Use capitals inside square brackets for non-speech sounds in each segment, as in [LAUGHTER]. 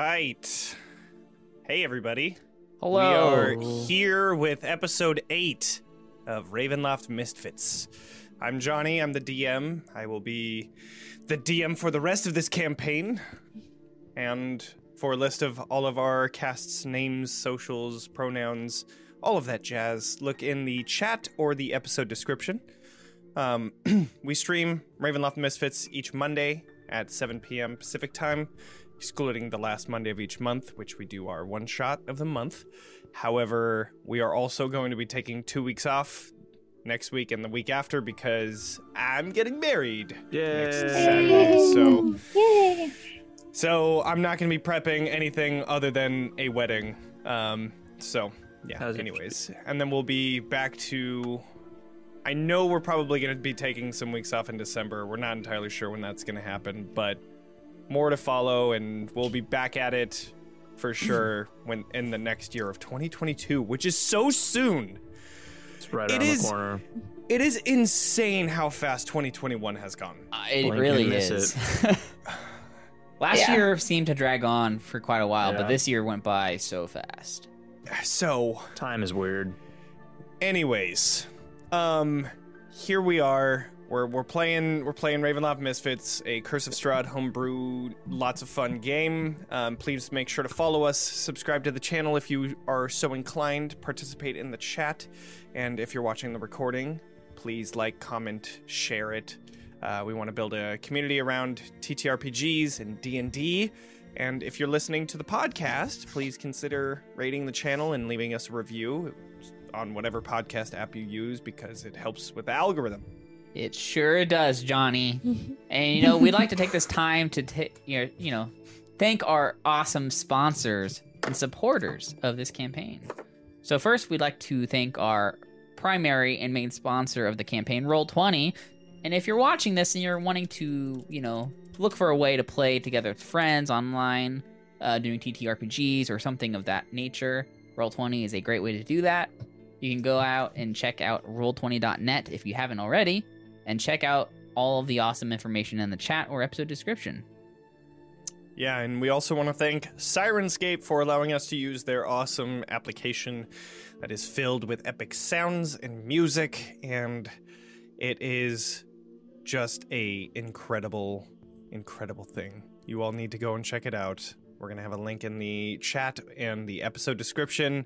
Right. Hey, everybody. Hello. We are here with episode 8 of Ravenloft Mist-Fits. I'm Jonny. I'm the DM. I will be the DM for the rest of this campaign. And for a list of all of our cast's names, socials, pronouns, all of that jazz, look in the chat or the episode description. Um, [CLEARS THROAT] we stream Ravenloft Mist-Fits each Monday at 7 p.m. Pacific time, excluding the last Monday of each month, which we do our one shot of the month. However, we are also going to be taking two weeks off next week and the week after because I'm getting married next Yay. Saturday. So, Yay! so I'm not going to be prepping anything other than a wedding. Um, so yeah. How's anyways, and then we'll be back to. I know we're probably going to be taking some weeks off in December. We're not entirely sure when that's going to happen, but more to follow, and we'll be back at it for sure when in the next year of 2022, which is so soon. It's right It around is- the corner. It is insane how fast 2021 has gone. Uh, it Blink really miss is. [LAUGHS] Last Yeah. year seemed to drag on for quite a while, Yeah. but this year went by so fast. So, Time is weird. anyways, um, here we are. We're we're playing we're playing Ravenloft Mist-Fits, a Curse of Strahd homebrew, lots of fun game. Um, please make sure to follow us, subscribe to the channel if you are so inclined, participate in the chat, and if you're watching the recording, please like, comment, share it. Uh, we want to build a community around TTRPGs and D and D. And if you're listening to the podcast, please consider rating the channel and leaving us a review on whatever podcast app you use because it helps with the algorithm. It sure does, Jonny. [LAUGHS] and you know, we'd like to take this time to ta- you know, you know, thank our awesome sponsors and supporters of this campaign. So first, we'd like to thank our primary and main sponsor of the campaign, Roll20. And if you're watching this and you're wanting to, you know, look for a way to play together with friends online, uh, doing TTRPGs or something of that nature, Roll20 is a great way to do that. You can go out and check out roll20.net if you haven't already, and check out all of the awesome information in the chat or episode description. Yeah, and we also want to thank Syrinscape for allowing us to use their awesome application that is filled with epic sounds and music and it is just a incredible incredible thing. You all need to go and check it out. We're going to have a link in the chat and the episode description.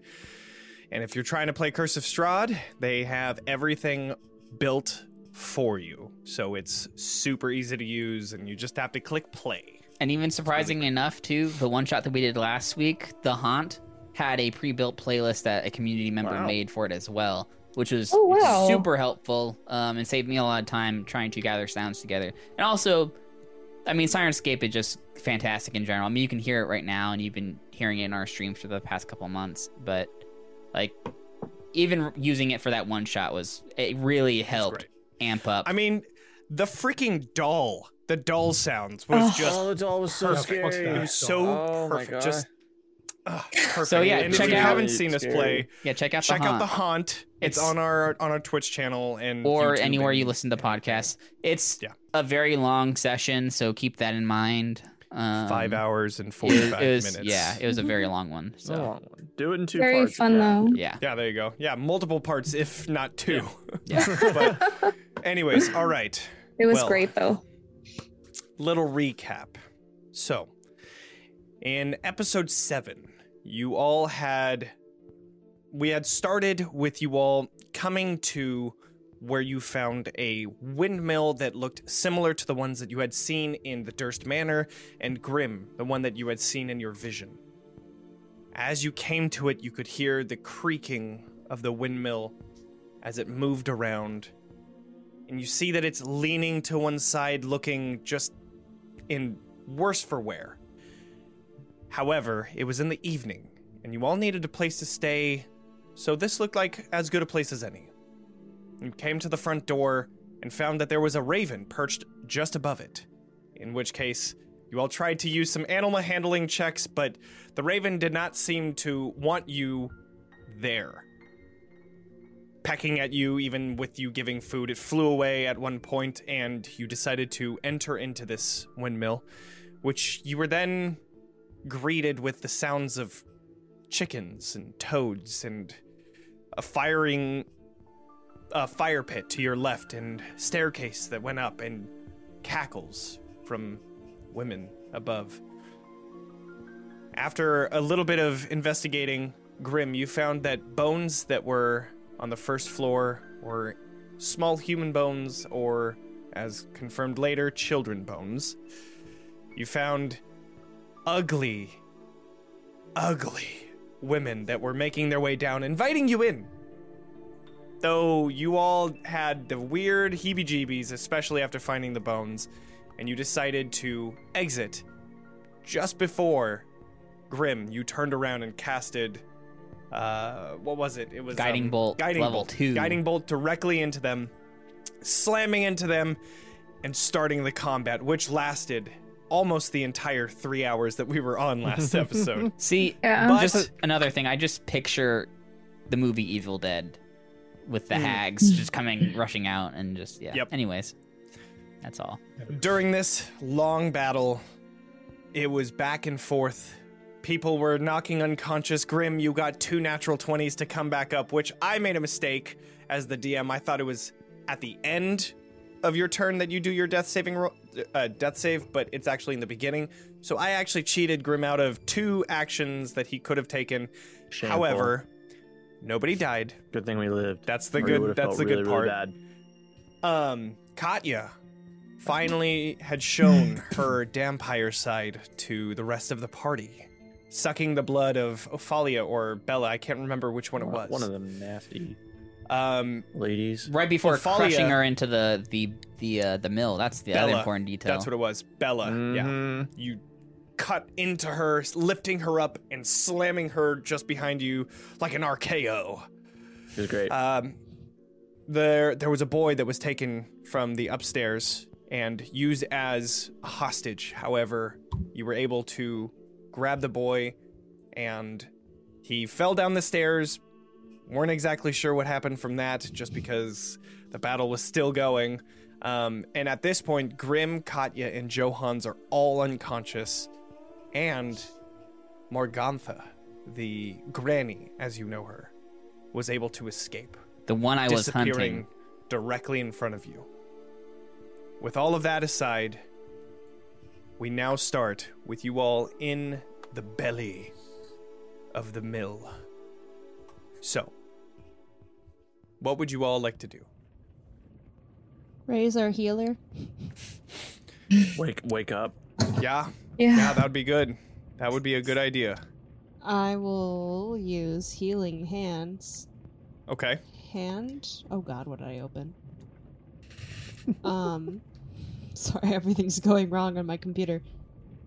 And if you're trying to play Curse of Strahd, they have everything built for you. So it's super easy to use and you just have to click play. And even surprisingly enough, too, the one shot that we did last week, The Haunt, had a pre built playlist that a community member Wow. made for it as well, which was Oh, wow. super helpful um, and saved me a lot of time trying to gather sounds together. And also, I mean, Syrinscape is just fantastic in general. I mean, you can hear it right now, and you've been hearing it in our streams for the past couple months, but like, even using it for that one shot was it really helped great. Amp up. I mean, the freaking doll, the doll mm. sounds was Ugh. just oh, the doll was so perfect. scary. It was so Oh my perfect. God. Just ugh, perfect. So, yeah, and check if you out- haven't seen us play, yeah, check out check the out Haunt. the haunt. It's, It's- on our on our Twitch channel and or YouTube anywhere you listen to podcasts. It's Yeah. a very long session, so keep that in mind. Um, Five hours and it forty was- five it was- minutes. Yeah, it was a very long one. So long one. Do it in two Very parts. fun yeah. though. yeah, Yeah, there you go. Yeah, multiple parts, if not two. yeah. [LAUGHS] but, anyways, all right. It was Well, great though. little recap. So, in episode 7, you all had we had started with you all coming to where you found a windmill that looked similar to the ones that you had seen in the Durst Manor and Grimm, the one that you had seen in your vision. As you came to it, you could hear the creaking of the windmill as it moved around. And you see that it's leaning to one side, looking just in worse for wear. However, it was in the evening, and you all needed a place to stay, so this looked like as good a place as any. You came to the front door and found that there was a raven perched just above it. In which case, you all tried to use some animal handling checks, but the raven did not seem to want you there. Pecking at you, even with you giving food, it flew away at one point, and you decided to enter into this windmill, which you were then greeted with the sounds of chickens and toads and a firing a fire pit to your left and staircase that went up and cackles from women above. After a little bit of investigating, Grimm, you found that bones that were on the first floor were small human bones or as confirmed later, children bones. You found ugly, ugly women that were making their way down, inviting you in. Though you all had the weird heebie jeebies, especially after finding the bones, and you decided to exit just before Grimm, you turned around and casted. Uh, what was it? It was Guiding um, bolt, guiding level bolt, two. guiding bolt directly into them, slamming into them, and starting the combat, which lasted almost the entire three hours that we were on last [LAUGHS] episode. See, Yeah. But- just another thing. I just picture the movie Evil Dead with the hags just coming [LAUGHS] rushing out and just yeah. Yep. Anyways, that's all. During this long battle, it was back and forth. People were knocking unconscious. Grimm, you got two natural 20s to come back up, which I made a mistake as the DM. I thought it was at the end of your turn that you do your death saving ro- uh, death save, but it's actually in the beginning. So I actually cheated Grimm out of two actions that he could have taken. Shameful. However, nobody died. good thing we lived. That's the Or good would've that's the really, good really part. bad. Um, Katya finally had shown [LAUGHS] her vampire side to the rest of the party, sucking the blood of Ophalia or Bella. I can't remember which one it was. One of them nasty Um, ladies. Right before Ophalia- crushing her into the the the uh, the mill. That's the other important detail. that's what it was. Bella. Yeah. Mhm. You cut into her, lifting her up and slamming her just behind you like an RKO. It was great. Um, there, there was a boy that was taken from the upstairs and used as a hostage. However, you were able to grab the boy, and he fell down the stairs. weren't exactly sure what happened from that, just because the battle was still going. Um, and at this point, Grimm, Katya, and Jo Hans are all unconscious, and Morgantha, the granny, as you know her, was able to escape The one I was disappearing hunting. directly in front of you. With all of that aside, we now start with you all in the belly of the mill. So, what would you all like to do? Raise our healer. wake, wake up. Yeah, Yeah. yeah, that would be good. That would be a good idea. I will use healing hands. Okay. Hand. Oh God, what did I open? [LAUGHS] um, sorry, everything's going wrong on my computer.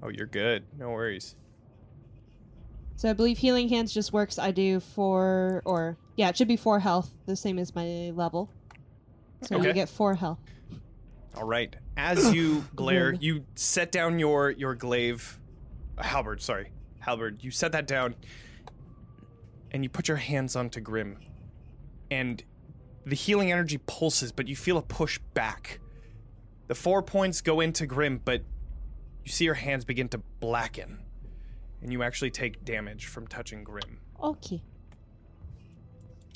Oh, you're good. No worries. So I believe healing hands just works. I do four, or yeah, it should be four health, the same as my level. So Okay. you get four health. All right. As you [COUGHS] glare, you set down your your glaive, uh, halberd. Sorry, halberd. You set that down, and you put your hands onto Grimm, and the healing energy pulses, but you feel a push back. The four points go into Grimm, but you see your hands begin to blacken, and you actually take damage from touching Grimm. Okay.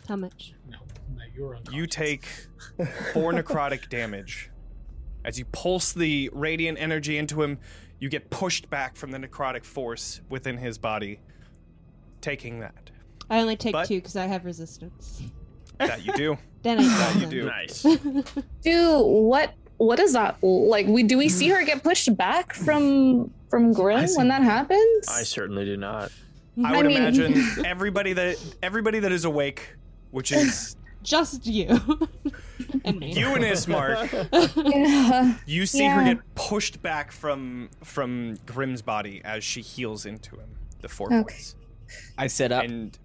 How much? No, no, you're unconscious. You take [LAUGHS] four necrotic damage. As you pulse the radiant energy into him, you get pushed back from the necrotic force within his body, taking that. I only take But- two because I have resistance. That you do. [LAUGHS] Then I That you them. do. Nice. Do what? What is that like? We do we see her get pushed back from from Grimm when that happens? I certainly do not. I I would mean- imagine [LAUGHS] everybody that everybody that is awake, which is Just you. [LAUGHS] and you and Ismark, Yeah. you see her get pushed back from from Grimm's body as she heals into him. The four Okay. points. I sit up, And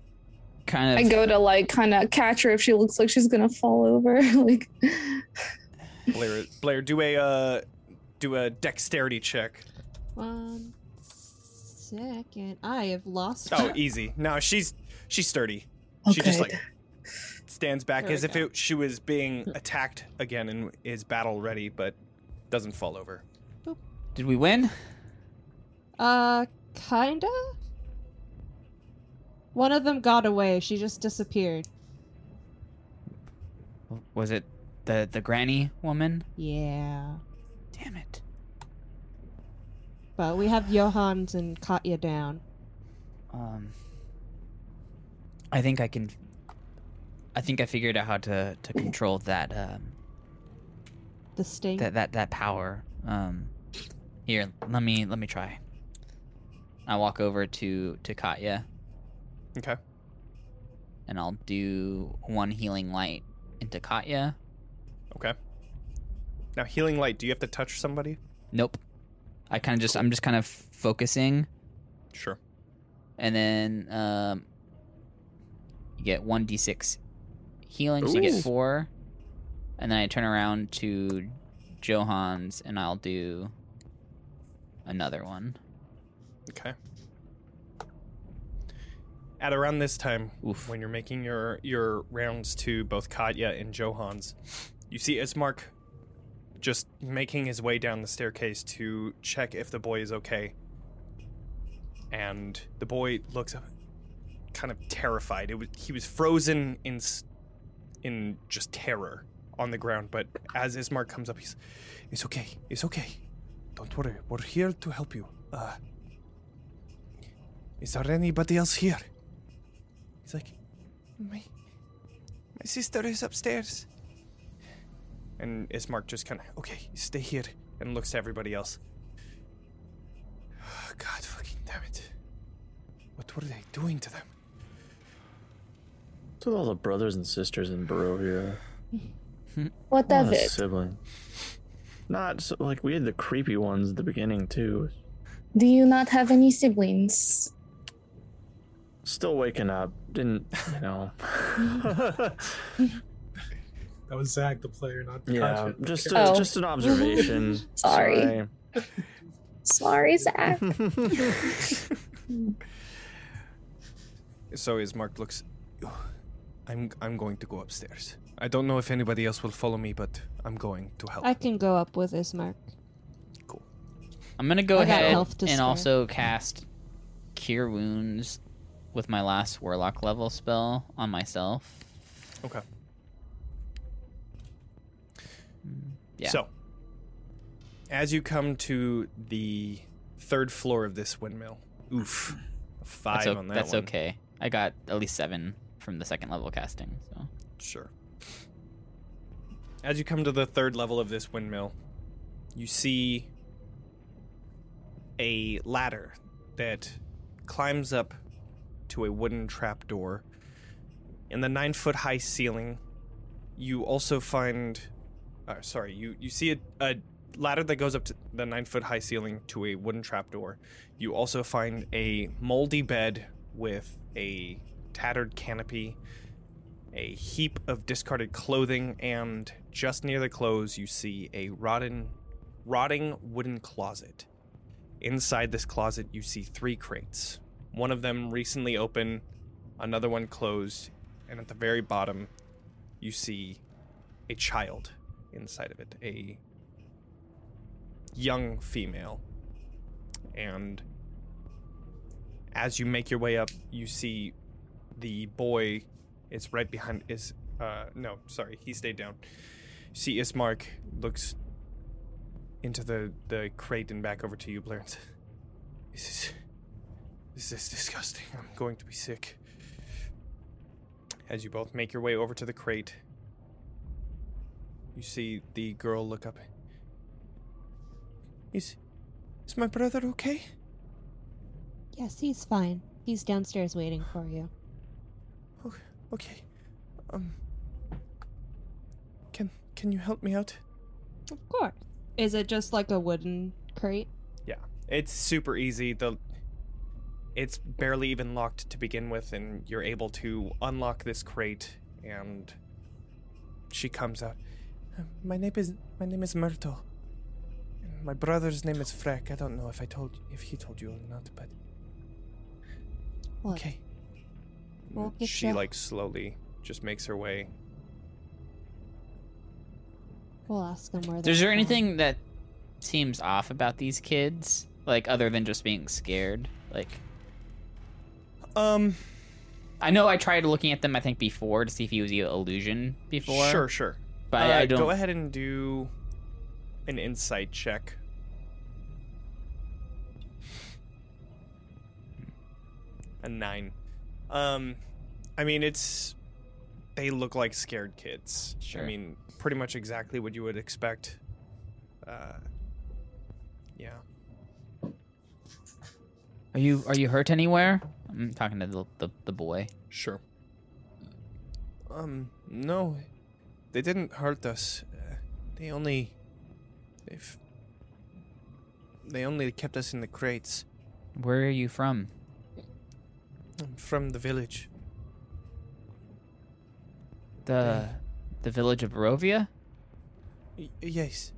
kind of. I go to like kind of catch her if she looks like she's gonna fall over. [LAUGHS] like, Blaire Blaire, do a uh do a dexterity check. One second. I have lost. Oh, easy. No, she's she's sturdy. She just like stands back There we as if it, she was being [LAUGHS] attacked again and is battle ready, but doesn't fall over. Did we win? Uh, Kinda? One of them got away. She just disappeared. Was it the the granny woman? Yeah. Damn it. But we have Jo Hans and Katya down. Um, I think I can. I think I figured out how to to control that um The sting. that that that power. Um, here, let me let me try. I walk over to to Katya Okay. and I'll do one healing light into Katya. Okay. Now, healing light. Do you have to touch somebody? Nope. I kind of just I'm just kind of focusing, Sure. and then um, you get one d6 healing, so you get four, and then I turn around to Jo Hans and I'll do another one. Okay. At around this time, Oof. when you're making your your rounds to both Katya and Johans, you see Ismark just making his way down the staircase to check if the boy is okay. And the boy looks up, kind of terrified. It was he was frozen in in just terror on the ground. But as Ismark comes up, he's, "It's okay. It's okay. Don't worry. We're here to help you. Uh, is there anybody else here?" He's like, "My, my sister is upstairs." And Ismark just kind of, "Okay, stay here," and looks to everybody else. [SIGHS] God fucking damn it! What were they doing to them? What's with all the brothers and sisters in Barovia? [LAUGHS] What What of a it? sibling. Not so, like we had the creepy ones at the beginning too. Do you not have any siblings? Still waking up. Didn't you know? [LAUGHS] That was Zach, the player, not the yeah, content. just a, Oh. just an observation. [LAUGHS] Sorry. Sorry, Zach. So Ismark looks. I'm I'm going to go upstairs. I don't know if anybody else will follow me, but I'm going to help. I can go up with Ismark. Cool. I'm gonna go I got ahead health to and spare. also cast Cure Wounds with my last Warlock level spell on myself. Okay. Hmm, yeah. So, as you come to the third floor of this windmill, oof, a five that's, o- on that that's one. okay. I got at least seven from the second level casting. So Sure. As you come to the third level of this windmill, you see a ladder that climbs up to a wooden trapdoor. In the nine foot high ceiling, you also find. Uh, sorry, you, you see a, a ladder that goes up to the nine foot high ceiling to a wooden trapdoor. You also find a moldy bed with a tattered canopy a heap of discarded clothing, and just near the clothes, you see a rotten, rotting wooden closet. Inside this closet, you see three crates. One of them recently open, another one closed, and at the very bottom, you see a child inside of it, a young female. And as you make your way up, you see the boy is right behind is uh no sorry he stayed down. See ismark looks into the the crate and back over to you blair this is this is disgusting. I'm going to be sick. As you both make your way over to the crate you see the girl look up. Is is my brother okay? Yes, he's fine. He's downstairs waiting for you. Okay um can can you help me out Of course. Is it just like a wooden crate? Yeah, it's super easy. The it's barely even locked to begin with, and you're able to unlock this crate. And she comes out. "Uh, My name is my name is Myrtle. My brother's name is Freck. I don't know if I told if he told you or not, but What? okay. We'll she ya. like slowly just makes her way. We'll ask them where. is they're there from. anything that seems off about these kids? Like other than just being scared. Like Um, I know I tried looking at them I think before to see if he was the illusion before. sure, sure. But Uh, I, I don't Go ahead and do an insight check. A nine. Um, I mean, it's. They look like scared kids. Sure. I mean, pretty much exactly what you would expect. Uh, yeah. Are you are you hurt anywhere? I'm talking to the the, the boy. Sure. Um, no, they didn't hurt us. Uh, they only, they've, they only kept us in the crates. Where are you from? I'm from the village. The the village of Barovia? Y- yes.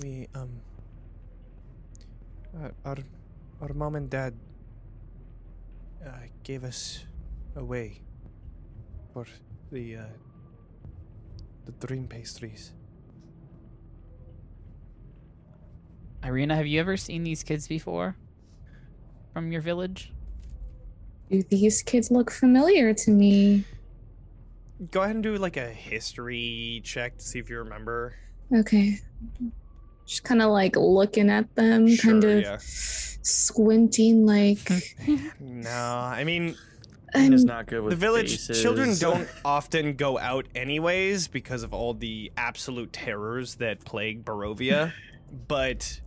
We um. Uh, our, our mom and dad. Uh, gave us away. For the uh. The dream pastries. Ireena, have you ever seen these kids before? From your village? Do these kids look familiar to me? Go ahead and do like a history check to see if you remember. Okay. Just kind of like looking at them, kind of yeah. squinting, like. [LAUGHS] [LAUGHS] No, I mean Ian is not good with the village children [LAUGHS] don't often go out anyways because of all the absolute terrors that plague Barovia. but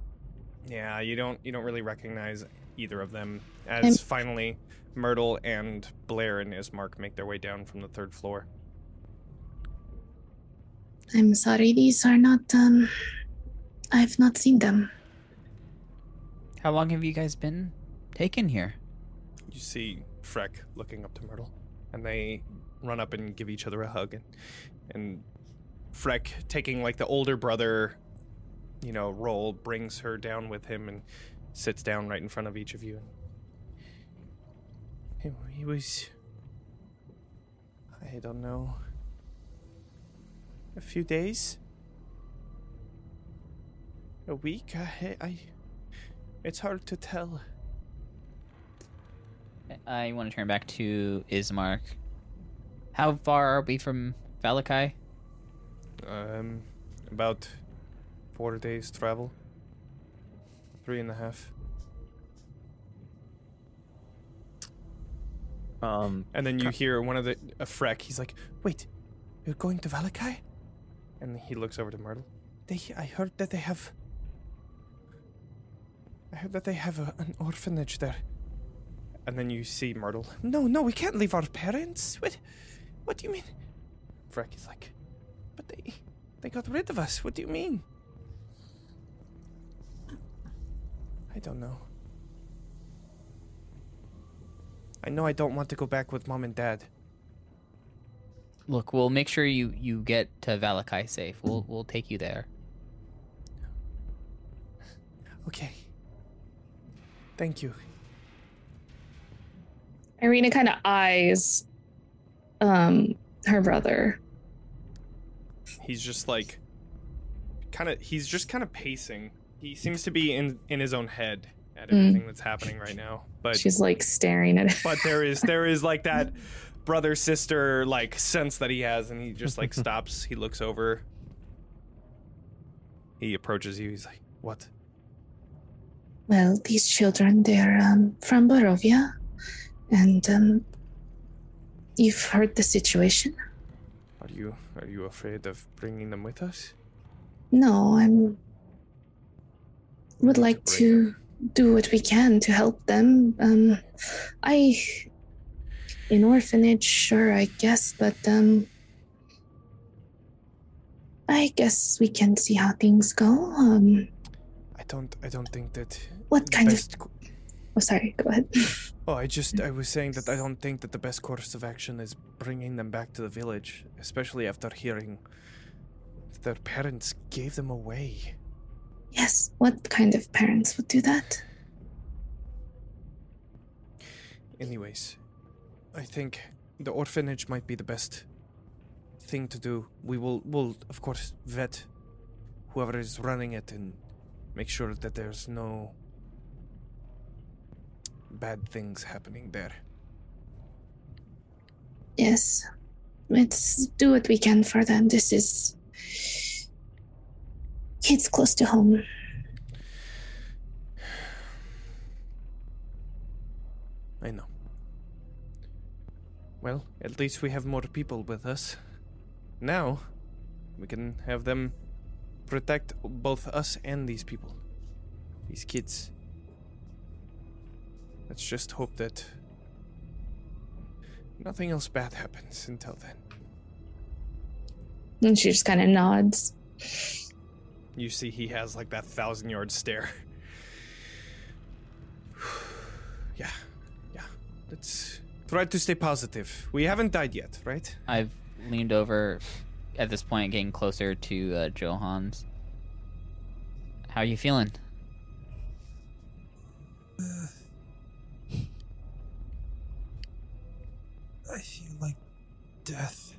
yeah, you don't you don't really recognize either of them as I'm- finally Myrtle and Blaire and Ismark make their way down from the third floor. I'm sorry, these are not, um. I've not seen them. How long have you guys been taken here? You see Freck looking up to Myrtle, and they run up and give each other a hug, and, and Freck, taking like the older brother, you know, role, brings her down with him and sits down right in front of each of you. He, he was, I don't know, a few days, a week. I, I it's hard to tell. I want to turn back to Ismark. How far are we from Vallaki? Um, about four days travel. Three and a half. Um, And then you hear one of the a Freck. He's like, "Wait, you're going to Vallaki?" And he looks over to Myrtle. They, I heard that they have. I heard that they have a, an orphanage there. And then you see Myrtle. No, no, we can't leave our parents. What? What do you mean? Freck is like, but they, they got rid of us. What do you mean? I don't know. I know I don't want to go back with mom and dad. Look, we'll make sure you you get to Vallaki safe. We'll we'll take you there. Okay. Thank you. Ireena kind of eyes um her brother. He's just like kind of he's just kind of pacing. He seems to be in in his own head at Mm. everything that's happening right now. But She's like staring at it. but there is there is like that [LAUGHS] brother sister like sense that he has and he just like [LAUGHS] stops, he looks over. He approaches you. He's like, "What?" Well, these children, they're um, from Barovia. And um, you've heard the situation? Are you are you afraid of bringing them with us? No, I'm. Would like to do what we can to help them. Um, I. In orphanage, sure, I guess, but um. I guess we can see how things go. Um, I don't I don't think that what kind of? best Oh, sorry. Go ahead. [LAUGHS] Oh, I just I was saying that I don't think that the best course of action is bringing them back to the village, especially after hearing their parents gave them away. Yes. What kind of parents would do that? Anyways, I think the orphanage might be the best thing to do. We will will of course vet whoever is running it and make sure that there's no bad things happening there. Yes. Let's do what we can for them. This is. Kids close to home. I know. Well, at least we have more people with us. Now, we can have them protect both us and these people. These kids. Let's just hope that nothing else bad happens until then. And she just kind of nods. You see, he has like that thousand yard stare. [SIGHS] yeah, yeah. Let's try to stay positive. We haven't died yet, right? I've leaned over at this point, getting closer to uh, Jo Hans. How are you feeling? [SIGHS] I feel like death.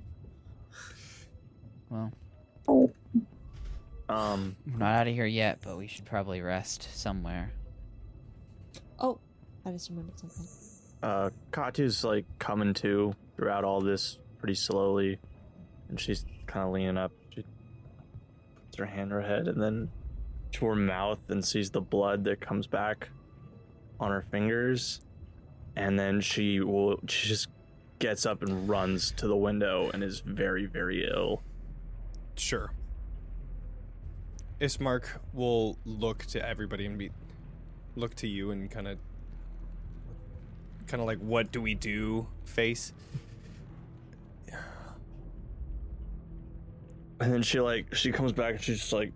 [LAUGHS] Well, Um, we're not out of here yet, but we should probably rest somewhere. Oh, I just remembered something. uh, Katu's like coming to throughout all this pretty slowly, and she's kind of leaning up. She puts her hand on her head and then to her mouth and sees the blood that comes back on her fingers, and then she will she just gets up and runs to the window and is very very ill. Sure. Ismark will look to everybody and be look to you and kind of kind of like what do we do face. And then she like she comes back and she's just like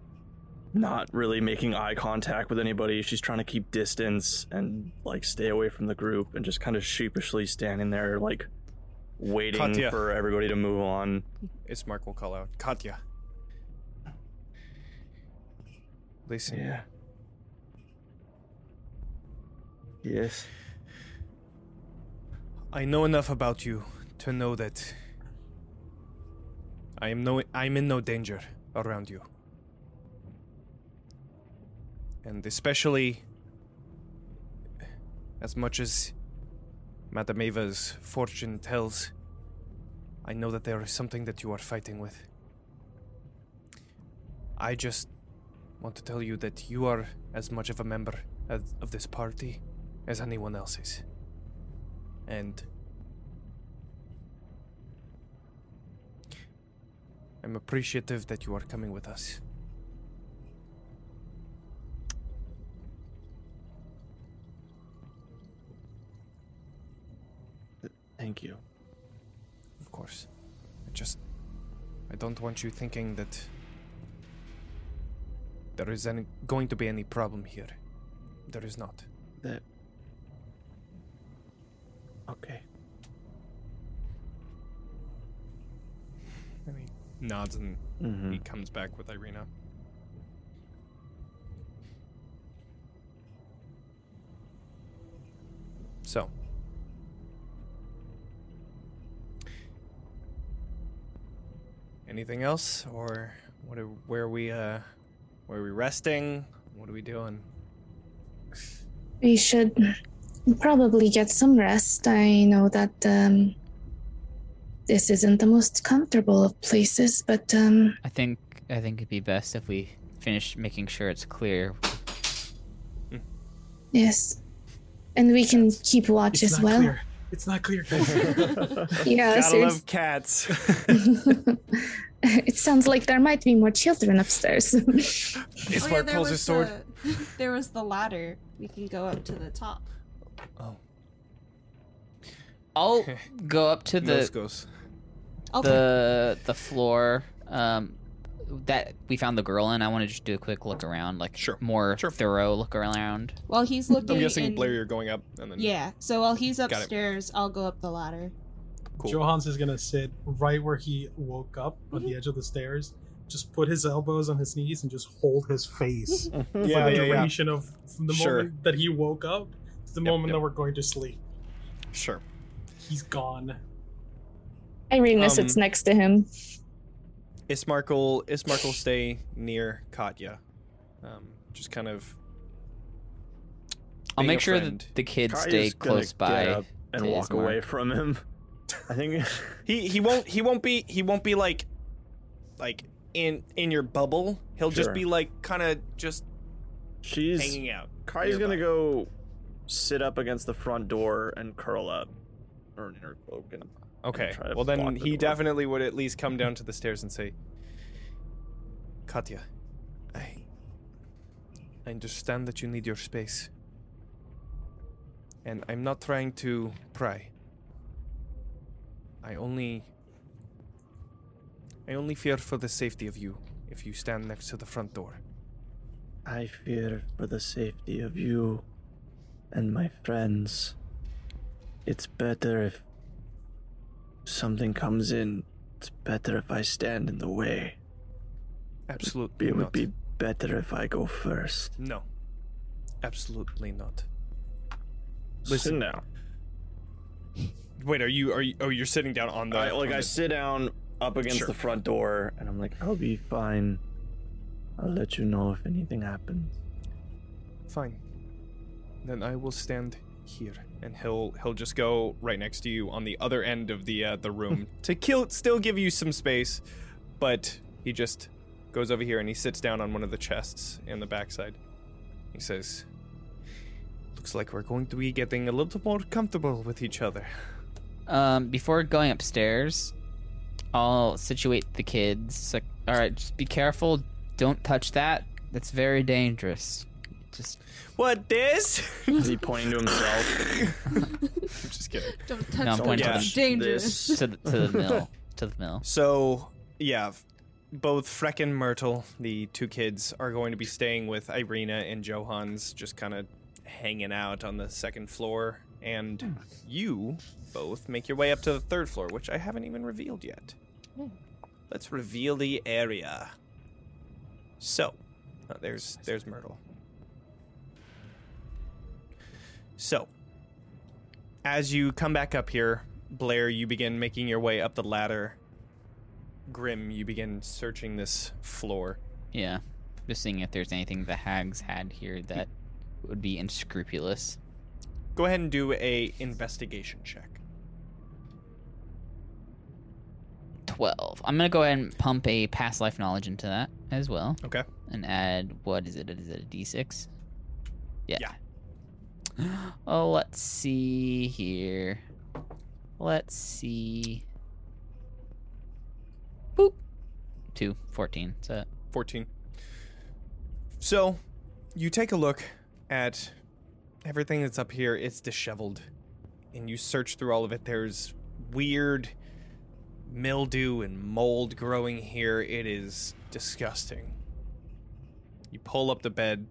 not really making eye contact with anybody. She's trying to keep distance and like stay away from the group and just kind of sheepishly standing there like waiting Katya. for everybody to move on. Ismark will call out, Katya. Listen, Yes. I know enough about you to know that I am no I'm in no danger around you. And especially as much as Madame Eva's fortune tells, I know that there is something that you are fighting with. I just want to tell you that you are as much of a member of, of this party as anyone else is. And I'm appreciative that you are coming with us. Thank you. Of course. I just. I don't want you thinking that. There is any, going to be any problem here. There is not. That. Okay. And he nods and Mm-hmm. he comes back with Ireena. So. Anything else, or what? Are, where are we? Uh, where are we resting? What are we doing? We should probably get some rest. I know that um, this isn't the most comfortable of places, but um, I think I think it'd be best if we finish making sure it's clear. yes. And we can keep watch It's as not well. clear. It's not clear. [LAUGHS] [LAUGHS] Yeah, Gotta serious- love cats. [LAUGHS] [LAUGHS] it sounds like there might be more children upstairs. [LAUGHS] Ismark pulls his sword. The, [LAUGHS] there was the ladder. We can go up to the top. Oh, I'll go up to the goes. Okay. the the floor um, that we found the girl in. I want to just do a quick look around, like Sure. more Sure. thorough look around. While he's looking. I'm guessing in- Blaire, you're going up, and then Yeah. So while he's upstairs, I'll go up the ladder. Cool. Jo Hans is gonna sit right where he woke up on Mm-hmm. the edge of the stairs. Just put his elbows on his knees and just hold his face [LAUGHS] yeah, for the yeah, yeah. duration of from the Sure. moment that he woke up to the Yep, moment yep. that we're going to sleep. Sure. He's gone. Ireena Um, sits next to him. Ismark Ismark will stay near Katya. Um, just kind of. I'll make a sure friend. that the kids Katya's stay gonna close get by. up and walk Ismark. away from him. I think [LAUGHS] He he won't he won't be he won't be like like in in your bubble. He'll just be like kind of just she's hanging out. Kai's gonna go sit up against the front door and curl up, or in her cloak. And Okay. to Well, then the he door. definitely would at least come down to the stairs and say, "Katya, I I understand that you need your space, and I'm not trying to pry. I only I only fear for the safety of you if you stand next to the front door. I fear for the safety of you and my friends. It's better if something comes in. It's better if I stand in the way. Absolutely It would not. be better if I go first. no. Absolutely not. Listen Listen. now. Wait, are you are you oh you're sitting down on the I, like on I the- sit down up against Sure. the front door, and I'm like, I'll be fine. I'll let you know if anything happens. Fine. Then I will stand here, and he'll he'll just go right next to you on the other end of the uh, the room [LAUGHS] to kill still give you some space, but he just goes over here and he sits down on one of the chests in the backside. He says, "Looks like we're going to be getting a little more comfortable with each other." Um, before going upstairs, I'll situate the kids. So, all right, just be careful. Don't touch that. That's very dangerous. Just What this? Is he pointing to himself? I'm [LAUGHS] just kidding. Don't touch No, I'm that. pointing to the- dangerous. to the, to the mill. [LAUGHS] To the mill. So, yeah, both Freck and Myrtle, the two kids, are going to be staying with Ireena and Jo Hans, just kind of hanging out on the second floor. And you both make your way up to the third floor, which I haven't even revealed yet. Hmm. Let's reveal the area. So, oh, there's there's Myrtle. So, as you come back up here, Blaire, you begin making your way up the ladder. Grimm, you begin searching this floor. Yeah. Just seeing if there's anything the hags had here that would be unscrupulous. Go ahead and do a investigation check. 12. I'm going to go ahead and pump a past life knowledge into that as well. Okay. And add, what is it? Is it a d6? Yeah. Yeah. [GASPS] Oh, let's see here. Let's see. Boop. 2, 14. So, 14. So, you take a look at everything that's up here. It's disheveled. And you search through all of it. There's weird mildew and mold growing here. It is disgusting. You pull up the bed,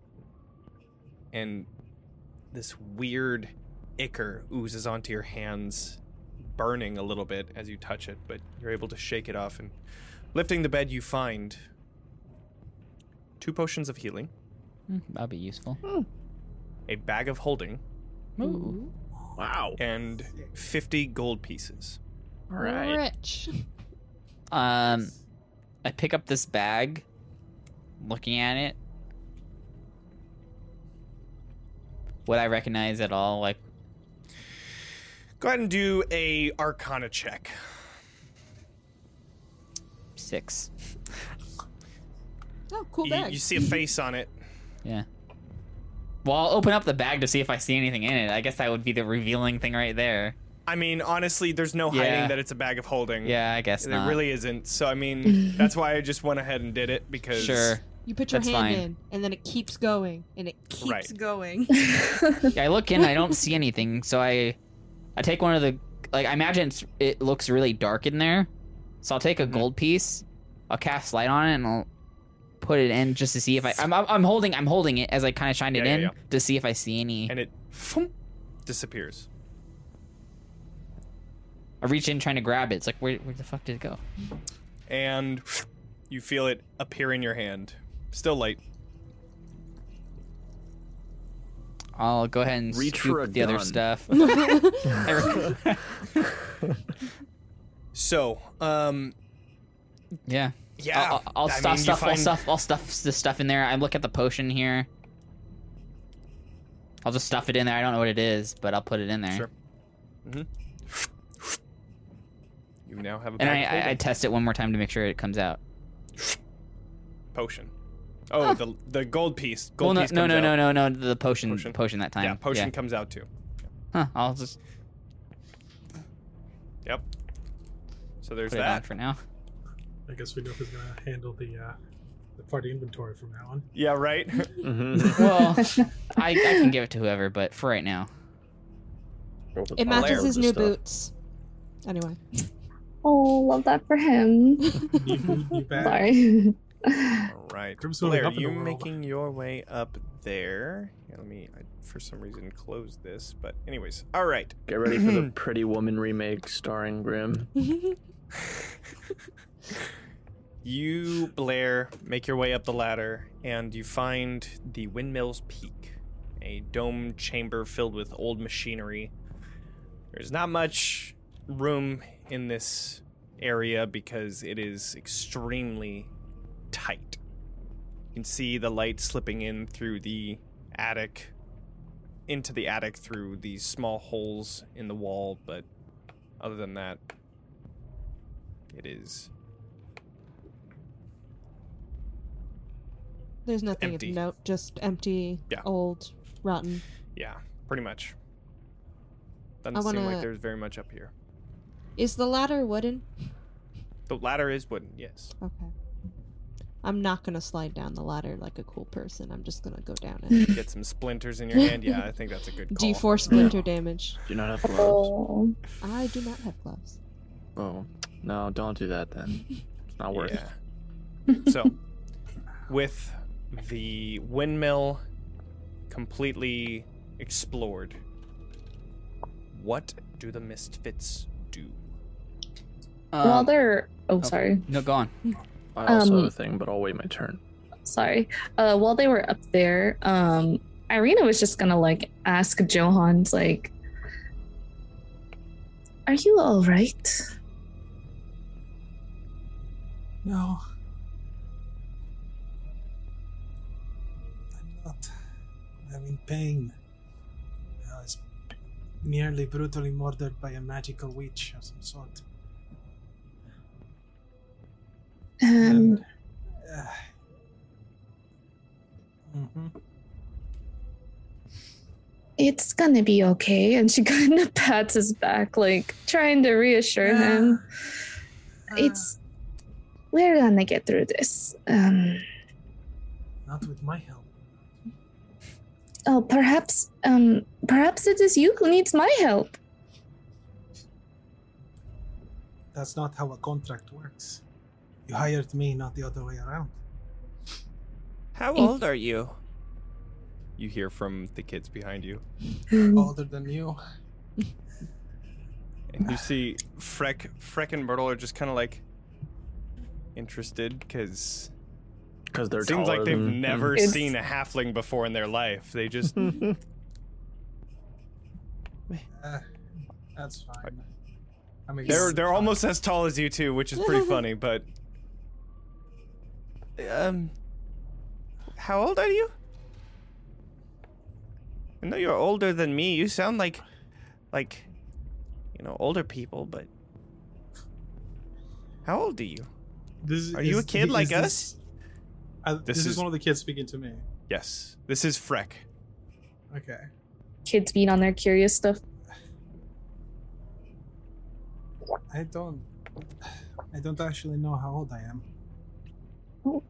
and this weird ichor oozes onto your hands, burning a little bit as you touch it, but you're able to shake it off. And lifting the bed, you find two potions of healing, hmm, that'll be useful. a bag of holding, Ooh. Wow. and 50 gold pieces. All right. Rich. [LAUGHS] Um, I pick up this bag, looking at it. Would I recognize at all? Like, Go ahead and do a Arcana check. six. Oh, cool You, bag. you see a face on it. Yeah. Well, I'll open up the bag to see if I see anything in it. I guess that would be the revealing thing right there. I mean, honestly, there's no hiding Yeah. that it's a bag of holding. Yeah, I guess it not. really isn't. So, I mean, [LAUGHS] that's why I just went ahead and did it because. Sure. you put your that's hand fine. in, and then it keeps going, and it keeps Right. going. [LAUGHS] Yeah, I look in. I don't see anything. So I, I take one of the like. I imagine it's, it looks really dark in there. So I'll take a Mhm. gold piece. I'll cast light on it and I'll put it in just to see if I. I'm, I'm, I'm holding. I'm holding it as I kind of shine it Yeah, yeah, in yeah. to see if I see any. And it phoom, disappears. I reach in trying to grab it. It's like where, where the fuck did it go? And you feel it appear in your hand. Still light. I'll go ahead and Reach scoop for a the other stuff. [LAUGHS] [LAUGHS] So, um, yeah. Yeah, I'll, I'll stuff, mean, you stuff, I'll stuff, I'll stuff the stuff in there. I look at the potion here. I'll just stuff it in there. I don't know what it is, but I'll put it in there. Sure. You now have a And bag I, of I, I test it one more time to make sure it comes out. potion. [GASPS] Oh, the the gold piece. Gold well, no, piece no, comes no, out. no, no, no, the potion, Potion? potion, that time. Yeah, potion comes out too. Huh, I'll just Yep. So there's put it that. for now. I guess we know who's gonna handle the uh, the party inventory from now on. Yeah, right. [LAUGHS] Mm-hmm. Well, [LAUGHS] I, I can give it to whoever, but for right now. It matches his new stuff. boots. Anyway. Oh, love that for him. New boot, new. Sorry. All right. Grimm's moving Blaire, up in the you world. making your way up there. Yeah, let me, I, for some reason, close this. But, anyways. All right. Get ready for the [CLEARS THROAT] Pretty Woman remake starring Grimm. [LAUGHS] You, Blaire, make your way up the ladder, and you find the Windmill's Peak, a dome chamber filled with old machinery. There's not much room in this area because it is extremely tight. You can see the light slipping in through the attic, into the attic through these small holes in the wall, but other than that, it is There's nothing Empty. of note, just empty, Yeah. old, rotten. Yeah, pretty much. Doesn't I seem like there's very much up here. Is the ladder wooden? The ladder is wooden, yes. Okay. I'm not gonna slide down the ladder like a cool person. I'm just gonna go down [LAUGHS] it. Get some splinters in your hand. Yeah, I think that's a good call. D4 splinter damage. Do you not have oh. gloves? Oh. I do not have gloves. Oh, no, don't do that then. It's not worth it. Yeah. so, with the windmill completely explored, what do the misfits do? While Um, they're oh sorry no, go on. I also Um, have a thing, but I'll wait my turn. sorry uh while they were up there um Ireena was just gonna like ask Jo Hans like are you all right No. I'm not. I'm in pain. I was nearly brutally murdered by a magical witch of some sort. Um And, uh, mhm. it's gonna be okay and she [LAUGHS] kind of pats his back like trying to reassure him Ah, it's we're gonna get through this um not with my help. oh perhaps um perhaps it is you who needs my help That's not how a contract works. You hired me, not the other way around. How old are you? You hear from the kids behind you, [LAUGHS] Older than you. and you see Freck, Freck and Myrtle are just kind of like interested because Because they're it seems like they've than- never It's- seen a halfling before in their life. They just Uh, [LAUGHS] that's fine. I mean, They're they're almost as tall as you two, which is pretty [LAUGHS] funny. But um, how old are you? I know you're older than me. You sound like like you know older people, but how old are you? This, Are you a kid is like this- us? Uh, This this, is, is- one of the kids speaking to me. Yes, this is Freck. Okay. kids being on their curious stuff I don't. I don't actually know how old I am. Oh,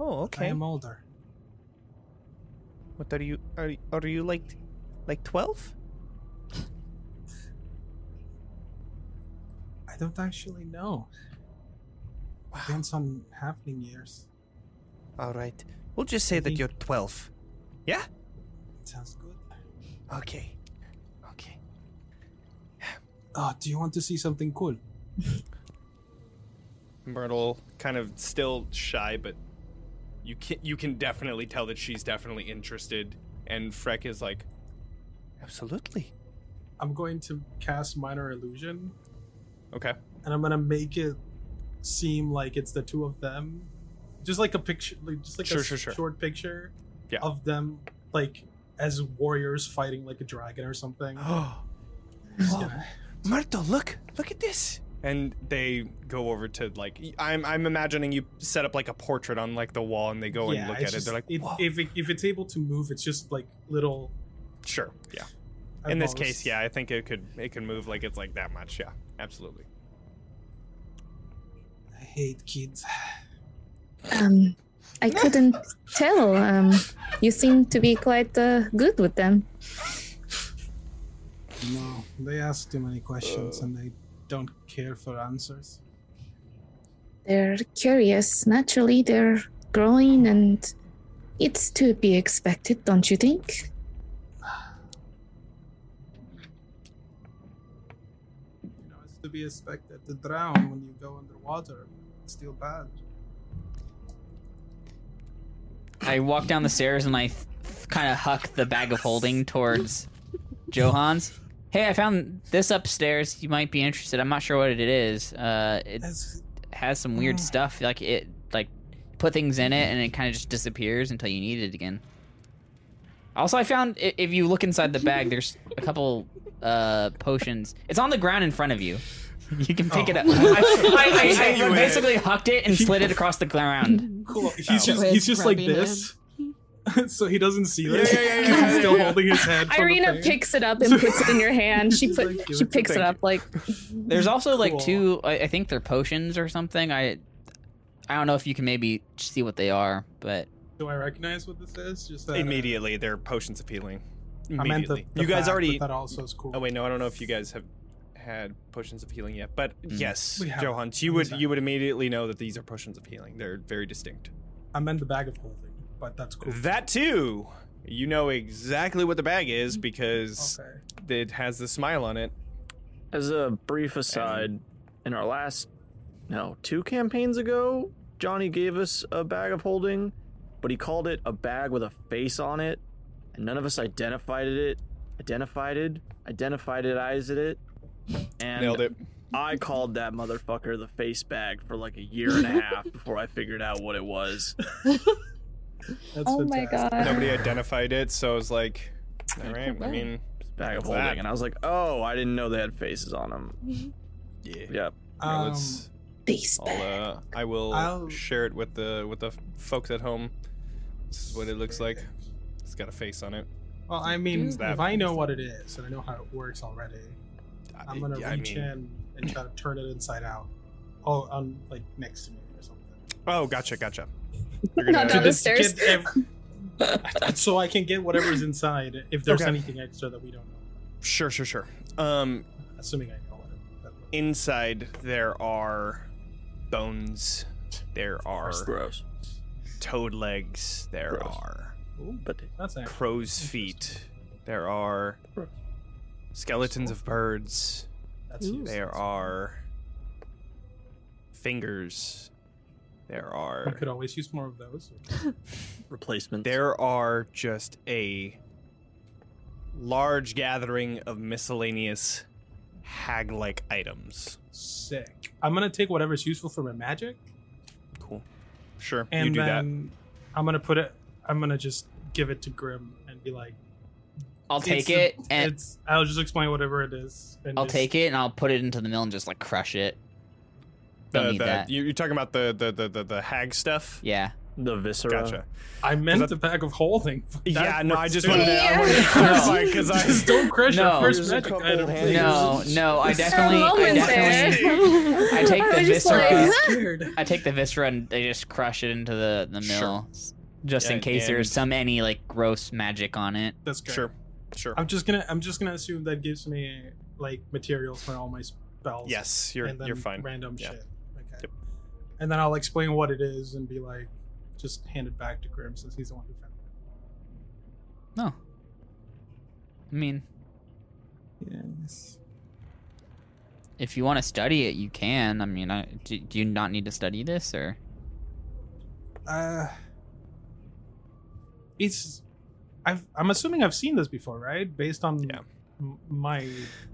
Oh, I okay. I am older. What are you? Are are you like like twelve? I don't actually know. Depends on happening years. All right. We'll just say that you're twelve. Yeah. Sounds good. Okay. Okay. Oh, do you want to see something cool? [LAUGHS] Myrtle kind of still shy, but you can you can definitely tell that she's definitely interested. And Freck is like, absolutely. I'm going to cast minor illusion, Okay. and I'm gonna make it seem like it's the two of them. Just like a picture, like just like Sure, a sure, sure. short picture Yeah. of them, like as warriors fighting like a dragon or something. Oh, gonna- Marto, look, look at this. And they go over to like I'm I'm imagining you set up like a portrait on like the wall and they go and look it's at it. They're like, it- if it, if it's able to move, it's just like little. sure, yeah. In this case, yeah, I think it could it can move like it's like that much. Yeah, absolutely. I hate kids. Um, I couldn't tell. Um, you seem to be quite uh, good with them. No, they ask too many questions and they don't care for answers. They're curious. Naturally, they're growing, and it's to be expected, don't you think? You know, it's to be expected to drown when you go underwater. It's still bad. I walk down the stairs and I th- kind of huck the bag of holding towards Jo Hans. Hey, I found this upstairs. You might be interested. I'm not sure what it is. Uh, it That's, has some weird Mm. stuff. Like it, like put things in it and it kind of just disappears until you need it again. Also, I found if you look inside the bag, there's a couple uh potions. It's on the ground in front of you. You can pick it up. I, I, I, [LAUGHS] I basically hucked it and slid it across the ground. cool. He's Oh. just he's just like grumpy this, [LAUGHS] so he doesn't see this. Yeah, yeah, yeah, 'cause yeah, he's still yeah. holding his head. from Ireena picks it up and puts it in your hand. She She's [LAUGHS] put like, she it picks it up like There's also like two. I, I think they're potions or something. I, I don't know if you can maybe see what they are, but Do I recognize what this is? Just that, uh, Immediately, they're potions of healing. I meant the, Immediately. the you guys bag, already. But that also is cool. Oh wait, no, I don't know if you guys have had potions of healing yet, but yes, We have. Jo Hans, you would sorry. you would immediately know that these are potions of healing. They're very distinct. I meant the bag of holding, but that's cool. That too, you know exactly what the bag is mm-hmm. because okay. it has the smile on it. As a brief aside, in our last, no, two campaigns ago, Jonny gave us a bag of holding, but he called it a bag with a face on it, and none of us identified it, identified it, identified it, eyes it, and Nailed it. I called that motherfucker the face bag for like a year and a half [LAUGHS] before I figured out what it was. [LAUGHS] That's Oh my god. Nobody identified it, so I was like, all right. I bag. mean, Bag of holding, that? and I was like, oh, I didn't know they had faces on them. [LAUGHS] yeah. Yep. Yeah, Um, let's. Face I'll, bag. uh, I will I'll- share it with the with the folks at home. This is what it looks like. It's got a face on it. well, I mean, that- if I know what it is and I know how it works already, I'm gonna Yeah, I reach mean- in and try to turn it inside out. Oh, on like next to me or something. Oh, gotcha, gotcha. You're Not down the stairs. ev- so I can get whatever's inside if there's Okay. anything extra that we don't know. sure, sure, sure. Um, Assuming I know what it inside there are bones. There are Gross. toad legs. There Gross. are Ooh, But that's actually crow's feet. There are Gross. skeletons of birds. That's There are fingers. There are. I could always use more of those. [LAUGHS] replacement. there are just a large gathering of miscellaneous hag-like items. Sick. I'm gonna take whatever's useful for my magic, Cool. Sure, and you do that. I'm gonna put it. I'm gonna just give it to Grimm and be like, I'll take it's a- it and it's. I'll just explain whatever it is. And I'll just- take it and I'll put it into the mill and just like crush it. Don't The, need the, that. you- You're talking about the the, the, the, the hag stuff. Yeah. the viscera. Gotcha. I meant that- the bag of holding. [LAUGHS] yeah, no, I just too. wanted to, I wanted to Yeah. clarify because I [LAUGHS] Just don't crush No. your first There's a magic couple item. hands. please. No, no, I definitely, I moment definitely, there. [LAUGHS] I take the was just viscera. like, I'm huh? scared. I take the viscera and they just crush it into the the Sure. mill, just in case there's some any like gross magic on it. That's good. sure, sure. I'm just gonna. I'm just gonna assume that gives me like materials for all my spells. Yes, you're and then you're fine. Random Yeah. shit. Okay. Yep. And then I'll explain what it is and be like, just hand it back to Grimm since he's the one who found it. No. I mean, Yes. if you want to study it, you can. I mean, I, do, do you not need to study this or? Uh, it's. I've, I'm assuming I've seen this before, right? Based on Yeah. m- my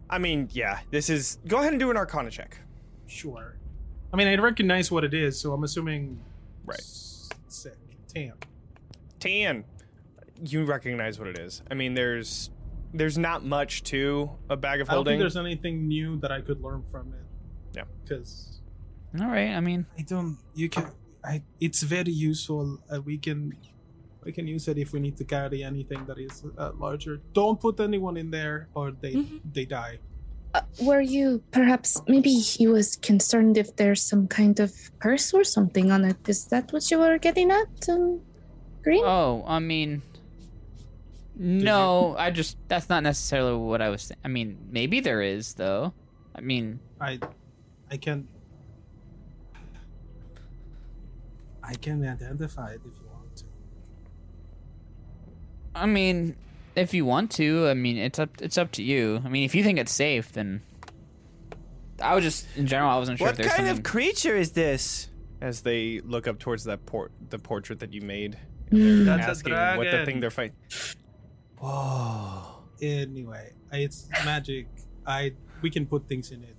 I mean, yeah. This is. Go ahead and do an Arcana check. sure. I mean, I recognize what it is, so I'm assuming. Right. s- Sick. Tan. Tan, you recognize what it is. I mean, there's there's not much to a bag of holding. I don't think there's anything new that I could learn from it. Yeah. Because All right. I mean, I don't. You can. I. It's very useful. Uh, we can. We can use it if we need to carry anything that is uh, larger. Don't put anyone in there, or they Mhm. they die. Uh, were you perhaps maybe he was concerned if there's some kind of curse or something on it? Is that what you were getting at, um, Green? oh, I mean, no, I just that's not necessarily what I was. Th- I mean, maybe there is though. I mean, I. I can. I can identify it if you want to. I mean, if you want to, I mean, it's up. It's up to you. I mean, if you think it's safe, then I was just in general. I wasn't sure what there's kind something. of creature is this? As they look up towards that port, the portrait that you made. Mm. That's a asking what the thing they're fighting. Whoa. Anyway, it's magic. I we can put things in it.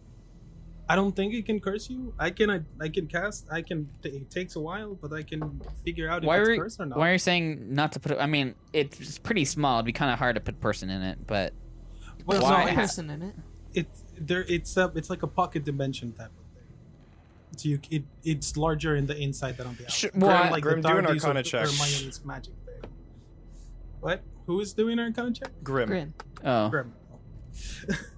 I don't think it can curse you. I can I, I can cast. I can. It takes a while, but I can figure out if why it's are cursed or not. why are you saying not to put? I mean, it's pretty small. It'd be kind of hard to put person in it, but well, why? no, a it's, person in it. it there. It's a. It's like a pocket dimension type of thing. So you, it it's larger in the inside than on the outside. Sh- well, Kinda like Grimm, the do an TARDIS Arcana check. Hermione's magic thing. What? Who is doing Arcana check? Grimm. Grin. oh, Grimm. [LAUGHS]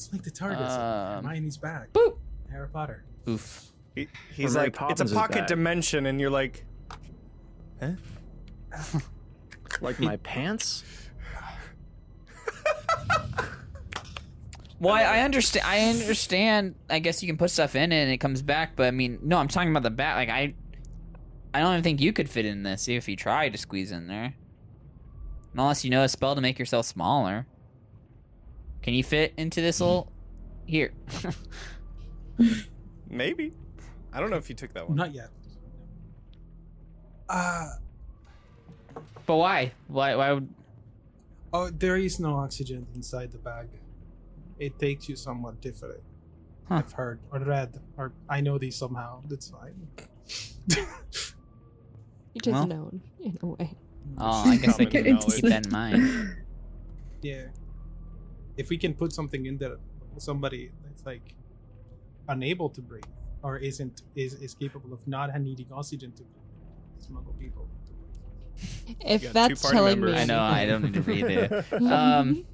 it's like the TARDIS. of Um, Hermione's back. boop. Harry Potter. Oof. He, he's Mary like, it's a pocket dimension, and you're like, huh? [LAUGHS] Like my pants? Well, I, I understand. I understand. I guess you can put stuff in it and it comes back, but I mean, no, I'm talking about the back. Like I, I don't even think you could fit in this if you tried to squeeze in there. Unless you know a spell to make yourself smaller. Can you fit into this little? Here. [LAUGHS] maybe. I don't know if you took that one. Not yet. Uh, but why? Why? Why would? oh, there is no oxygen inside the bag. It takes you somewhat different. Huh. I've heard or read or I know these somehow. That's fine. [LAUGHS] It is Well. known in a way. Oh, I guess I Common can knowledge. keep that in mind. yeah. If we can put something in there, somebody that's like unable to breathe or isn't is is capable of not needing oxygen to breathe, smuggle people. If got that's party telling me. I know. I don't need to breathe it. [LAUGHS] Um.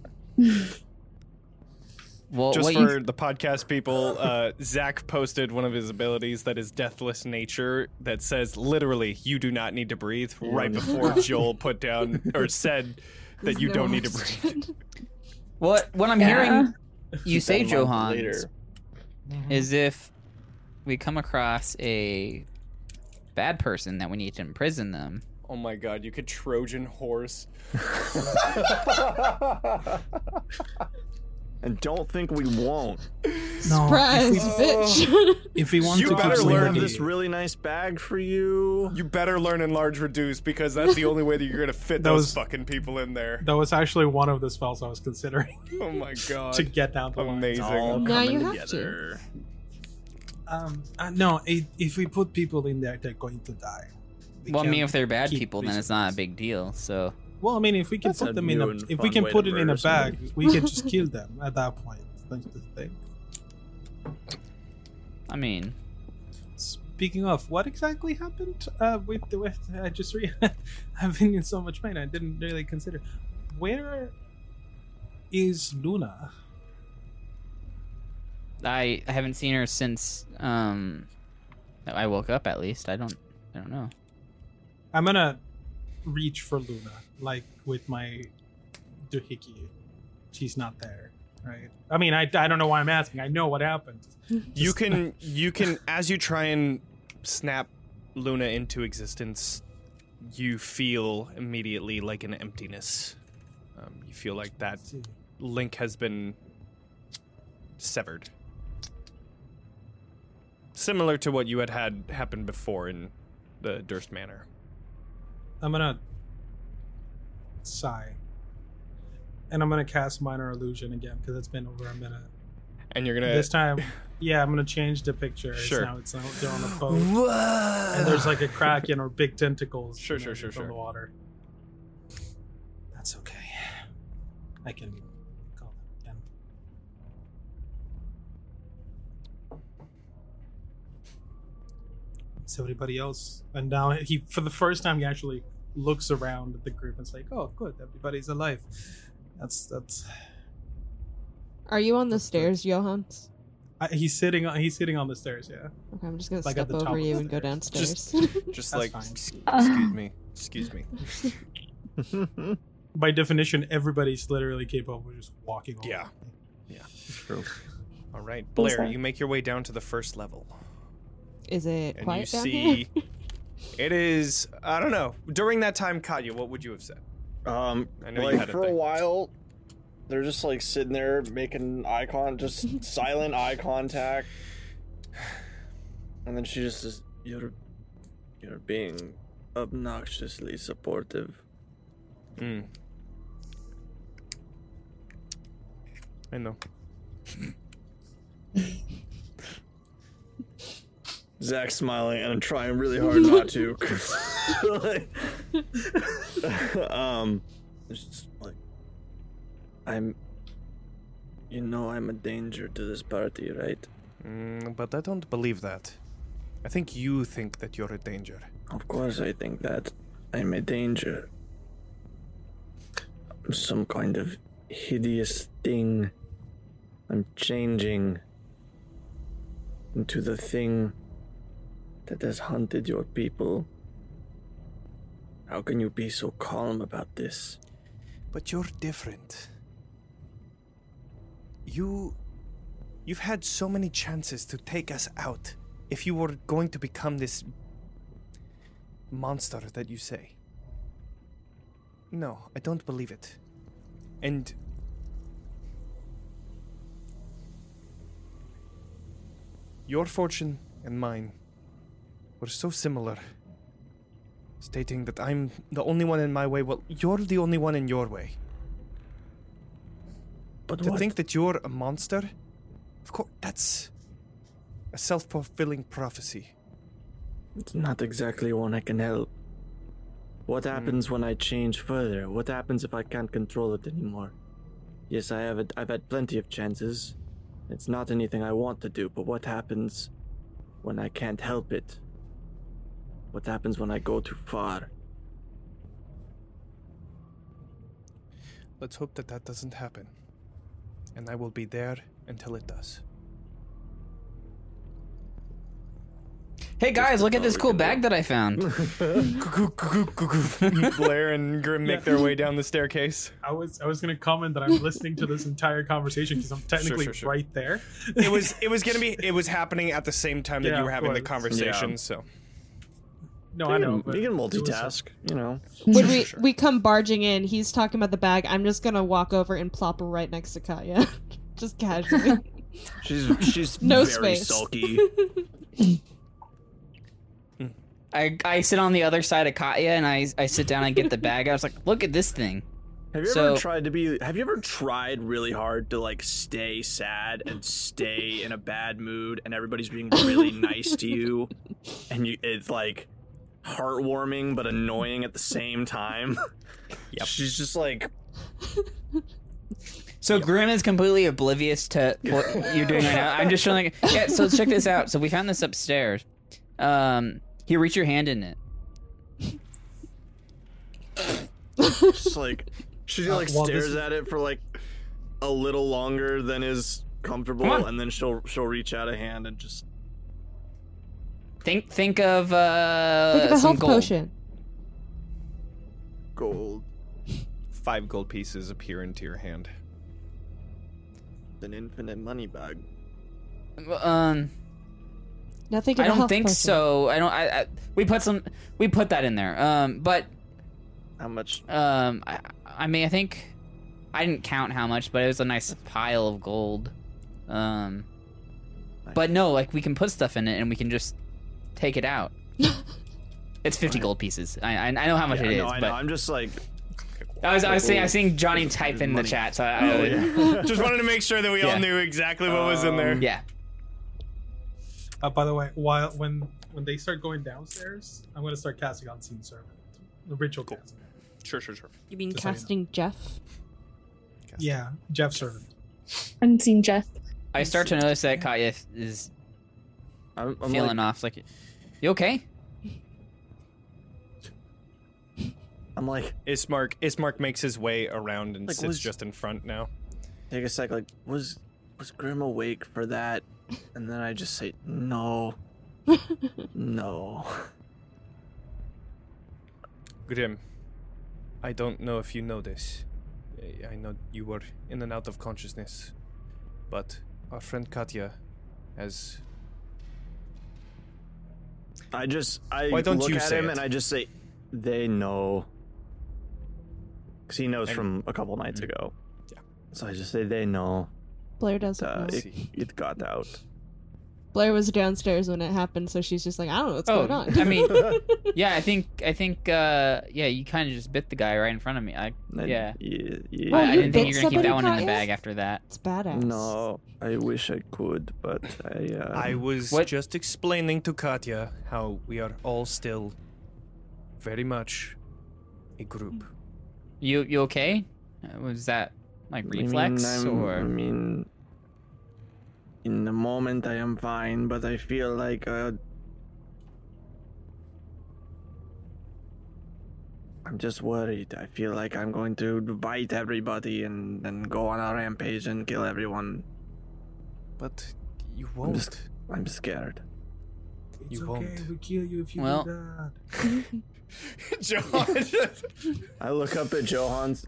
Well, Just for you, the podcast people, uh, Zach posted one of his abilities that is deathless nature that says literally you do not need to breathe right before [LAUGHS] Joel put down or said that you No don't need to breathe. [LAUGHS] what what I'm Yeah. hearing you say, About a month Johan, mm-hmm. is if we come across a bad person that we need to imprison them. Oh my god, you could Trojan horse. [LAUGHS] [LAUGHS] and don't think we won't. Surprise, if bitch. [LAUGHS] If we want You to better learn Liberty- this really nice bag for you. You better learn enlarge reduce because that's the only way that you're gonna fit [LAUGHS] That those was- fucking people in there. That was actually one of the spells I was considering [LAUGHS] Oh my god. to get down the line. It's all Amazing. Now coming you have to. Um, uh, no, it, if we put people in there, they're going to die. We well, I mean, if they're bad keep people, then it's not a big deal. So Well, I mean, if we can That's put them in a, if we can put it in a bag, somebody. we can just kill them at that point. Don't you think? I mean, Speaking of, what exactly happened uh, with the with? I just re- [LAUGHS] I've been in so much pain. I didn't really consider. Where is Luna? I I haven't seen her since um I woke up. At least I don't I don't know. I'm gonna reach for Luna, like with my doohickey. She's not there, right? I mean, I, I don't know why I'm asking. I know what happened. [LAUGHS] You can you can as you try and snap Luna into existence, you feel immediately like an emptiness. Um, you feel like that link has been severed. Similar to what you had had happen before in the Durst Manor. I'm gonna sigh, and I'm gonna cast minor illusion again because it's been over a minute. And you're gonna this time, [LAUGHS] Yeah, I'm gonna change the picture. It's Sure. Now it's out there on a boat, and there's like a kraken or big tentacles. Sure, you sure, sure, from sure. the water. That's okay. I can call that again. It's everybody else, and now he, for the first time, he actually looks around at the group and is like, "Oh, good, everybody's alive." That's that's. Are you on the stairs, Jo Hans? I, he's sitting on he's sitting on the stairs. Yeah. Okay, I'm just gonna Like step over you the and go downstairs. Just [LAUGHS] just like, fine. Uh. [LAUGHS] excuse me, excuse me. By definition, everybody's literally capable of just walking. Over. Yeah. True. All right, Blaire, you make your way down to the first level, Is it and quiet you down see here? [LAUGHS] it is. I don't know. During that time, Katya, what would you have said? Um, I know you like had a for a thing. while, they're just like sitting there making eye con, just [LAUGHS] silent eye contact, and then she just says, "You're, you're being obnoxiously supportive." Mm. I know. [LAUGHS] Zach's smiling and I'm trying really hard [LAUGHS] not to. like, [LAUGHS] um, just like I'm. You know, I'm a danger to this party, right? Mm, but I don't believe that. I think you think that you're a danger. Of course, I think that I'm a danger. I'm some kind of hideous thing. I'm changing into the thing that has hunted your people. How can you be so calm about this? But you're different. You. You've had so many chances to take us out if you were going to become this. monster that you say. No, I don't believe it. And. Your fortune and mine were so similar. Stating that I'm the only one in my way. Well, you're the only one in your way. But To what? think that you're a monster? Of course, that's a self fulfilling prophecy. It's not exactly one I can help. What hmm. happens when I change further? What happens if I can't control it anymore? Yes, I have. I've had plenty of chances. It's not anything I want to do, but what happens when I can't help it? What happens when I go too far? Let's hope that that doesn't happen. And I will be there until it does. Hey guys, look at this cool bag that I found. [LAUGHS] [LAUGHS] Blaire and Grimm make their way down the staircase. I was I was gonna comment that I'm listening to this entire conversation because I'm technically sure, sure. right there. It was it was gonna be it was [LAUGHS] happening at the same time that Yeah, you were having the conversation. Yeah. So No, I know. You but can, you can multitask, you know. when we sure. we come barging in, he's talking about the bag. I'm just gonna walk over and plop her right next to Katya, [LAUGHS] just casually. She's she's [LAUGHS] No very space. sulky. [LAUGHS] I, I sit on the other side of Katya and I, I sit down and get the bag. I was like, look at this thing. Have you So- ever tried to be? Have you ever tried really hard to like stay sad and stay in a bad mood, and everybody's being really nice to you, and you it's like heartwarming but annoying at the same time. [LAUGHS] Yep. She's just like, So Grimm is completely oblivious to what you're doing right now. I'm just showing. Yeah. So check this out. So we found this upstairs. Um, here, reach your hand in it. just like she Uh, like well, stares this- at it for like a little longer than is comfortable, Come on. and then she'll she'll reach out a hand and just Think think of uh Think of a some health gold. potion. gold. five gold pieces appear into your hand. An infinite money bag. Um, Now think of don't think potion. so. I don't. I, I we put some. We put that in there. Um, but How much? um, I, I mean, I think I didn't count how much, but it was a nice pile of gold. Um, but no, like we can put stuff in it and we can just take it out. [LAUGHS] it's fifty gold pieces. I I, I know how much Yeah, it is, no, I know. but I'm just like, I was I was seeing I was seeing Jonny type in the chat, so I, I oh yeah. [LAUGHS] Just wanted to make sure that we all knew exactly what was in there. Um, yeah. Uh, by the way, while when when they start going downstairs, I'm gonna start casting on unseen servant, the ritual casting. Sure, sure, sure. You mean Just so you know. casting Jeff? Yeah, Jeff servant. Unseen Jeff. I start to notice that Katya is I'm, I'm feeling like, off. Like, you okay? I'm like, Ismark Ismark makes his way around and Like, sits was- just in front now. take a sec. Like, was was Grimm awake for that? And then I just say, no, [LAUGHS] no. Grimm, I don't know if you know this. I- I know you were in and out of consciousness, but our friend Katya has. I just, I Why don't look you at say him it? and I just say, they know. Because he knows And- from a couple nights Mm. ago. Yeah. So I just say, they know. Blaire doesn't Uh, know. it, it got out. Blaire was downstairs when it happened, so she's just like, I don't know what's Oh, going on. I mean, [LAUGHS] yeah, I think I think uh yeah, you kind of just bit the guy right in front of me. I And yeah. Yeah. Oh, I, I didn't think you were gonna keep that one in the Katya? bag after that. it's badass. No, I wish I could, but I. Uh, I was What- just explaining to Katya how we are all still very much a group. You you okay? Uh, Was that like I mean, reflex I'm- I mean, in the moment I am fine, but I feel like uh, I'm just worried. I feel like I'm going to bite everybody and then go on a rampage and kill everyone. But you I'm won't. just, I'm scared. It's You okay. won't. We kill you if you Well- do that. [LAUGHS] [LAUGHS] John. I look up at Jo Hans.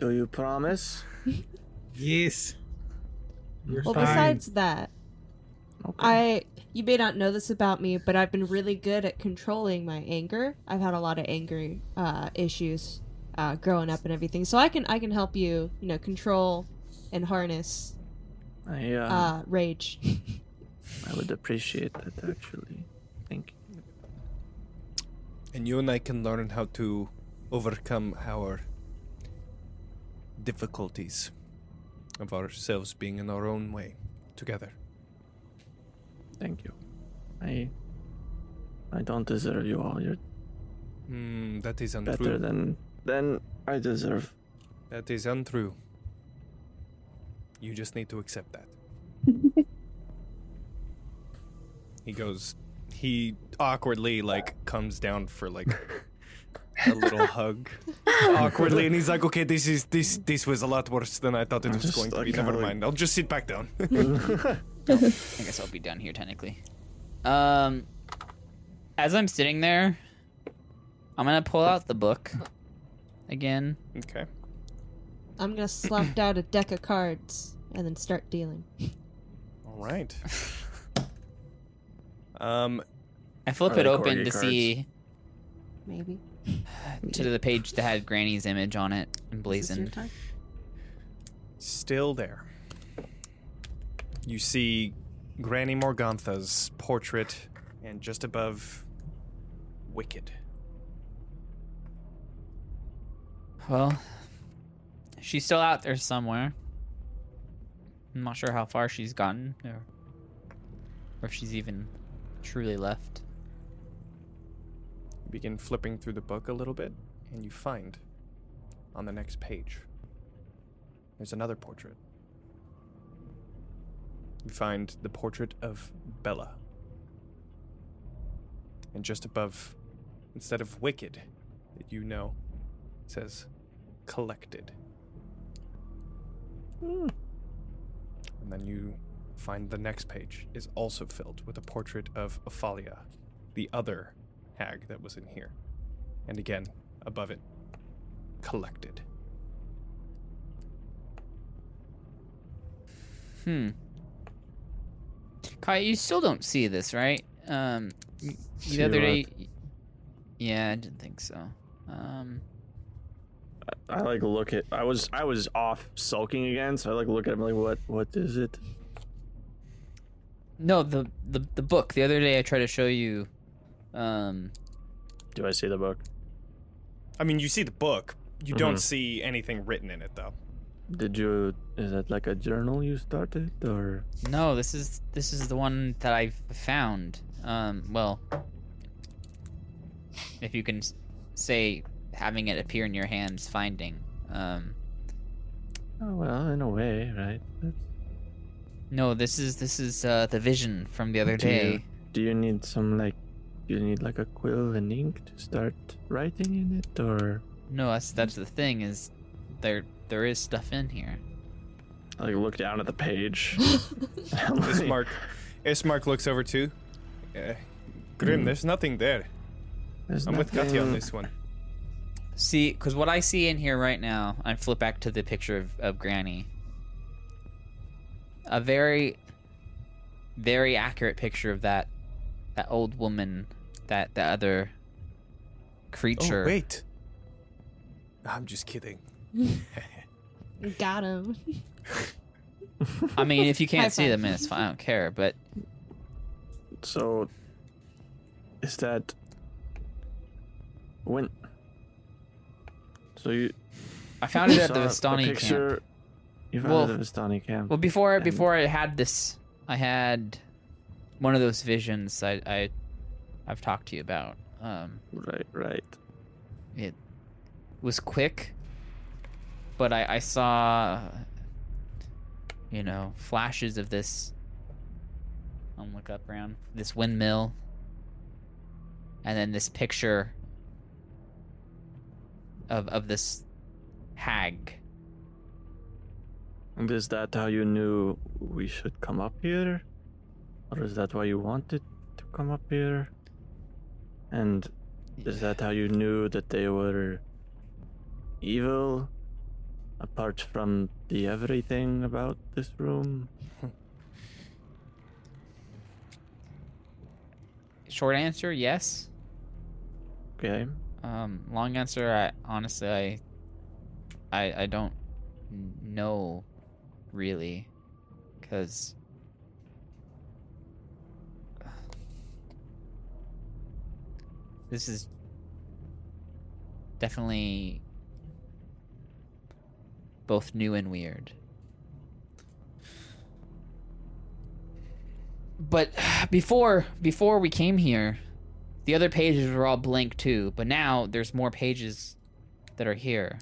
Do you promise? Yes. You're Well, fine. besides that, Okay. I you may not know this about me, but I've been really good at controlling my anger. I've had a lot of anger uh, issues uh, growing up and everything, so I can I can help you, you know, control and harness I, uh, uh, rage. I would appreciate that actually. Thank you. and you and I can learn how to overcome our difficulties of ourselves being in our own way together. Thank you. I I don't deserve you all. You're Hmm, that is untrue. better than than I deserve. That is untrue. You just need to accept that. [LAUGHS] he goes he awkwardly like comes down for like [LAUGHS] a little hug [LAUGHS] awkwardly and he's like okay this is this this was a lot worse than i thought it I'm was just, going to like, be never like- mind i'll just sit back down [LAUGHS] I guess I'll be down here technically. Um, as I'm sitting there, I'm gonna pull out the book again. okay I'm gonna slap [COUGHS] out a deck of cards and then start dealing. all right [LAUGHS] um I flip Are it they open corgi to cards? see Maybe. To the page that had Granny's image on it emblazoned. still there you see granny morgantha's portrait and just above wicked Well, she's still out there somewhere. I'm not sure how far she's gotten, or, or if she's even truly left. You begin flipping through the book a little bit, and you find on the next page there's another portrait. You find the portrait of Bella. And just above, instead of wicked, that you know, it says collected. Hmm. And then you find the next page is also filled with a portrait of Offalia, the other hag that was in here. And again, above it, collected. Hmm. Kai, you still don't see this, right? Um, y- See the other what? day. Yeah, I didn't think so. Um, I like look at. I was I was off sulking again, so I like look at him like, what what is it? no, the the the book. The other day, I tried to show you. Um, Do I see the book? I mean, you see the book. You don't Mhm. see anything written in it, though. Did you? Is that like a journal you started, or? No, this is this is the one that I found. Um, well, if you can say having it appear in your hands, finding. Um, Oh well, in a way, right? That's, no, this is this is uh, the vision from the other Do you- day. do you need some like? Do you need like a quill and ink to start writing in it, or No, that's that's the thing is there there is stuff in here. like look down at the page? [LAUGHS] [LAUGHS] Ismark, Ismark looks over too. Uh, Grimm, Hmm. there's nothing there. There's I'm with Katya on this one. See, because what I see in here right now, I flip back to the picture of, of Granny. A very, very accurate picture of that, that old woman, that that other oh, creature. Oh wait. I'm just kidding. [LAUGHS] Got him. I mean, if you [LAUGHS] can't see five. them, it's fine. I don't care. But So, is that when? So you I found it at the a Vistani camp. picture. You found Well- it at the Vistani camp. Well, before And- before I had this, I had one of those visions I, I I've talked to you about. Um, right, right. it was quick, but I, I saw, you know, flashes of this. I'll look up around this windmill, and then this picture of of this hag. And is that how you knew we should come up here, or is that why you wanted to come up here? And is that how you knew that they were evil, apart from the everything about this room? [LAUGHS] Short answer, yes. Okay. Um, long answer, I honestly, I, I, I don't know, really, because this is definitely both new and weird. But before before we came here, the other pages were all blank too, but now there's more pages that are here.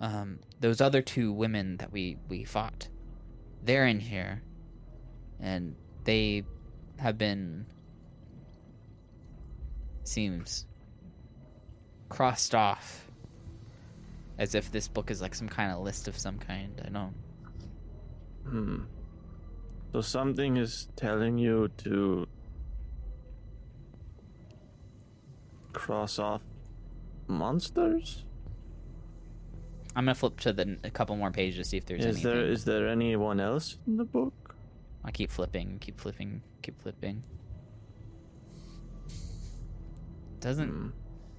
Um, those other two women that we we fought, they're in here, and they have been seems crossed off as if this book is like some kind of list of some kind. I don't. Hmm. So something is telling you to cross off monsters? I'm gonna flip to the a couple more pages to see if there's Is anything. there is there anyone else in the book? I keep flipping, keep flipping, keep flipping. Doesn't Hmm.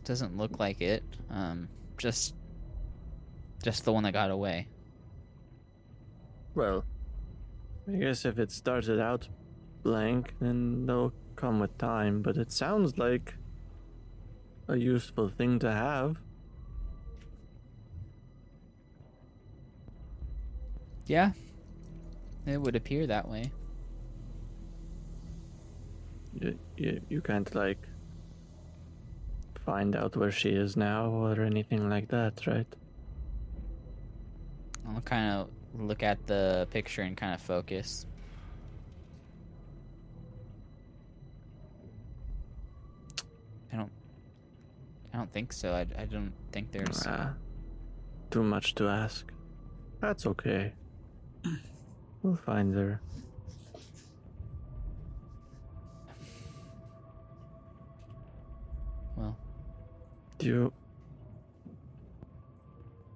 doesn't look like it. Um, just just the one that got away. Well, I guess if it started out blank, then they'll come with time, but it sounds like a useful thing to have. Yeah, it would appear that way. You, you, you can't, like, find out where she is now or anything like that, right? I'll kind of look at the picture and kind of focus. I don't. I don't think so. I, I don't think there's. Ah, too much to ask. That's okay. [CLEARS THROAT] We'll find her. You.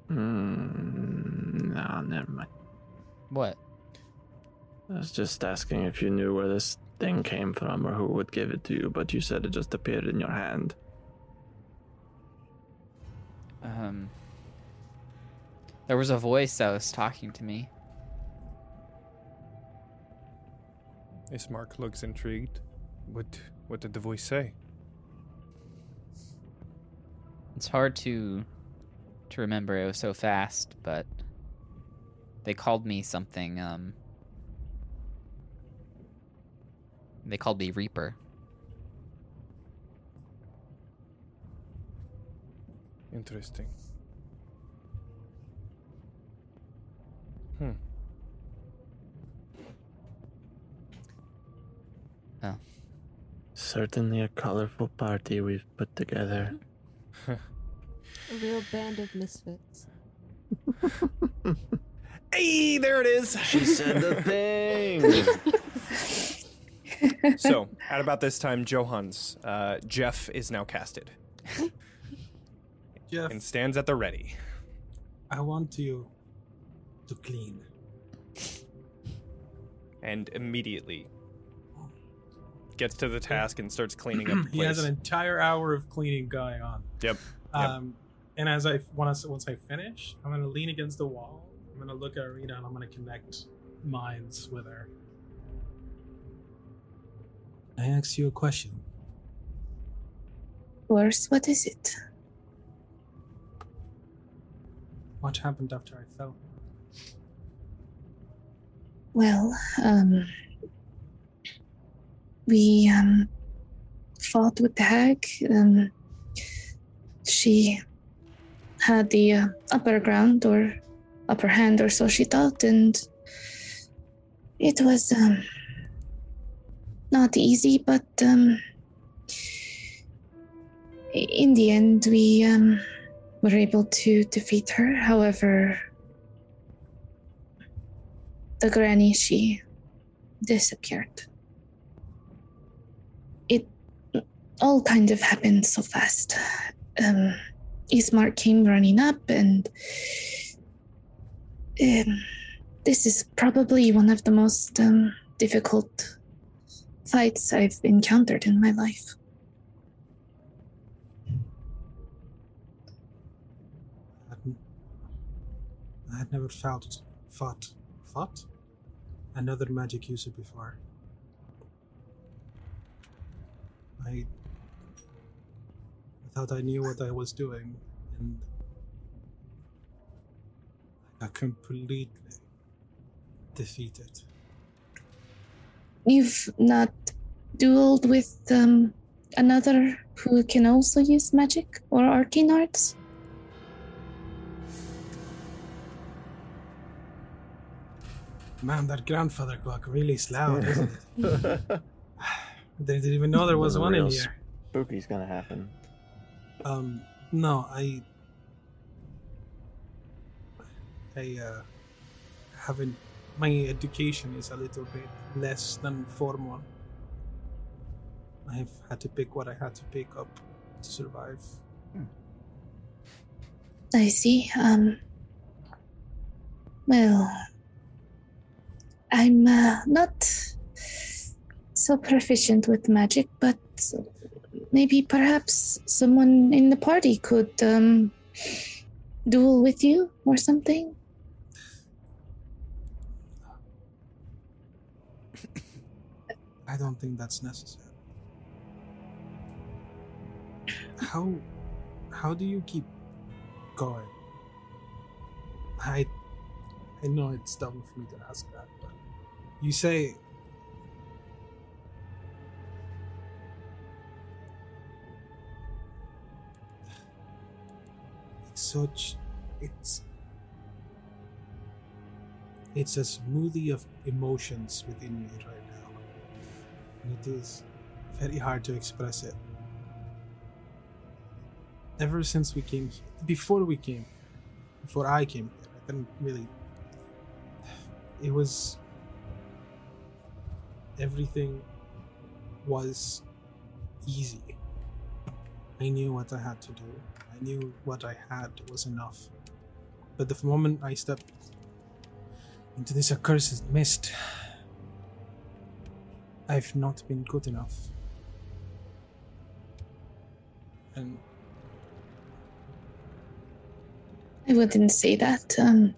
Hmm. No, never mind. what? I was just asking if you knew where this thing came from or who would give it to you, but you said it just appeared in your hand. Um. There was a voice that was talking to me. Ismark looks intrigued. What what did the voice say? It's hard to to remember. It was so fast, but they called me something. Um, they called me Reaper. Interesting. Hmm. Certainly a colorful party we've put together. [LAUGHS] A real band of misfits. [LAUGHS] Hey, there it is. She said the [LAUGHS] thing. so, at about this time, Jo Hans, uh, Jeff is now casted Jeff, and stands at the ready. I want you to clean. and immediately gets to the task and starts cleaning up [CLEARS THROAT] the he has an entire hour of cleaning going on. Yep. Yep. Um, and as I once once I finish, I'm gonna lean against the wall. I'm gonna look at Ireena and I'm gonna connect minds with her. I asked you a question. Worse, what is it? What happened after I fell? Well, um, we um, fought with the hag. Um, she had the uh, upper ground or upper hand, or so she thought, and it was um, not easy, but um, in the end, we um, were able to defeat her. However, the granny, she disappeared. It all kind of happened so fast. Um, Ismark came running up, and um, this is probably one of the most um, difficult fights I've encountered in my life. I had, never felt fought fought another magic user before. I thought I knew what I was doing, and I got completely defeated. You've not dueled with um, another who can also use magic or arcane arts? Man, that grandfather clock really is loud, isn't it? I [LAUGHS] didn't even know there was one in here. Spooky's gonna happen. Um, no, I, I uh, haven't. My education is a little bit less than formal. I've had to pick what I had to pick up to survive. I see. Um. Well, I'm uh, not so proficient with magic, but maybe perhaps someone in the party could um, duel with you or something. I don't think that's necessary. How, how do you keep going? I, I know it's dumb for me to ask that, but you say such, it's, it's a smoothie of emotions within me right now and it is very hard to express it. Ever since we came here, before we came, before I came here, I didn't really. It was. Everything was easy. I knew what I had to do. I knew what I had was enough. But the moment I stepped into this accursed mist, I've not been good enough. And I wouldn't say that. Um,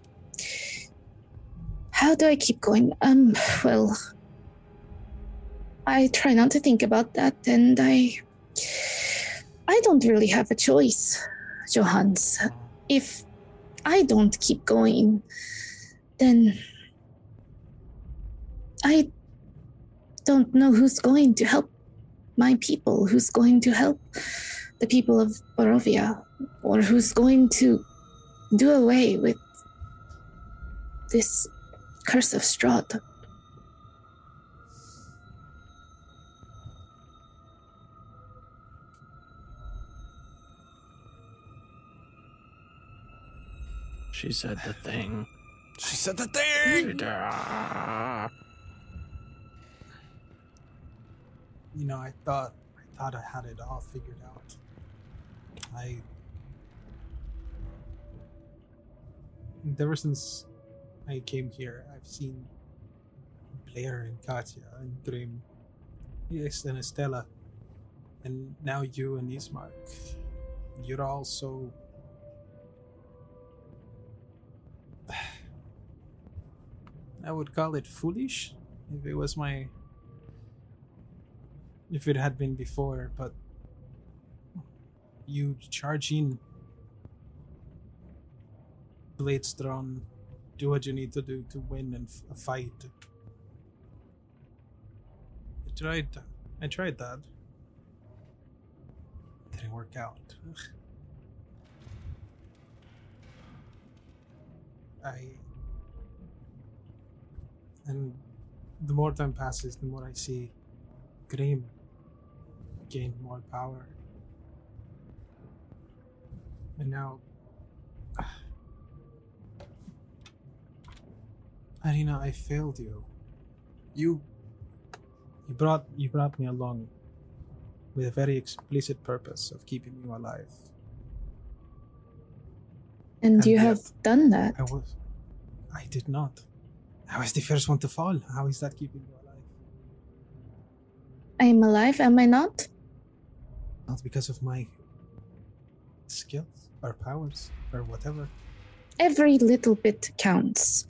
how do I keep going? Um, well, I try not to think about that, and I, I don't really have a choice, Jo Hans. If I don't keep going, then I don't know who's going to help my people, who's going to help the people of Barovia, or who's going to do away with this curse of Strahd. She said the thing. She said the thing. You know, I thought I thought I had it all figured out. I ever since I came here, I've seen Blaire and Katya and Grimm, yes, and Estella, and now you and Ismark. You're all so. I would call it foolish if it was my. If it had been before, but you charge in blades drawn do what you need to do to win and f- a fight i tried i tried that didn't work out Ugh. i and the more time passes the more i see Grimm gain more power and now [SIGHS] Ireena, I failed you. You you brought you brought me along with a very explicit purpose of keeping you alive. And And you have done that. I was I did not. I was the first one to fall. How is that keeping you alive? I am alive, am I not? Not because of my skills or powers or whatever. Every little bit counts.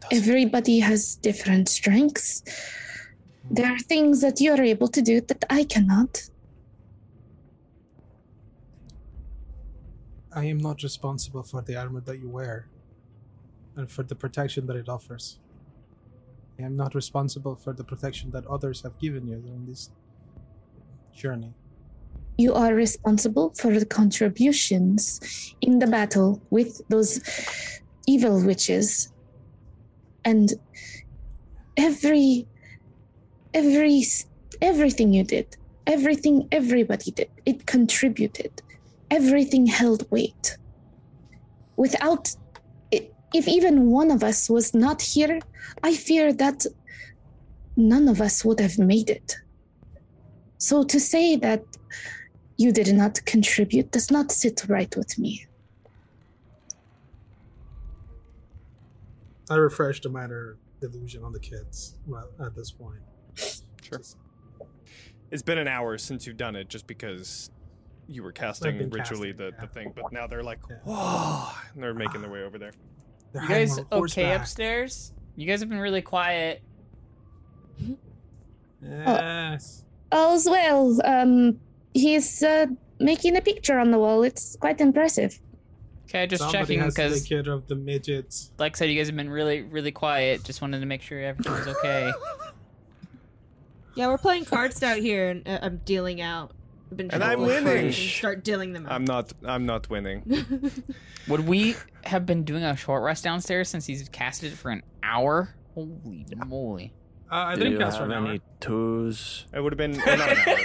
Doesn't- Everybody has different strengths. There are things that you're able to do that I cannot. I am not responsible for the armor that you wear and for the protection that it offers. I am not responsible for the protection that others have given you during this journey. You are responsible for the contributions in the battle with those evil witches. And every every everything you did, everything everybody did, it contributed. Everything held weight. Without if even one of us was not here, I fear that none of us would have made it. So to say that you did not contribute does not sit right with me. I refreshed the minor illusion on the kids well, at this point. Sure. Just- It's been an hour since you've done it, just because you were casting ritually casting, the, yeah. the thing. But now they're like, Yeah. whoa, and they're making their ah. way over there. They're You guys okay horseback. upstairs? You guys have been really quiet. Yes. All's well. Um, he's uh, making a picture on the wall. It's quite impressive. Okay, just Somebody checking has because, take care of the midgets. like I said, you guys have been really, really quiet. Just wanted to make sure everything was okay. [LAUGHS] Yeah, we're playing cards out here, and uh, I'm dealing out. I've been And I'm winning. and Start dealing them out. I'm not. I'm not winning. [LAUGHS] Would we have been doing a short rest downstairs since he's casted it for an hour? Holy moly! Uh, I Do didn't you cast for an hour. any twos? It would have been well, not an hour.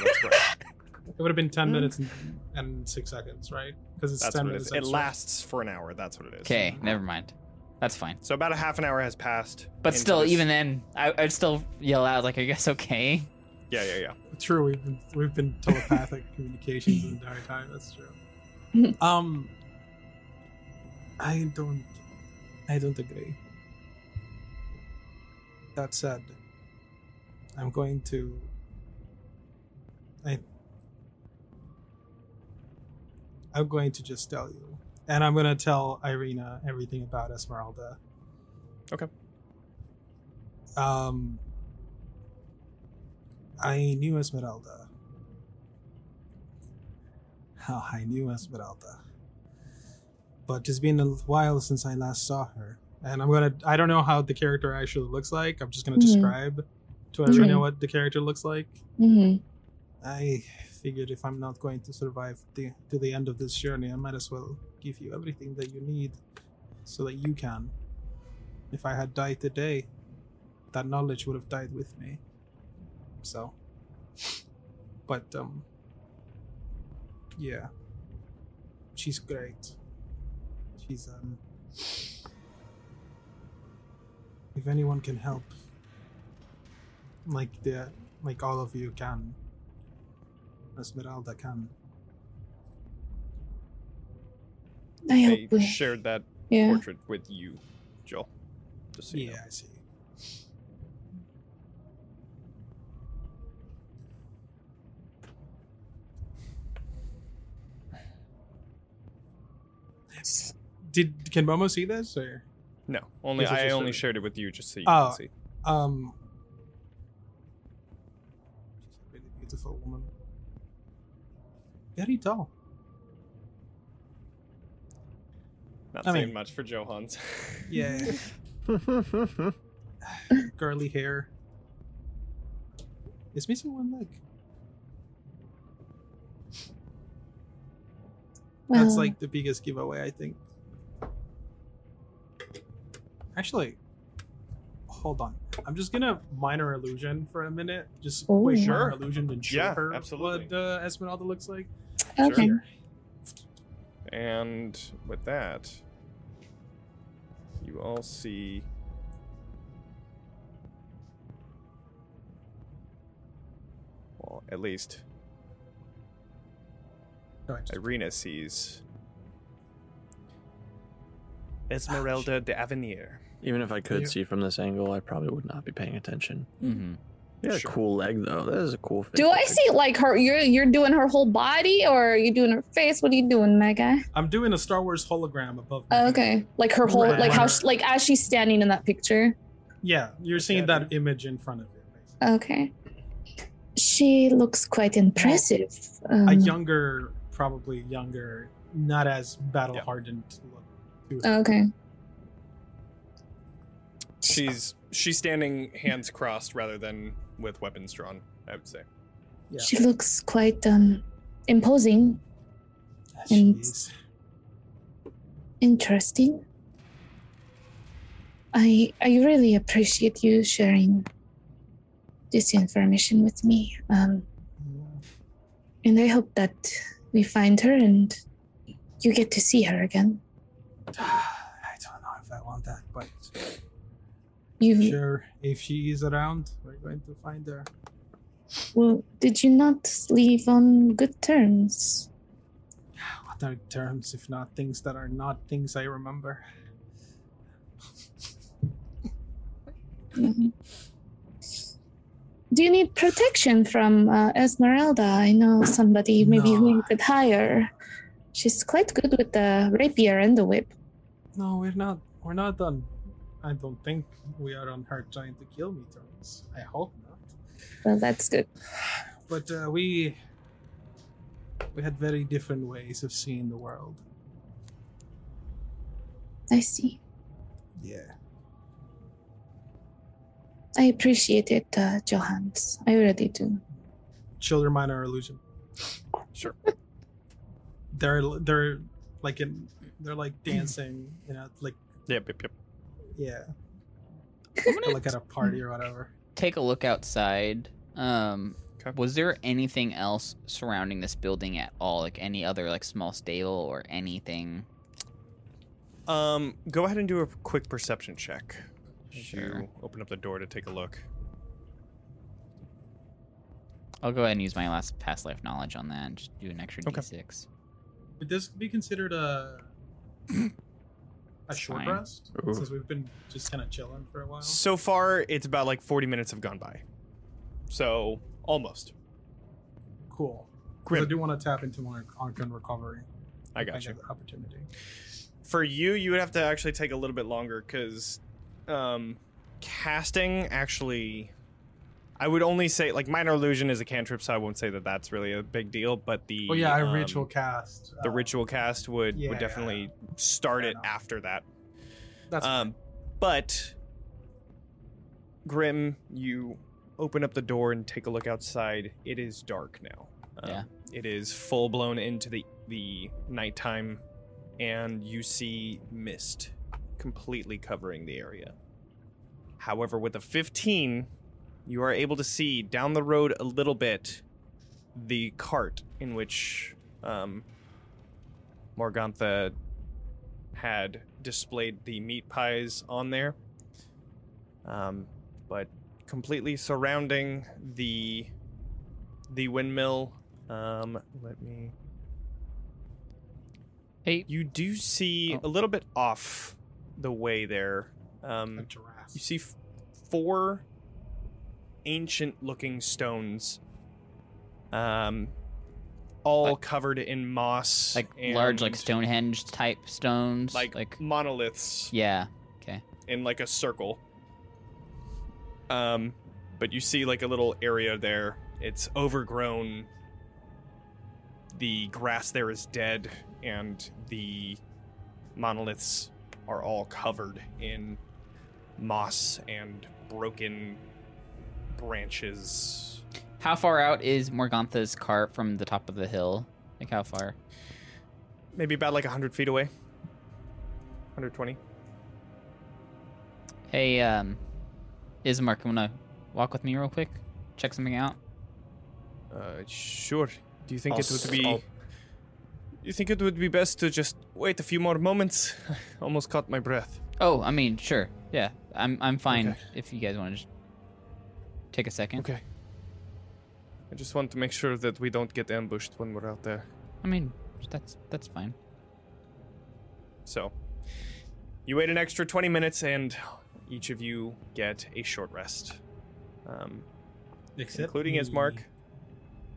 It would have been 10 Mm. minutes and, and 6 seconds, right? Because it's That's 10 what it minutes. It lasts for an hour. That's what it is. Okay, never mind. That's fine. So about a half an hour has passed. But still, this- even then, I, I'd still yell out like, "Are you guys okay?" Yeah, yeah, yeah. True, we've been, we've been telepathic [LAUGHS] communications the entire time. That's true. [LAUGHS] Um, I don't, I don't agree. That said, I'm going to. I. I'm going to just tell you, and I'm going to tell Ireena everything about Ezmerelda. Okay. Um. I knew Ezmerelda. How I knew Ezmerelda. But it's been a while since I last saw her, and I'm gonna. I don't know how the character actually looks like. I'm just gonna Mhm. describe to everyone Mhm. what the character looks like. hmm I figured if I'm not going to survive the to the end of this journey, I might as well give you everything that you need, so that you can. If I had died today, that knowledge would have died with me. So, but um, yeah, she's great. She's um, if anyone can help, like the like all of you can, Ezmerelda can. I I hope we. shared that Yeah. portrait with you, Joel. Just so you know. Yeah, I see. Did can Momo see this or No, only This is I just only a- shared it with you just so you Oh. can see. um? She's a really beautiful woman. Very tall. Not I saying mean- much for Jo Hans. [LAUGHS] Yeah, [LAUGHS] curly hair. It's missing one leg. Well, That's like the biggest giveaway, I think. Actually, hold on. I'm just gonna minor illusion for a minute. Just Oh. quick Sure. minor illusion and show Yeah, her absolutely. what uh, Ezmerelda looks like. okay. Sure. And with that, you all see. Well, at least No, Ireena sees Ezmerelda de Avenir. Even if I could Yeah. see from this angle, I probably would not be paying attention. Mm-hmm. Yeah, Sure. cool leg though. That is a cool. Thing. Do I see like her? You're you're doing her whole body, or are you doing her face? What are you doing, Mega? I'm doing a Star Wars hologram above. my Oh, head. okay, like her whole, Right. like how, she, like as she's standing in that picture. Yeah, you're seeing that image in front of you. Basically. Okay. She looks quite impressive. Um, a younger, probably younger, not as battle hardened look. to okay. She's she's standing hands crossed rather than with weapons drawn. I would say. Yeah. She looks quite um imposing, and- Jeez. interesting. I I really appreciate you sharing this information with me. Um, and I hope that we find her and you get to see her again. [SIGHS] I don't know if I want that, but You sure, if she is around, we're going to find her. well, did you not leave on good terms? [SIGHS] What are terms if not things that are not things I remember? Mhm. Do you need protection from uh, Ezmerelda? I know somebody maybe who you could hire. She's quite good with the rapier and the whip. No, we're not. We're not on. I don't think we are on her trying to kill me terms. I hope not. Well, that's good. But uh, we we had very different ways of seeing the world. I see. Yeah. I appreciate it, uh, Jo Hans. I really do. Children minor illusion. Sure. [LAUGHS] They're they're like in they're like dancing, you know, like Yep. Yep. Yep. yeah, I'm like at a party or whatever. take a look outside. Um, Okay. was there anything else surrounding this building at all? Like any other like small stable or anything? Um, go ahead and do a quick perception check. As Sure. You open up the door to take a look. I'll go ahead and use my last past life knowledge on that and just do an extra Okay. d6. Would this be considered a [COUGHS] a short fine. rest? Ooh. Since we've been just kind of chilling for a while. So far, it's about like 40 minutes have gone by. So almost. Cool. 'Cause Grimm. I do want to tap into my Arcane recovery. I if got you. opportunity. For you, you would have to actually take a little bit longer because um, casting actually. I would only say like minor illusion is a cantrip, so I won't say that that's really a big deal. But the Oh yeah, I um, ritual cast. the uh, ritual cast would yeah, would definitely start fair it enough. after that. That's Um, but Grimm, you open up the door and take a look outside. It is dark now. Um, Yeah. It is full blown into the the nighttime, and you see mist completely covering the area. However, with a 15, you are able to see down the road a little bit the cart in which um, Morgantha had displayed the meat pies on there. Um, but completely surrounding the the windmill. Um, let me. Hey, You do see Oh. a little bit off the way there. A Um, giraffe. you see f- four ancient-looking stones, um, all Like- covered in moss, like large, like Stonehenge type stones. like, like monoliths yeah. Okay. in like a circle. Um, but you see like a little area there. It's overgrown. The grass there is dead, and the monoliths are all covered in moss and broken branches. How far out is Morgantha's cart from the top of the hill? Like how far? Maybe about like 100 feet away. 120. Hey, um, Ismark, you wanna walk with me real quick? Check something out. Uh, sure. Do you think I'll it would s- be? I'll- You think it would be best to just wait a few more moments? I [LAUGHS] Almost caught my breath. Oh, I mean, sure. Yeah, I'm I'm fine Okay. if you guys want to just take a second. Okay. I just want to make sure that we don't get ambushed when we're out there. I mean, that's that's fine. So, you wait an extra 20 minutes, and each of you get a short rest. Um, Except including me. Ismark.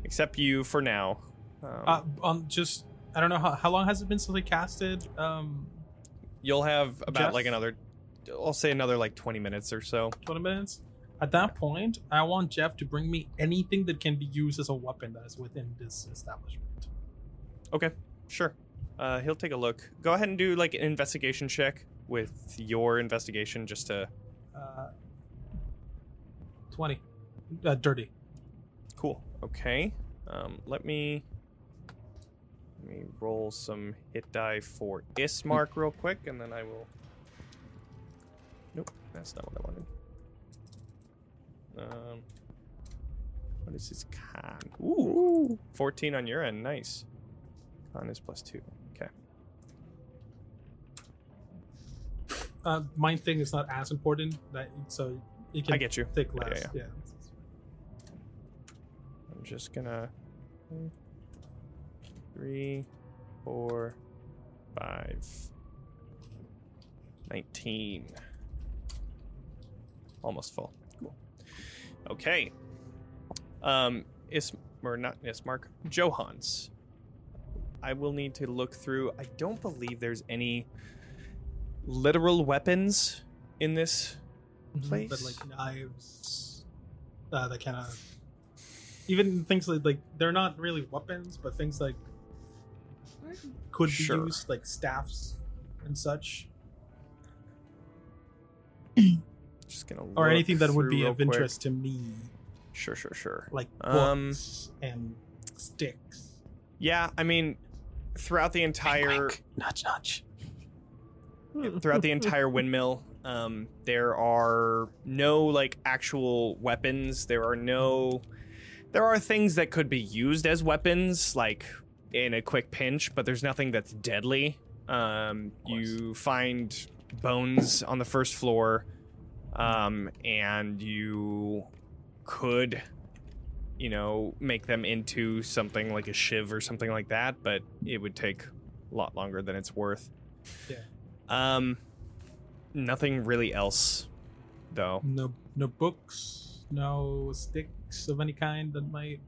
Except you for now. Um, Uh, on just I don't know how, how long has it been since I casted. Um, you'll have about Jeff? like another, I'll say another like 20 minutes or so. twenty minutes. At that point, I want Jeff to bring me anything that can be used as a weapon that is within this establishment. Okay, sure. Uh, he'll take a look. Go ahead and do like an investigation check with your investigation just to. Uh, Twenty, uh, dirty. Cool. Okay. Um, let me. Let me roll some hit die for Ismark real quick, and then I will. Nope, that's not what I wanted. Um, what is his con? Ooh, 14 on your end. Nice. Con is plus two. Okay. Uh, mind thing is not as important that so you can I get you. take Yeah, less. yeah, Yeah. I'm just gonna. Three, four, five, 19. Almost full. Cool. Okay. Um, Is or not Ismark, Jo Hans. I will need to look through. I don't believe there's any literal weapons in this Mhm, But place. like knives, uh, that kind of even things like like they're not really weapons, but things like could be Sure. used like staffs and such, [CLEARS THROAT] Just gonna or anything that would be of quick. interest to me, Sure, sure, sure. like Um, and sticks. Yeah, I mean, throughout the entire nudge, nudge. [LAUGHS] throughout the entire windmill, um, there are no like actual weapons. There are no. There are things that could be used as weapons, like in a quick pinch, but there's nothing that's deadly. Um, you find bones on the first floor, um, and you could, you know, make them into something like a shiv or something like that, but it would take a lot longer than it's worth. Yeah. Um, nothing really else, though. No, no books, no sticks of any kind that might.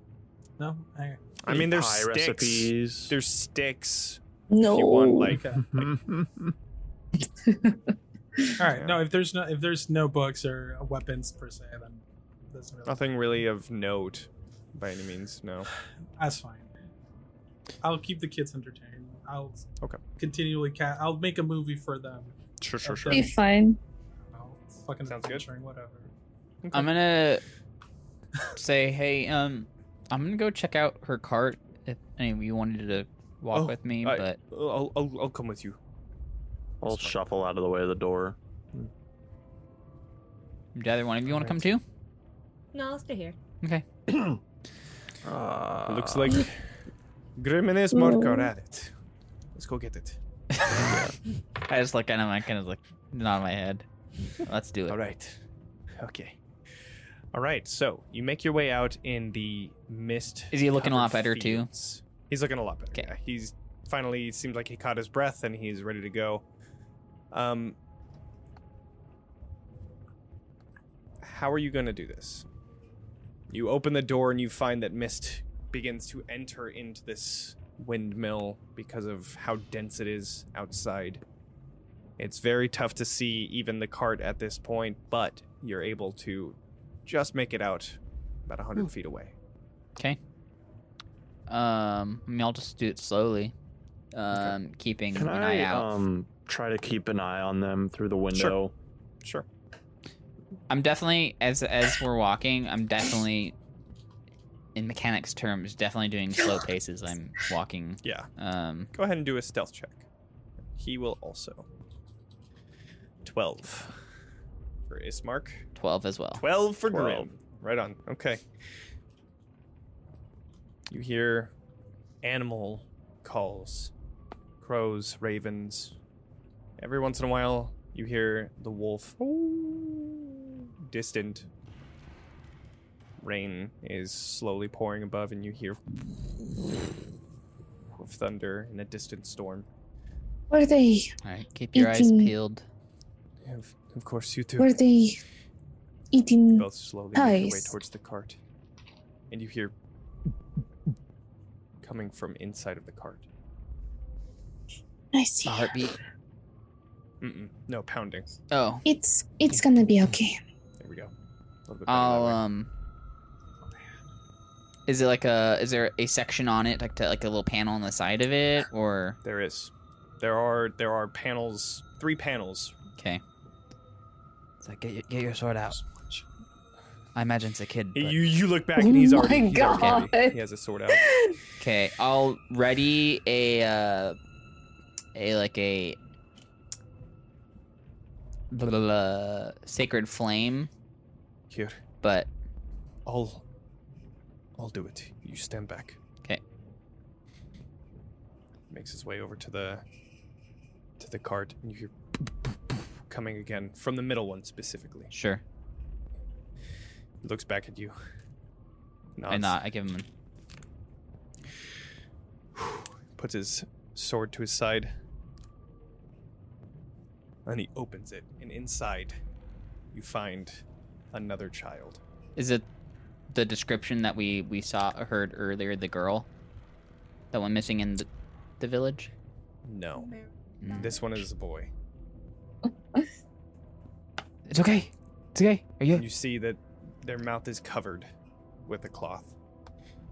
No, I, I mean, there's sticks. recipes. There's sticks. No. If you want, like, okay. [LAUGHS] All right. Yeah. No, if there's no if there's no books or weapons per se, then that's really nothing really of note, by any means. No. that's fine. I'll keep the kids entertained. I'll Okay. continually cat. I'll make a movie for them. Sure, sure, Okay. sure. Be fine. fucking Sounds good. adventuring, whatever. I'm gonna say, hey, um, I'm gonna go check out her cart. If any of you wanted to walk Oh, with me, I- but I'll, I'll, I'll come with you. I'll That's fine. shuffle out of the way of the door. do either one of you want to come too? No, I'll stay here. Okay. Uh, [CLEARS THROAT] It looks like Grimm and Ismark are at it. Let's go get it. [LAUGHS] I just like kind of, I kind of like nod my head. Let's do it. All right. Okay. All right. So you make your way out in the mist. Is he looking a lot better, too? He's looking a lot better. Okay. Yeah. He's finally seems like he caught his breath and he's ready to go. Um. How are you going to do this? You open the door and you find that mist begins to enter into this windmill because of how dense it is outside. It's very tough to see even the cart at this point, but you're able to just make it out about 100 feet away. Okay. Um, I mean, I'll just do it slowly. Um, keeping Can an I eye out. um try to keep an eye on them through the window? Sure. I'm definitely as as we're walking. I'm definitely, in mechanics terms, definitely doing slow paces. I'm walking. Yeah. Um, Go ahead and do a stealth check. He will also. 12 for Ismark. Twelve as well. 12 for 12. Grimm. Right on. Okay. You hear animal calls crows, ravens. Every once in a while, you hear the wolf. Distant. Rain is slowly pouring above, and you hear of thunder in a distant storm. What are they All right, keep your eyes peeled. Of, of course, you too. were they eating both slowly make your way towards the cart. And you hear coming from inside of the cart. I see. A heartbeat. Mm-mm. No, pounding. Oh, It's it's gonna be okay. There we go. A little bit better I'll um. Is it like a? Is there a section on it, like to, like a little panel on the side of it, or There is. There are there are panels, three panels. okay? It's like get your, get your sword out. I imagine it's a kid. but- You you look back and he's Oh already, my he's already God. he has a sword out. Okay, I'll ready a uh, a like a blah, blah, blah, sacred flame, Here, but I'll I'll do it. You stand back. Okay. Makes his way over to the to the cart, and you hear [LAUGHS] coming again from the middle one specifically. sure. He looks back at you. I Nods, not. I give him. [SIGHS] puts his sword to his side. And he opens it, and inside you find another child. Is it the description that we we saw heard earlier? The girl that went missing in the, the village. No. Mm. This one is a boy. [LAUGHS] It's okay. It's okay. Are you? You see that their mouth is covered with a cloth.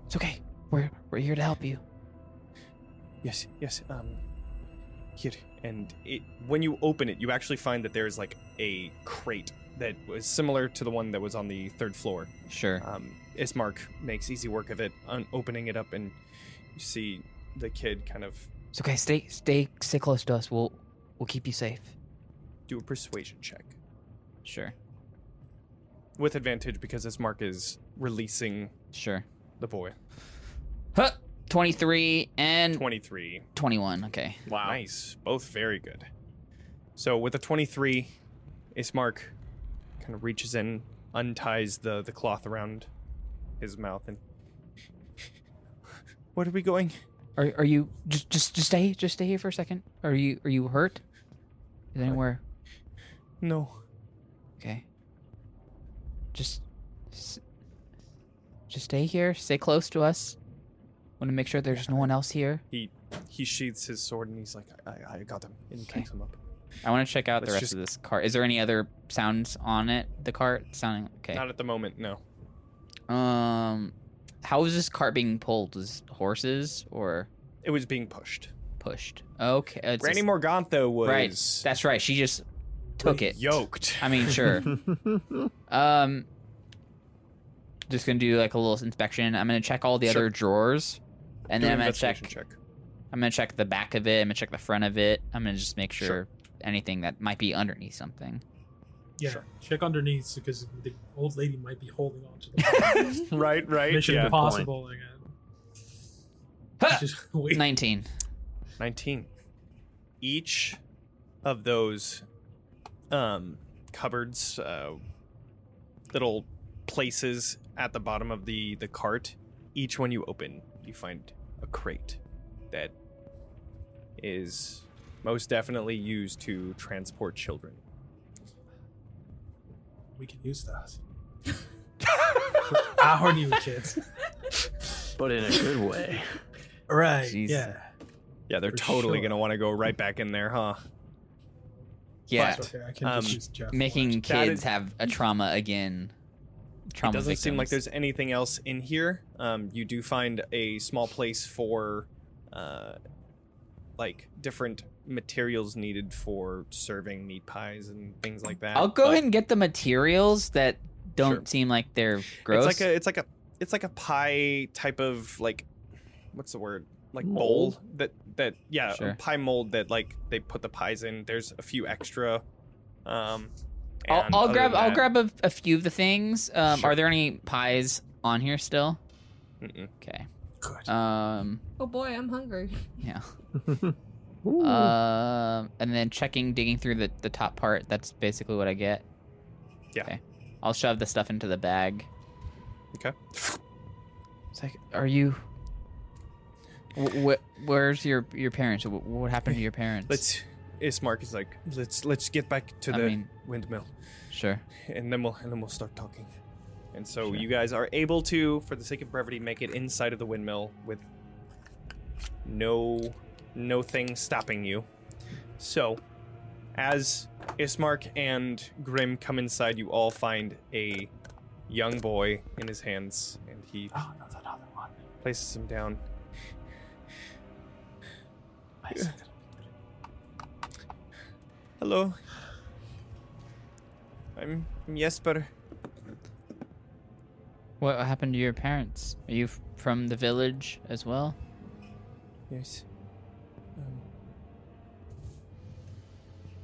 It's okay. We're we're here to help you. Yes, yes. Um, here, and it when you open it, you actually find that there's like a crate that was similar to the one that was on the third floor. Sure. Um, Ismark makes easy work of it, un- opening it up, and you see the kid kind of It's okay. Stay stay stay close to us. We'll we'll keep you safe. do a persuasion check Sure. With advantage because Ismark is releasing Sure. the boy. Huh. 23 and Twenty-three. 21. Okay. Wow. Nice. Both very good. So with a 23, Ismark kind of reaches in, unties the, the cloth around his mouth, and. [LAUGHS] What are we going? Are are you just just just stay just stay here for a second? Are you are you hurt? Is anywhere No. okay? Just just stay here. Stay close to us. Want to make sure there's no one else here. He he sheaths his sword and he's like, I, I got him. And he Okay. picks him up. I want to check out the Let's rest just- of this cart. Is there any other sounds on it? The cart sounding okay. Not at the moment, no. Um, how is this cart being pulled? Is horses or It was being pushed. pushed? Okay, it's Granny just- Morgantha was. Right, that's right. She just took it. Yoked. I mean, sure. [LAUGHS] um, just gonna do like a little inspection. I'm gonna check all the Sure. other drawers, and Do then an I'm gonna check. check. I'm gonna check the back of it. I'm gonna check the front of it. I'm gonna just make sure, Sure. anything that might be underneath something. Yeah, Sure. check underneath because the old lady might be holding on to the [LAUGHS] [LAUGHS] Right, right. Mission yeah. Impossible again. Just. Nineteen. 19 each of those um cupboards uh little places at the bottom of the the cart each one you open you find a crate that is most definitely used to transport children We can use that. For Our new kids. but in a good way. Right. Jeez. Yeah. yeah they're For totally sure. gonna want to go right back in there huh Yeah, That's okay. I can um, just use Jeff. for making it. Kids is- have a trauma again. Trauma it doesn't seem like there's anything else in here. Um, you do find a small place for, uh, like different materials needed for serving meat pies and things like that. I'll go but ahead and get the materials that don't Sure. seem like they're gross. It's like a, it's like a, it's like a pie type of like, what's the word? Like bowl that that yeah, Sure. a pie mold that like they put the pies in. There's a few extra. Um, I'll, I'll grab than I'll grab a, a few of the things. Um, Sure. Are there any pies on here still? Mm-mm. Okay. Good. Um. Oh boy, I'm hungry. Yeah. [LAUGHS] [LAUGHS] Ooh. Um. and then checking, digging through the the top part. That's basically what I get. Yeah. Okay. I'll shove the stuff into the bag. Okay. It's like, are you? Wh- wh- where's your your parents? Wh- What happened to your parents? Let's. Ismark is like, let's let's get back to I the mean- windmill. Sure. and then we'll and then we'll start talking. And so Sure. you guys are able to, for the sake of brevity, make it inside of the windmill with no no thing stopping you. So, as Ismark and Grimm come inside, you all find a young boy in his hands, and he Oh, not another one. places him down. Hello. I'm, I'm Jesper. What happened to your parents? Are you f- from the village as well? Yes. Um,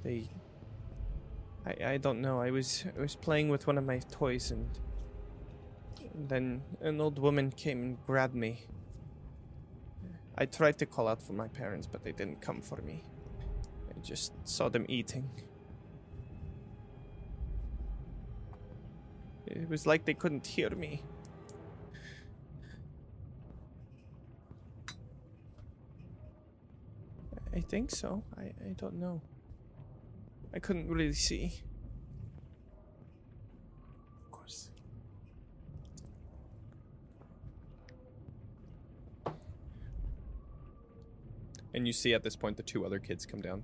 they. I I don't know. I was I was playing with one of my toys and then an old woman came and grabbed me. I tried to call out for my parents, but they didn't come for me. I just saw them eating. It was like they couldn't hear me. I think so. I, I don't know. I couldn't really see. Of course. And you see at this point the two other kids come down.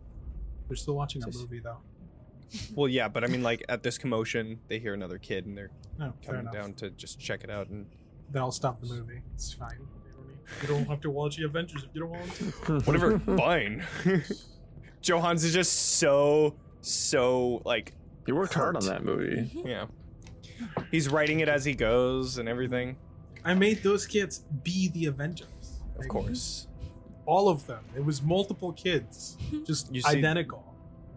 They're still watching a movie though. [LAUGHS] [LAUGHS] Well, yeah, but I mean, like at this commotion, they hear another kid and they're No, fair coming enough. down to just check it out. And Then I'll stop the movie. It's fine. You don't, need- you don't have to watch the Avengers if you don't want to. [LAUGHS] whatever, fine. Jo Hans is just so so like You worked hard on that movie. Mm-hmm. yeah. He's writing it as he goes and everything. I made those kids be the Avengers. Of Like, course. All of them. It was multiple kids, [LAUGHS] just You see- identical.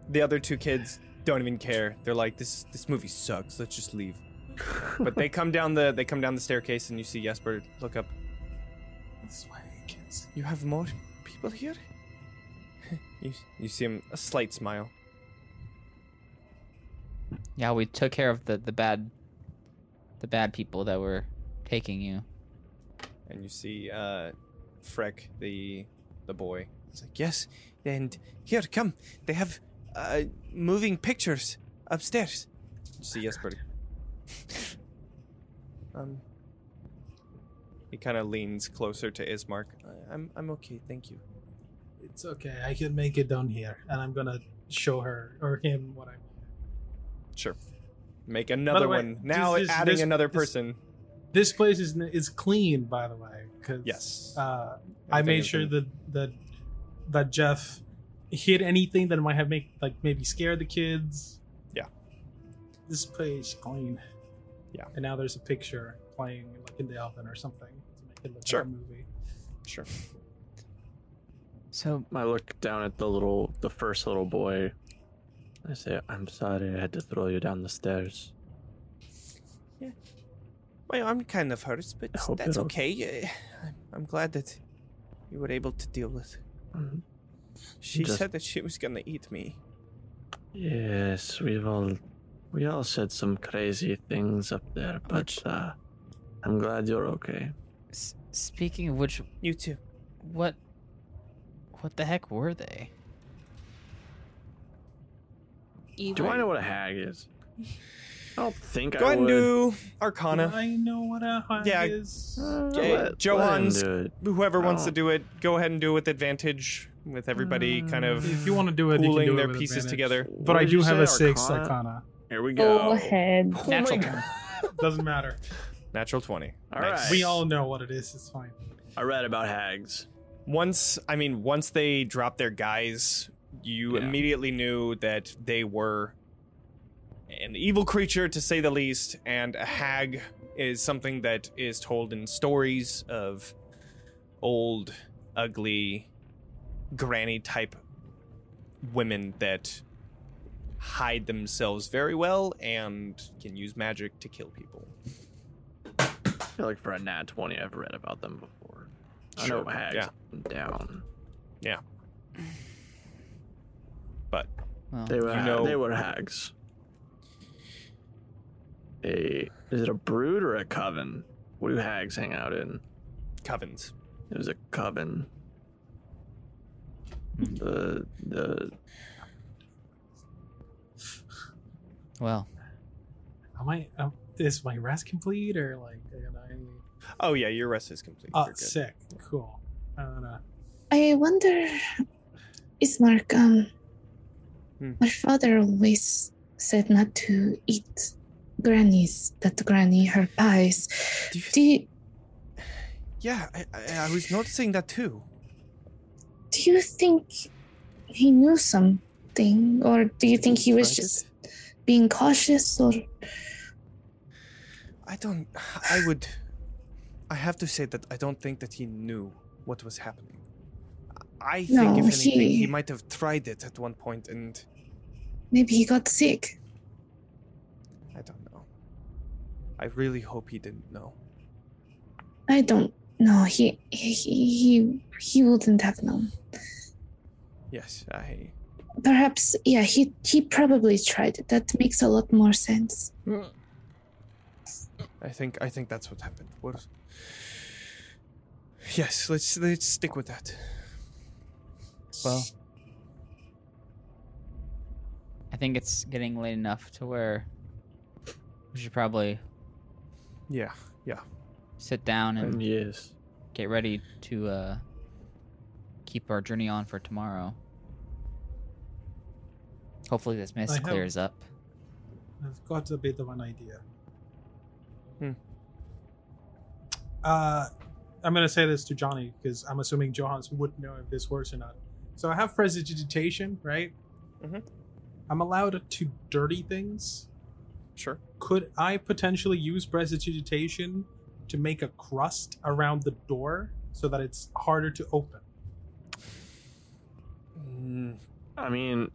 The other two kids don't even care. They're like, this this movie sucks. Let's just leave. [LAUGHS] But they come down the they come down the staircase and you see Jesper look up. This way, kids. You have more people here? [LAUGHS] you you see him a slight smile. Yeah, we took care of the the bad, the bad people that were taking you. and you see uh Freck, the the boy. He's like, yes, and here, come. They have uh moving pictures upstairs. You see Jesper. [LAUGHS] um he kind of leans closer to Ismark. "I- I'm I'm okay, thank you. It's okay. I can make it down here, and I'm gonna show her or him what I'm. Sure. Make another way, one. Now this- this- adding this- another this- person. This place is is clean, by the way. Cause, Yes. Uh, I made sure that that that Jeff hid anything that might have make like maybe scared the kids. Yeah. This page clean. Yeah. And now there's a picture playing like in the oven or something to make it look Sure. like a movie. Sure. So I look down at the little, the first little boy. I say, I'm sorry I had to throw you down the stairs. Yeah. Well, I'm kind of hurt, but that's okay. Eh, I'm- I'm glad that you were able to deal with. Mhm. She Just- said that she was gonna eat me. Yes, we've all, we all said some crazy things up there, but Which- uh, I'm glad you're okay. s- speaking of which, You too. what, what the heck were they? Do I know what a hag is? [LAUGHS] I don't think I. Go I ahead and do Arcana. I know what a hug Yeah. is. Uh, Okay, let- let Johan's- him do it. Whoever wants to Oh. do it, go ahead and do it with advantage. With everybody kind of If you want to do it, you can pooling it their with pieces advantage. together. But What I did do you have say, a six Arcana? arcana. Here we Go go. ahead. Oh my Natural God. [LAUGHS] Doesn't matter. natural twenty. All Nice. right. We all know what it is. It's fine. I read about hags. once I mean once they dropped their guys, you Yeah. immediately knew that they were an evil creature to say the least, and a hag is something that is told in stories of old, ugly, granny type women that hide themselves very well and can use magic to kill people. I feel like for a nat 20, I've read about them before. I know Sure, hags yeah. down. Yeah. [SIGHS] But Well, They were you know, they were hags. A is it a brood or a coven? What do hags hang out in? covens. It was a coven. Hmm. The the well, Am I? Um, is my rest complete or like? I? Oh yeah, your rest is complete. Oh, sick. Cool. I don't know. I wonder, Ismark, um, Hmm. my father always said not to eat grannies, that granny, her pies. Do you Do you, Yeah, I, I, I was noticing that too. do you think he knew something, or do you think he was just being cautious, or I don't. I would. I have to say that I don't think that he knew what was happening. I think, No, if anything, he... he- might have tried it at one point, and maybe he got sick? I don't know. I really hope he didn't know. I don't know. He he he, he wouldn't have known. Yes, I. Perhaps, yeah, he he probably tried. That makes a lot more sense. I think. I think that's what happened. What? Yes, let's let's stick with that. well, I think it's getting late enough to where we should probably Yeah, yeah. sit down and and yes. get ready to uh, keep our journey on for tomorrow. Hopefully, this I mist have- clears up. I've got a bit of an idea. Hmm. Uh, I'm gonna say this to Johnny because I'm assuming Jo Hans would know if this works or not. So I have prestidigitation, right? Mhm. I'm allowed to dirty things. Sure. Could I potentially use prestidigitation to make a crust around the door so that it's harder to open? Mm, I mean,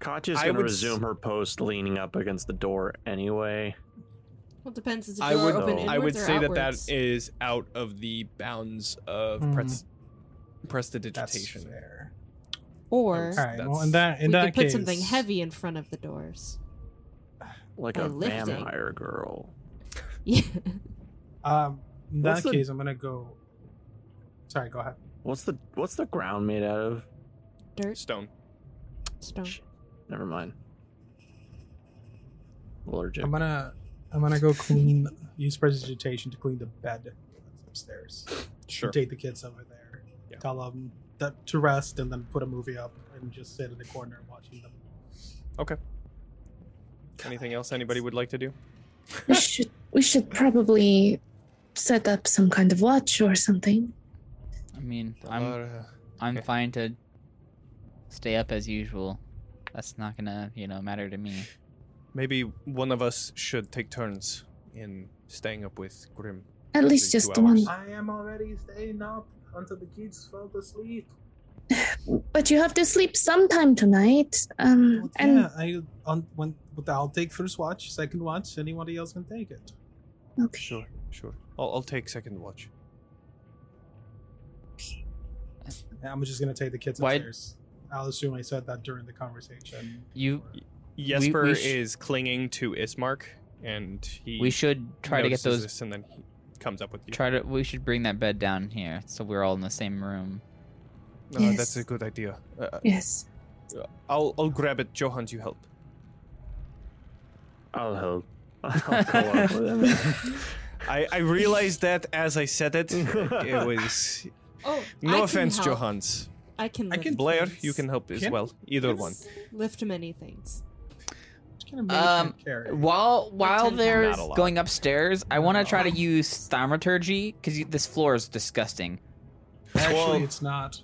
Katya's I gonna would s- resume her post leaning up against the door anyway. Well, it depends. Is the I door would. open I I would inwards or say that that outwards? is out of the bounds of Hmm. pres- That's prestidigitation. fair. Or All right. Well, That's- in that in we that could put case, something heavy in front of the doors. Like By a lifting. vampire girl. Yeah. [LAUGHS] Um, in What's that the- case, I'm gonna go. Sorry, go ahead. What's the what's the ground made out of? Dirt, Stone. stone. Shit, Never mind. Allergic. I'm gonna I'm gonna go clean use prestidigitation to clean the bed that's upstairs. Sure. Take the kids over there. Yeah. Tell them that to rest and then put a movie up and just sit in the corner watching them. Okay. Anything else anybody would like to do? we should we should probably set up some kind of watch or something. I mean, I'm Uh, I'm fine to stay up as usual. That's not gonna, you know, matter to me. maybe one of us should take turns in staying up with Grimm. At least just two one. I am already staying up until the kids fall asleep. [SIGHS] But you have to sleep sometime tonight. Um, Well, and yeah, I on when but I'll take first watch, second watch. Anybody else can take it. okay. Sure, sure. I'll, I'll take second watch. I'm just gonna take the kids Why- upstairs. I'll assume I said that during the conversation. You, Jesper we sh- is clinging to Ismark, and he we should try to get those. this, and then he comes up with you. Try to. We should bring that bed down here, so we're all in the same room. Uh, That's a good idea. Uh, Yes. I'll I'll grab it. Jo Hans, you help. I'll help. [LAUGHS] I'll go up with him. I, I realized that as I said it. it was [LAUGHS] Oh, I no can offense, help. Jo Hans. I can. I can- Blaire, things. you can help as Can- well. Either one. lift many things. Just gonna Um, carry. While while ten they're Not a lot. going upstairs, I want to Not try to use thaumaturgy because this floor is disgusting. Actually, well- it's not.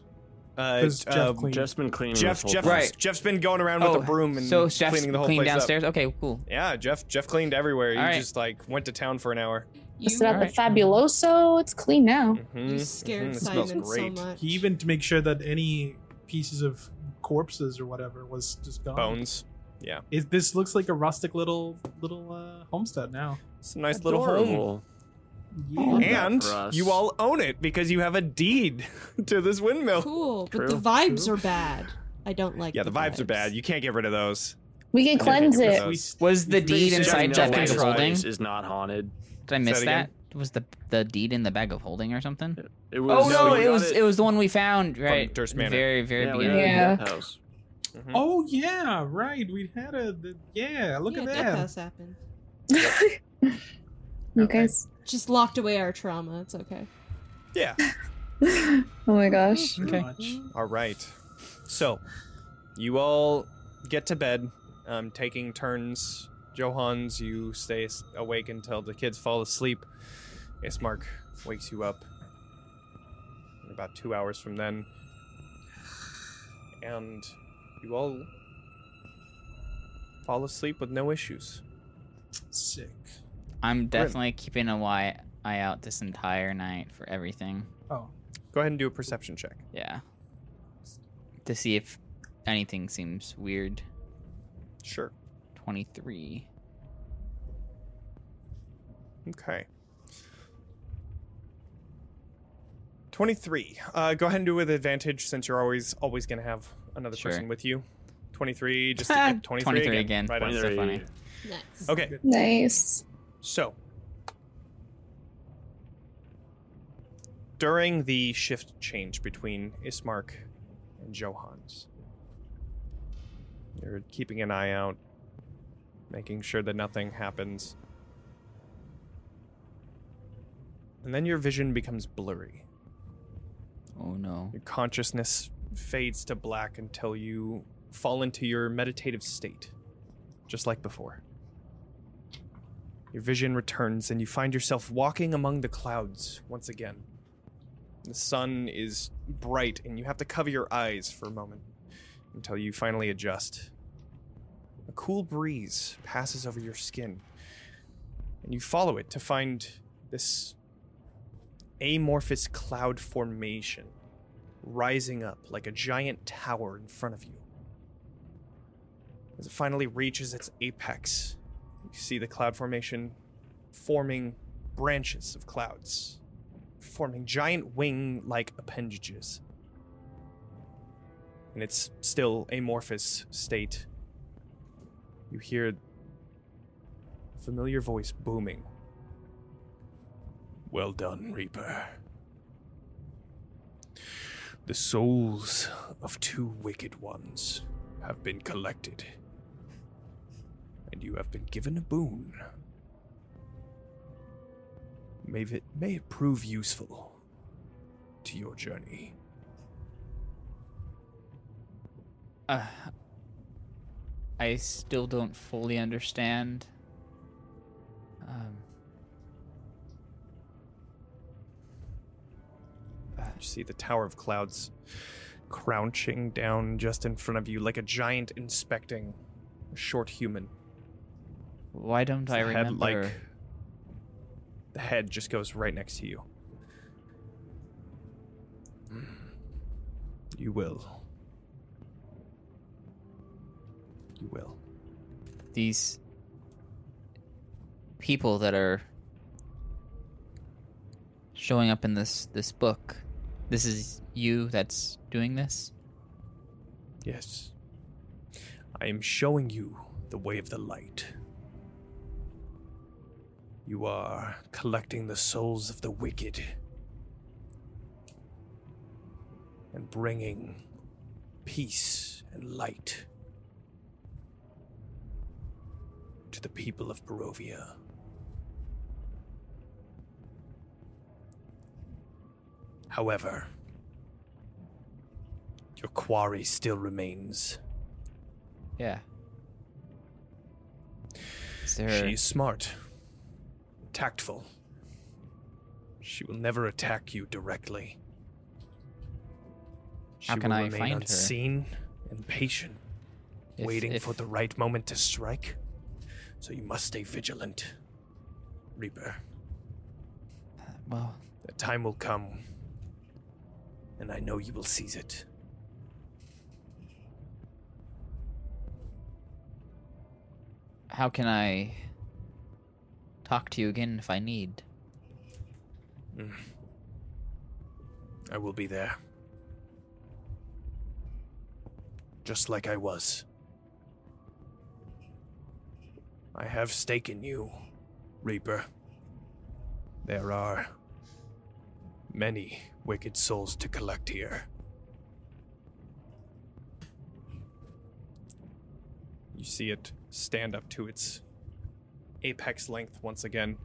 Uh, 'Cause Jeff uh, cleaned. Jeff's been cleaning Jeff, Jeff, right. Jeff's been going around with a broom and Oh, so Jeff's cleaning the whole cleaned place downstairs. up. Okay, cool. Yeah, Jeff, Jeff cleaned everywhere. He All right. just like went to town for an hour. Is that alright. the Fabuloso? It's clean now. Mhm, You scared mhm, it smells Simon so great. much. He even to make sure that any pieces of corpses or whatever was just gone. Bones. Yeah, It, this looks like a rustic little little uh, homestead now. it's a nice little home. Adorable. Yeah. And you all own it because you have a deed [LAUGHS] to this windmill. Cool, but True, the vibes true. are bad. I don't like. Yeah, the vibes are bad. You can't get rid of those. We can cleanse it. Was the deed inside knows that bag of it holding? Is, is not haunted. Did I miss that that? again? Was the the deed in the bag of holding or something? It was. Oh no, we it got was it was the one we found right. Durst Manor. Very very Yeah, we got beginning. Yeah. at the house. Mhm. Oh yeah, right. We had a the, yeah. Look yeah, at death that. house happened. [LAUGHS] you Okay. guys. Just locked away our trauma. It's okay. Yeah. [LAUGHS] oh my gosh. Okay. much. All right. So, you all get to bed, um, taking turns. Jo Hans, you stay awake until the kids fall asleep. Ismark wakes you up in about two hours from then. And you all fall asleep with no issues. Sick. I'm definitely keeping a eye eye out this entire night for everything. Oh, Go ahead and do a perception check. Yeah. To see if anything seems weird. Sure. 23. Okay. 23. Uh, go ahead and do it with advantage since you're always always going to have another Sure. person with you. 23, just to [LAUGHS] 23, 23 again. again. Right on. That's so funny. Nice. Okay, Nice. So. During the shift change between Ismark and Jo Hans, you're keeping an eye out, making sure that nothing happens. And then your vision becomes blurry. Oh no. Your consciousness fades to black until you fall into your meditative state, just like before. Your vision returns and you find yourself walking among the clouds once again. The sun is bright and you have to cover your eyes for a moment until you finally adjust. A cool breeze passes over your skin and you follow it to find this amorphous cloud formation rising up like a giant tower in front of you. As it finally reaches its apex, you see the cloud formation forming branches of clouds, forming giant wing like appendages. In its still amorphous state, you hear a familiar voice booming. Well done, Reaper. The souls of two wicked ones have been collected, and you have been given a boon. May it, may it prove useful to your journey. Uh, I still don't fully understand. Um, You see the Tower of Clouds crouching down just in front of you like a giant inspecting a short human. Why don't I the head, remember? like the head just goes right next to you. You will. You will. these people that are showing up in this this book. This is you that's doing this. Yes. I am showing you the way of the light. You are collecting the souls of the wicked and bringing peace and light to the people of Barovia. However, your quarry still remains. Yeah. Is there She's smart, tactful. She will never attack you directly. She How can will I remain find her? unseen and patient, if- waiting if- for the right moment to strike. So you must stay vigilant, Reaper. Uh, well, The time will come, and I know you will seize it. how can I talk to you again if I need? I will be there. Just like I was. I have stake in you, Reaper. There are many wicked souls to collect here. You see it stand up to its apex length once again.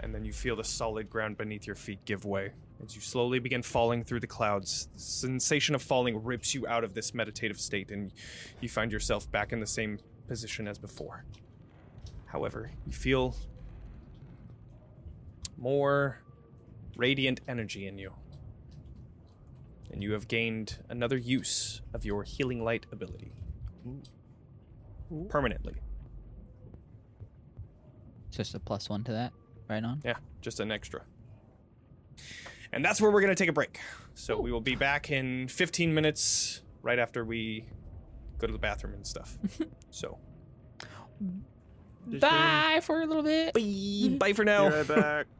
and then you feel the solid ground beneath your feet give way as you slowly begin falling through the clouds. The sensation of falling rips you out of this meditative state, and you find yourself back in the same position as before. However, you feel more radiant energy in you, and you have gained another use of your healing light ability permanently. Just a plus one to that, right on. Yeah, just an extra. And that's where we're going to take a break. So we will be back in 15 minutes right after we go to the bathroom and stuff. [LAUGHS] so, Bye for a little bit. bye, bye for Be now. right back. [LAUGHS]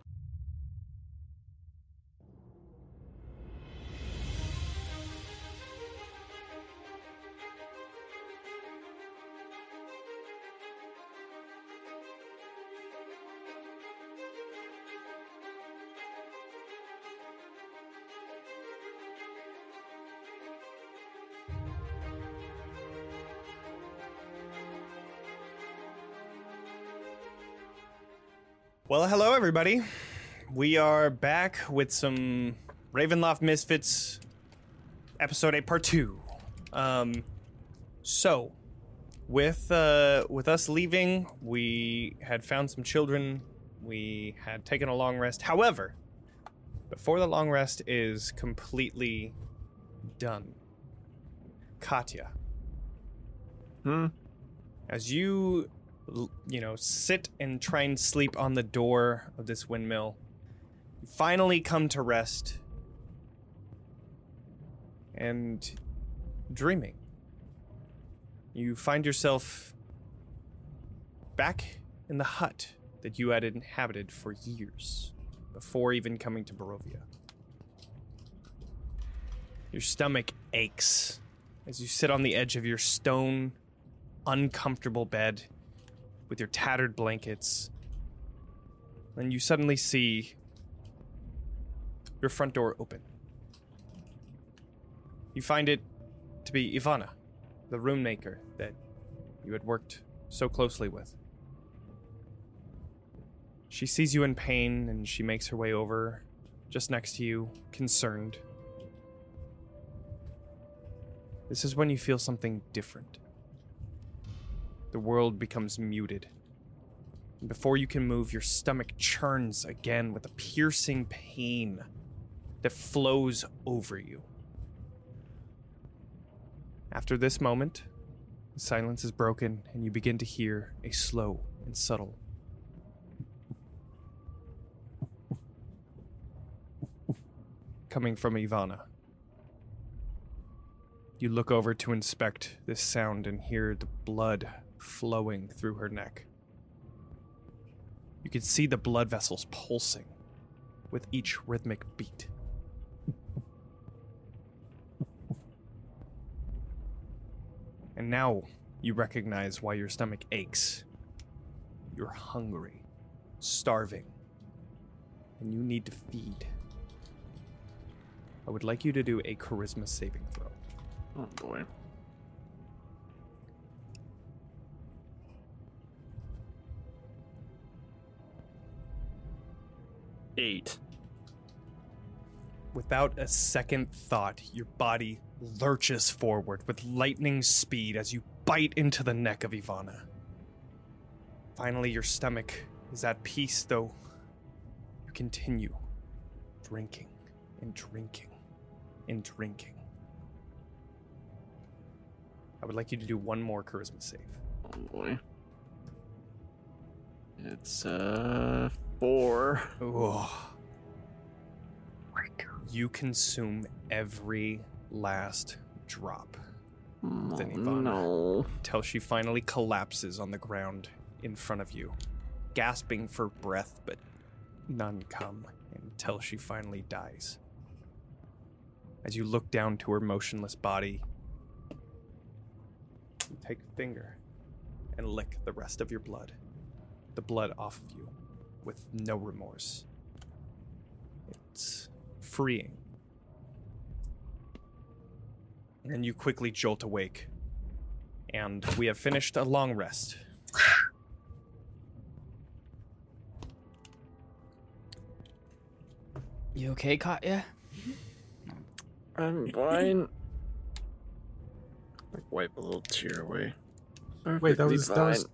Well, hello everybody. We are back with some Ravenloft Misfits episode 8 part 2. Um so with uh with us leaving, we had found some children. We had taken a long rest. However, before the long rest is completely done, Katya, Hmm. as you you know sit and try and sleep on the door of this windmill. Finally come to rest. And dreaming. You find yourself back in the hut that you had inhabited for years before even coming to Barovia. Your stomach aches as you sit on the edge of your stone, uncomfortable bed with your tattered blankets. And you suddenly see your front door open. You find it to be Ivana, the rune maker that you had worked so closely with. She sees you in pain and she makes her way over just next to you, concerned. This is when you feel something different. The world becomes muted. And before you can move, your stomach churns again with a piercing pain that flows over you. After this moment, The silence is broken, and you begin to hear a slow and subtle coming from Ivana. You look over to inspect this sound and hear the blood flowing through her neck. You can see the blood vessels pulsing with each rhythmic beat. And now you recognize why your stomach aches. You're hungry, starving, and you need to feed. I would like you to do a charisma saving throw. Oh boy. Eight. Without a second thought, your body lurches forward with lightning speed as you bite into the neck of Ivana. Finally, your stomach is at peace, though you continue drinking and drinking and drinking. I would like you to do one more charisma save. Oh boy. It's uh four. Ugh. You consume every last drop Oh, Then Ivana. no. until she finally collapses on the ground in front of you, gasping for breath, but none come until she finally dies. As you look down to her motionless body, you take a finger and lick the rest of your blood, the blood off of you, with no remorse. It's freeing. And you quickly jolt awake. And we have finished a long rest. You okay, Katya? I'm fine. Like wipe a little tear away. Wait, that Perfectly was that was fine.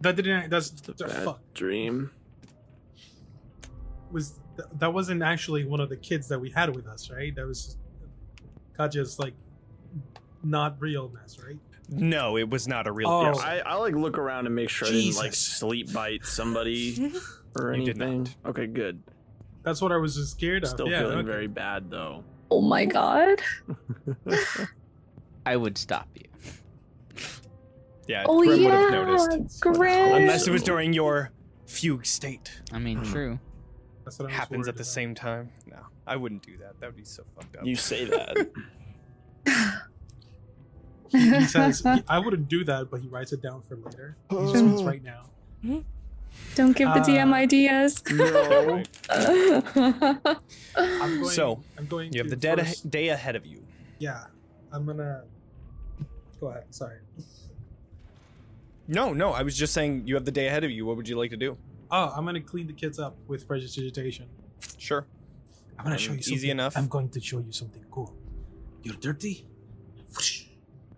That didn't that's Just a bad fuck dream. was that wasn't actually one of the kids that we had with us, right? That was Katya's like not realness, right? No, it was not a real. Oh. yes. I, I like look around and make sure I didn't like sleep bite somebody [LAUGHS] or You did anything. Okay, good. That's what I was just scared of. Still yeah, feeling okay. very bad though. Oh my god. [LAUGHS] I would stop you. Yeah, Oh Grimm would have yeah. noticed. Grimm. Unless it was during your fugue state. I mean, Hmm. true. That's what I was Happens at the about. same time. No, I wouldn't do that. That would be so fucked up. You say that. [LAUGHS] He, he says I wouldn't do that, but he writes it down for later. He just means right now. Don't give the DM Uh, ideas. [LAUGHS] no. I'm going. So, I'm going. you have the dead first- day ahead of you. Yeah, I'm gonna. Go ahead. Sorry. No, no, I was just saying you have the day ahead of you. What would you like to do? Oh, I'm gonna clean the kids up with prestidigitation. Sure. I'm gonna Um, show you easy enough. I'm going to show you something cool. You're dirty. Whoosh.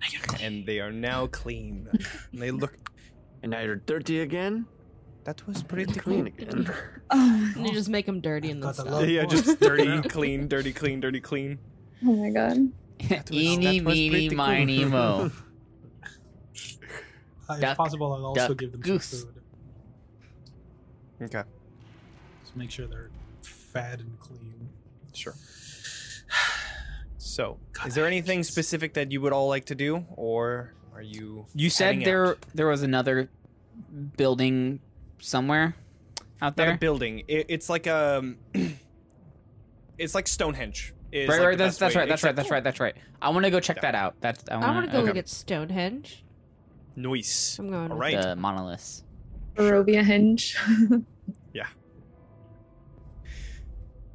Now you're clean. And they are now clean. [LAUGHS] and they look. and now you're dirty again. That was pretty Clean clean. again. [LAUGHS] [LAUGHS] oh, And you just make them dirty and then Got the stop. love. Yeah, just dirty, clean, dirty, clean, dirty, clean. oh my god. was- Eeny, that was meeny, miny, mo. Uh, if possible, I'll also duck, give them goose. some food. Okay, Just make sure they're fed and clean. sure. So, God, [SIGHS] is there anything just- specific that you would all like to do, or are you? You said there out? there was another building somewhere out Not a there. building. It, it's like a. [CLEARS THROAT] it's like Stonehenge. is Right, like right. the That's best that's right. That's right. That's right. That's right. I want to go check Yeah. that out. That's I I want want to go okay. look at Stonehenge. Nice. I'm going. All with right. the monoliths. Barovia hinge. [LAUGHS] Yeah.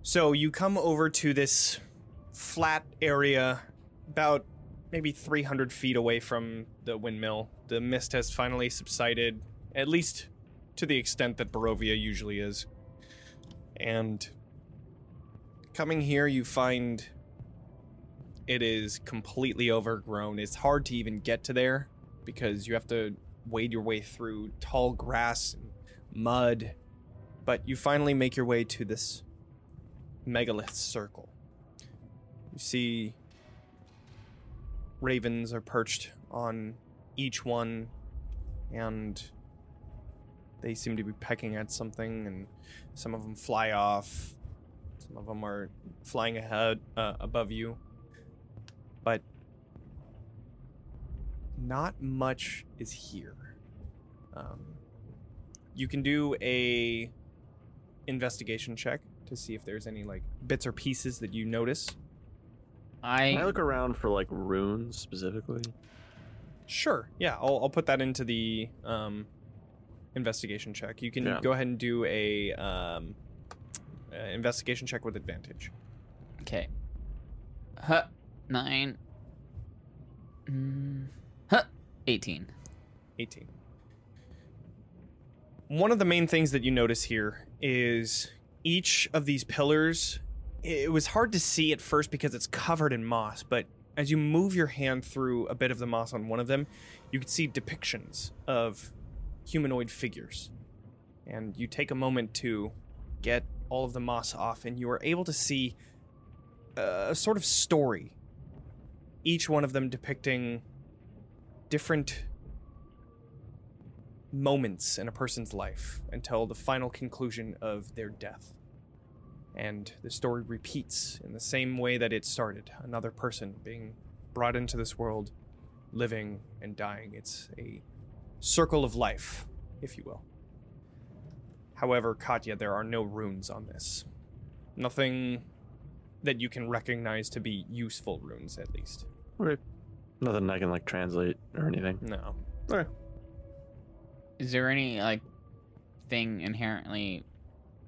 So you come over to this flat area, about maybe 300 feet away from the windmill. The mist has finally subsided, at least to the extent that Barovia usually is. And coming here, you find it is completely overgrown. It's hard to even get to there because you have to wade your way through tall grass and mud. But you finally make your way to this megalith circle. You see ravens are perched on each one, and they seem to be pecking at something, and some of them fly off. Some of them are flying ahead uh, above you, but not much is here. Um, you can do a investigation check to see if there's any like bits or pieces that you notice. I Can I I look around for like runes specifically? Sure. Yeah, I'll, I'll put that into the um, investigation check. You can Yeah. go ahead and do a um, uh, investigation check with advantage. okay. Huh. Nine. Mm, huh. Eighteen. 18. One of the main things that you notice here is each of these pillars. It was hard to see at first because it's covered in moss, but as you move your hand through a bit of the moss on one of them, you can see depictions of humanoid figures. And you take a moment to get all of the moss off, and you are able to see a sort of story. Each one of them depicting different moments in a person's life until the final conclusion of their death. And the story repeats in the same way that it started another person being brought into this world, living and dying. It's a circle of life, if you will. However, Katya, there are no runes on this. Nothing that you can recognize to be useful runes, at least. Okay. Nothing I can like translate or anything. No. Okay. Is there any like thing inherently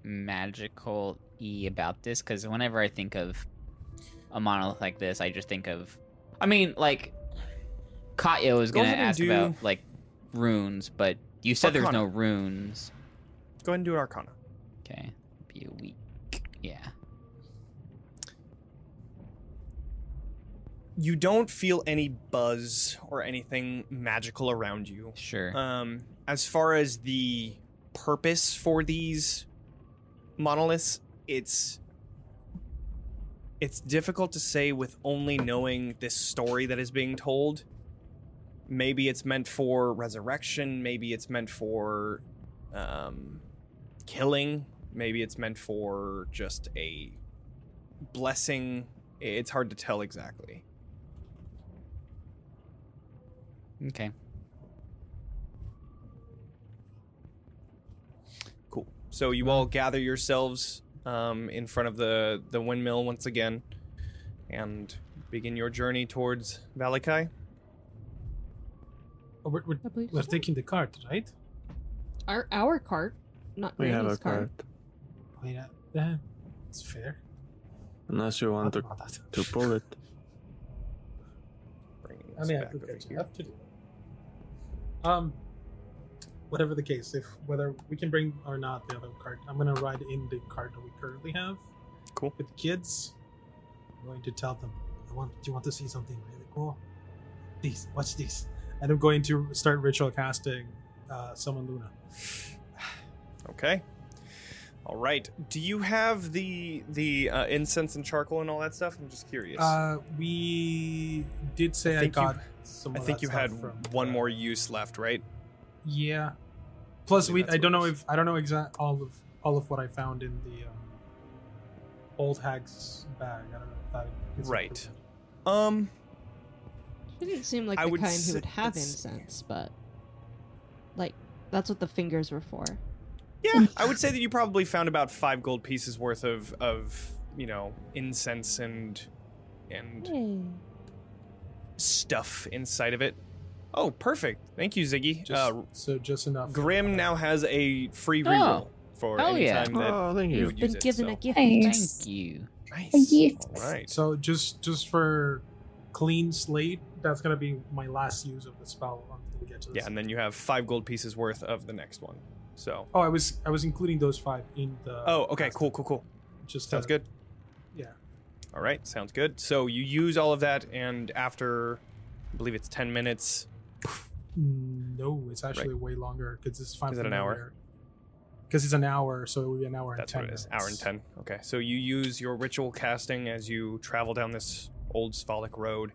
magical e about this? Because whenever I think of a monolith like this, I just think of. I mean, like Katya was Go gonna ahead and ask do- about like runes, but you said there's no Arcana. runes. Go ahead and do an arcana. Okay, be a week. Yeah. You don't feel any buzz or anything magical around you. Sure. Um, as far as the purpose for these monoliths, it's it's difficult to say with only knowing this story that is being told. Maybe it's meant for resurrection. Maybe it's meant for um, killing. Maybe it's meant for just a blessing. It's hard to tell exactly. Okay. Cool. So you all gather yourselves um, in front of the the windmill once again, and begin your journey towards Vallaki. Oh, we're, we're, we're so. taking the cart, right? Our our cart, not We have Granny's a cart. Oh, yeah. Yeah. It's fair. Unless you want to, Thought to pull it. Bringing I mean, I back think over here. have to do. Um, whatever the case, if whether we can bring or not the other cart, I'm gonna ride in the cart that we currently have. Cool. With the kids, I'm going to tell them, I want. Do you want to see something really cool? These, watch these, and I'm going to start ritual casting, uh, summon Luna. Okay. All right. Do you have the the uh, incense and charcoal and all that stuff? I'm just curious. Uh, we did say I I, think you- got some. I think that you stuff had from, one uh, more use left, right? Yeah. Plus, think we I don't know if I don't know exact all of all of what I found in the um, old hag's bag. I don't know if that is Right. Um. She didn't seem like I the kind say who would have incense, but like that's what the fingers were for. Yeah, [LAUGHS] I would say that you probably found about five gold pieces worth of of you know incense and and Hey. stuff inside of it. Oh, perfect. Thank you, Ziggy. Just, uh, so just enough. Grimm now has a free reroll for Oh, any yeah. time that Oh, thank you you. would Been use it. given so. a gift. Nice. Thank you. Nice. gift. All right. So just just for clean slate, that's gonna be my last use of the spell until we get to this. Yeah, and then you have five gold pieces worth of the next one. So. oh, I was I was including those five in the. Oh, okay. Cool. Cool. Cool. Just Sounds to- good. Yeah. All right. Sounds good. So you use all of that, and after, I believe it's ten minutes. Mm, No, it's actually way longer because it's fine. Is it an hour? Because it's an hour, so it would be an hour That's and what ten. it is. Hour and ten. Okay. So you use your ritual casting as you travel down this old Svalich road,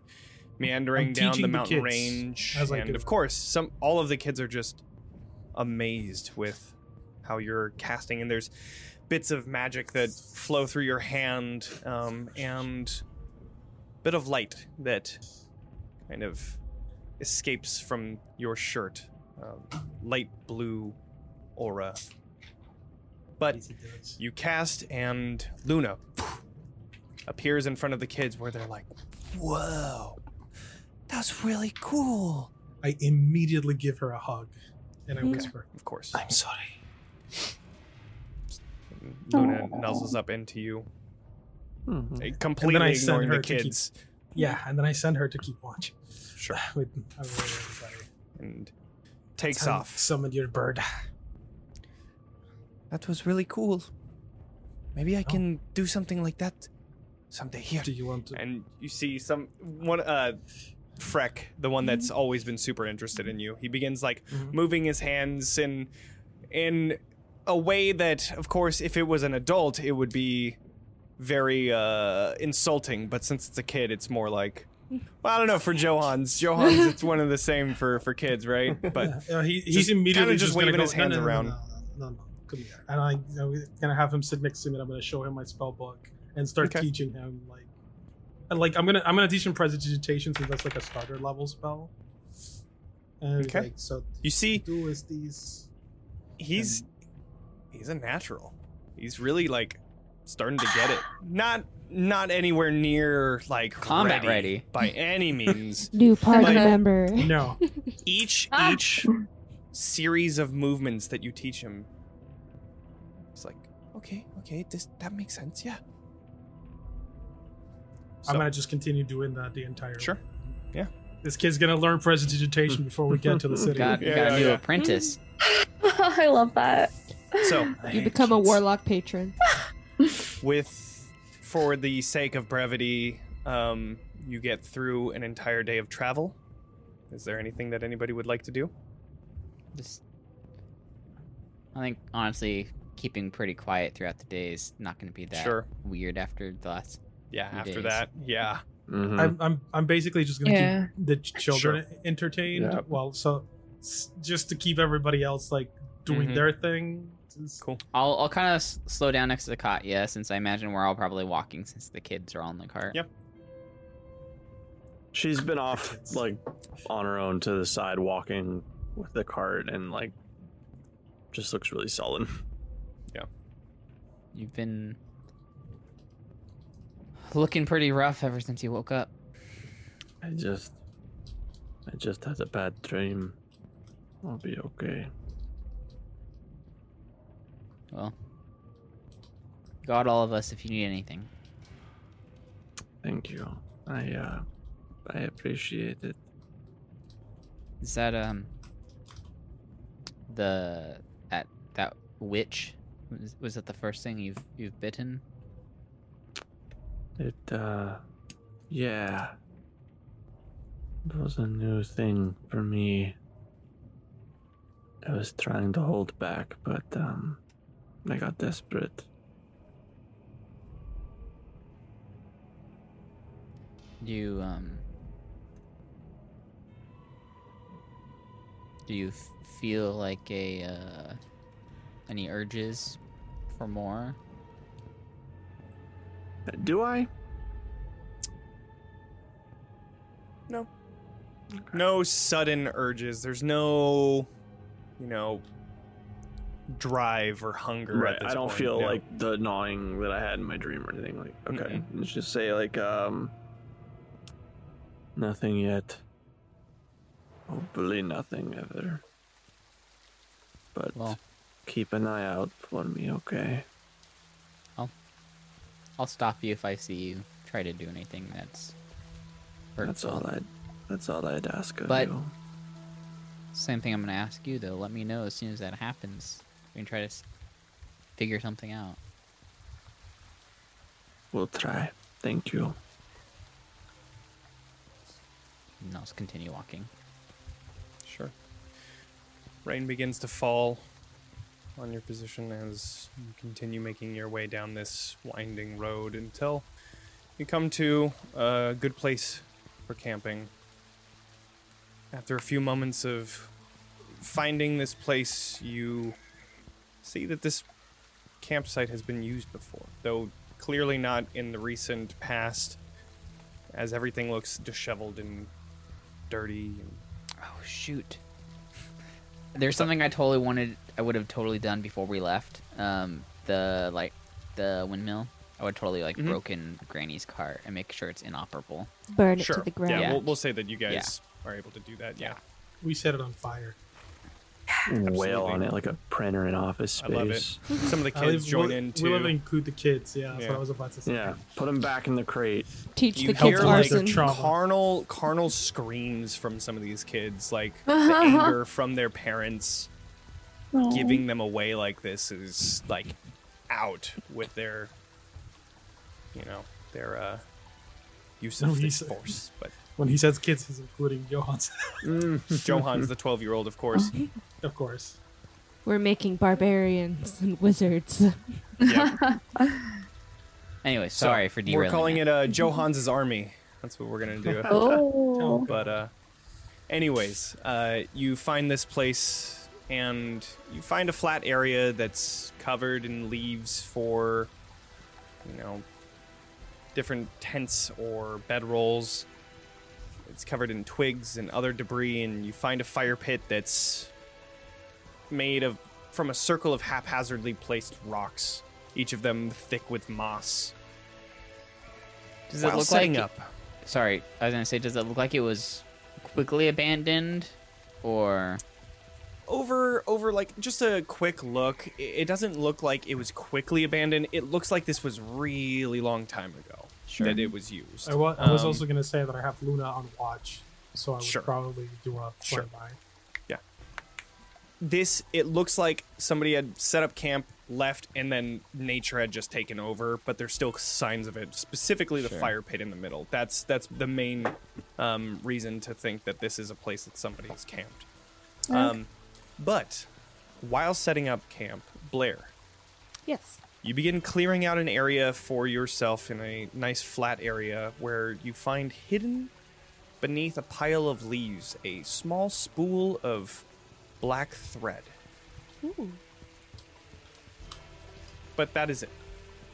meandering I'm down the teaching the mountain range, and of course, some all of the kids are just amazed with how you're casting, and there's bits of magic that flow through your hand, um, and bit of light that kind of escapes from your shirt, um, light blue aura. But Yes, it does. you cast, and Luna appears in front of the kids, where they're like, "Whoa, that's really cool." I immediately give her a hug, and I Okay. whisper, Of course, "I'm sorry." And Luna nuzzles up into you, Mhm. eh, completely I send ignoring the her to keep- kids. Yeah, and then I send her to keep watch. Sure, [SIGHS] With, I will everybody. and takes Tell- off. Summon your bird. That was really cool. Maybe I Oh. can do something like that someday here. Do you want to? and you see some one uh Freck, the one that's Mm-hmm. always been super interested in you. He begins like Mhm. moving his hands in in a way that of course if it was an adult it would be very uh insulting, but since it's a kid it's more like well, I don't know for Jo Hans. [LAUGHS] Jo Hans it's one of the same for for kids, right? But [LAUGHS] Uh, he, he's just immediately just waving go, his hands no, no, around. No, no, no, no, come here. And I, I'm gonna have him sit next to me. and I'm gonna show him my spell book and start Okay. teaching him like, and like I'm gonna I'm gonna teach him prestidigitation since that's like a starter level spell. And Okay. like, so you see do is these. he's he's a natural. He's really like starting to get it. Not not anywhere near like Combat ready. by any means. [LAUGHS] New party Like- member. No, [LAUGHS] each Ah. each series of movements that you teach him, it's like okay, okay, this that makes sense. Yeah. I'm gonna just continue doing that the entire. Sure. way. Yeah. This kid's gonna learn prestidigitation [LAUGHS] before we get to the city. Got, Yeah, got yeah, a new yeah. apprentice. [LAUGHS] I love that. so You become a warlock patron. [LAUGHS] with for the sake of brevity um you get through an entire day of travel is there anything that anybody would like to do Just, I think honestly, keeping pretty quiet throughout the day is not going to be that Sure. weird after the last. Yeah after days. that yeah Mhm. I'm, I'm I'm basically just gonna Yeah. keep the ch- children entertained. Yeah. Well, so just to keep everybody else like doing Mhm. their thing. Cool I'll I'll kind of s- slow down next to the cot, yeah, since I imagine we're all probably walking since the kids are all in the cart. Yep. She's been off like on her own to the side, walking with the cart, and like just looks really sullen. Yeah. You've been looking pretty rough ever since you woke up. I just, I just had a bad dream. I'll be okay. Well, got all of us if you need anything. Thank you. I uh, I appreciate it. Is that um the that that witch was, was that the first thing you've you've bitten? It uh, yeah. It was a new thing for me. I was trying to hold back, but um, I got desperate. Do you um do you feel like a uh any urges for more? Do I? no No sudden urges there's no you know drive or hunger Right. at this I don't point, feel no. like the gnawing that I had in my dream or anything. Like, okay, let's just say like um, nothing yet. Hopefully, nothing ever. But Well, keep an eye out for me, okay? I'll stop you if I see you try to do anything that's hurtful. That's all I'd. That's all I'd ask of But- you. Same thing I'm gonna ask you though. Let me know as soon as that happens. We can try to figure something out. We'll try. Thank you. And I'll just continue walking. Sure. Rain begins to fall on your position as you continue making your way down this winding road until you come to a good place for camping. After a few moments of finding this place, you see that this campsite has been used before, though clearly not in the recent past, as everything looks disheveled and dirty. And Oh shoot. There's something I totally wanted. I would have totally done before we left. Um, the like the windmill. I would totally like Mhm. broken Granny's cart and make sure it's inoperable. Burn it to the ground. yeah, Yeah. We'll, we'll say that you guys are able to do that. Yeah, We set it on fire. Wail on it like a printer in office space. I love it. Some of the [LAUGHS] kids live- join we- in We too. love to include the kids. Yeah, that's Yeah. what I was about to say. Yeah, put them back in the crate. Teach you the hear kids like arson. Trauma. carnal carnal screams from some of these kids like [LAUGHS] the anger from their parents Aw. giving them away like this is like out with their you know their uh use of this he's- force but When he says kids, he's including Johan's, [LAUGHS] johan's the 12 year old of course of course. We're making barbarians and wizards. Yep. [LAUGHS] Anyway, So, sorry for derailing. we're calling it uh johan's army that's what we're gonna do Oh. But uh anyways, uh you find this place and you find a flat area that's covered in leaves for you know different tents or bedrolls. It's covered in twigs and other debris and you find a fire pit that's made of from a circle of haphazardly placed rocks, each of them thick with moss. Does it look setting like? up Sorry, I was gonna say, does it look like it was quickly abandoned, or over over like just a quick look it doesn't look like it was quickly abandoned it looks like this was really long time ago Sure. that it was used I wa- I was Um, also going to say that I have Luna on watch, so I would Sure. probably do a Sure. yeah this it looks like somebody had set up camp left and then nature had just taken over but there's still signs of it specifically the Sure. fire pit in the middle that's that's the main um, reason to think that this is a place that somebody has camped um, but while setting up camp Blaire yes. You begin clearing out an area for yourself in a nice flat area where you find hidden beneath a pile of leaves a small spool of black thread. Ooh. But that is it.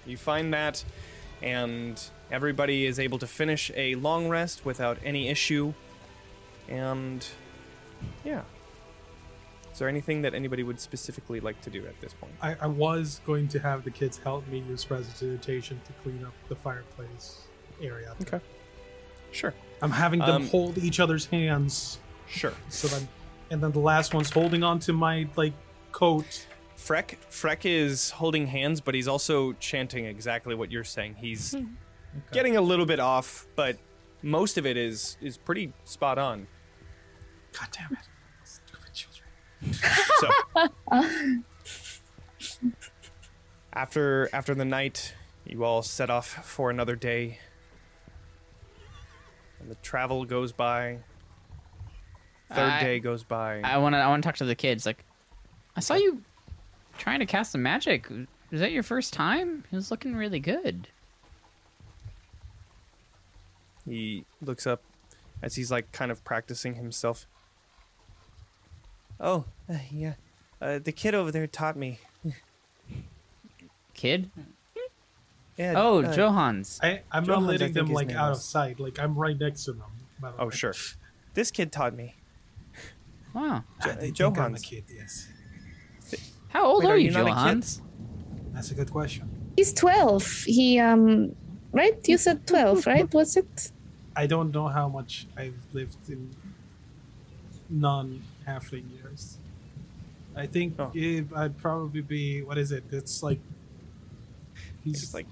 You find that, and everybody is able to finish a long rest without any issue. And yeah. Is there anything that anybody would specifically like to do at this point? I, I was going to have the kids help me use prestidigitation to clean up the fireplace area. Okay. Sure. I'm having them Um, hold each other's hands, Sure. so then, and then the last one's holding on to my like coat. Freck Freck is holding hands, but he's also chanting exactly what you're saying. He's [LAUGHS] getting a little bit off, but most of it is is pretty spot on. God damn it! Stupid children. So [LAUGHS] after after the night, you all set off for another day. And the travel goes by. Third I- day goes by. I want to? I want to talk to the kids. Like, I saw you trying to cast some magic. Was that your first time? It was looking really good. He looks up as he's like kind of practicing himself. Oh, uh, yeah. Uh, the kid over there taught me. Kid? Yeah. Oh, uh, Jo Hans. I I'm Jo Hans, not letting them like name out of sight. Like I'm right next to them. by the Oh, way. sure. This kid taught me. Wow. Ah, they Jo- think I'm a kid. Yes, How old Wait, are, are you, you not a kid? Jo Hans? that's a good question. He's 12. He, um, right? You said 12, right? Was it? I don't know how much I've lived in non-halfling years. I think Oh. it, I'd probably be what is it? It's like he's He's like,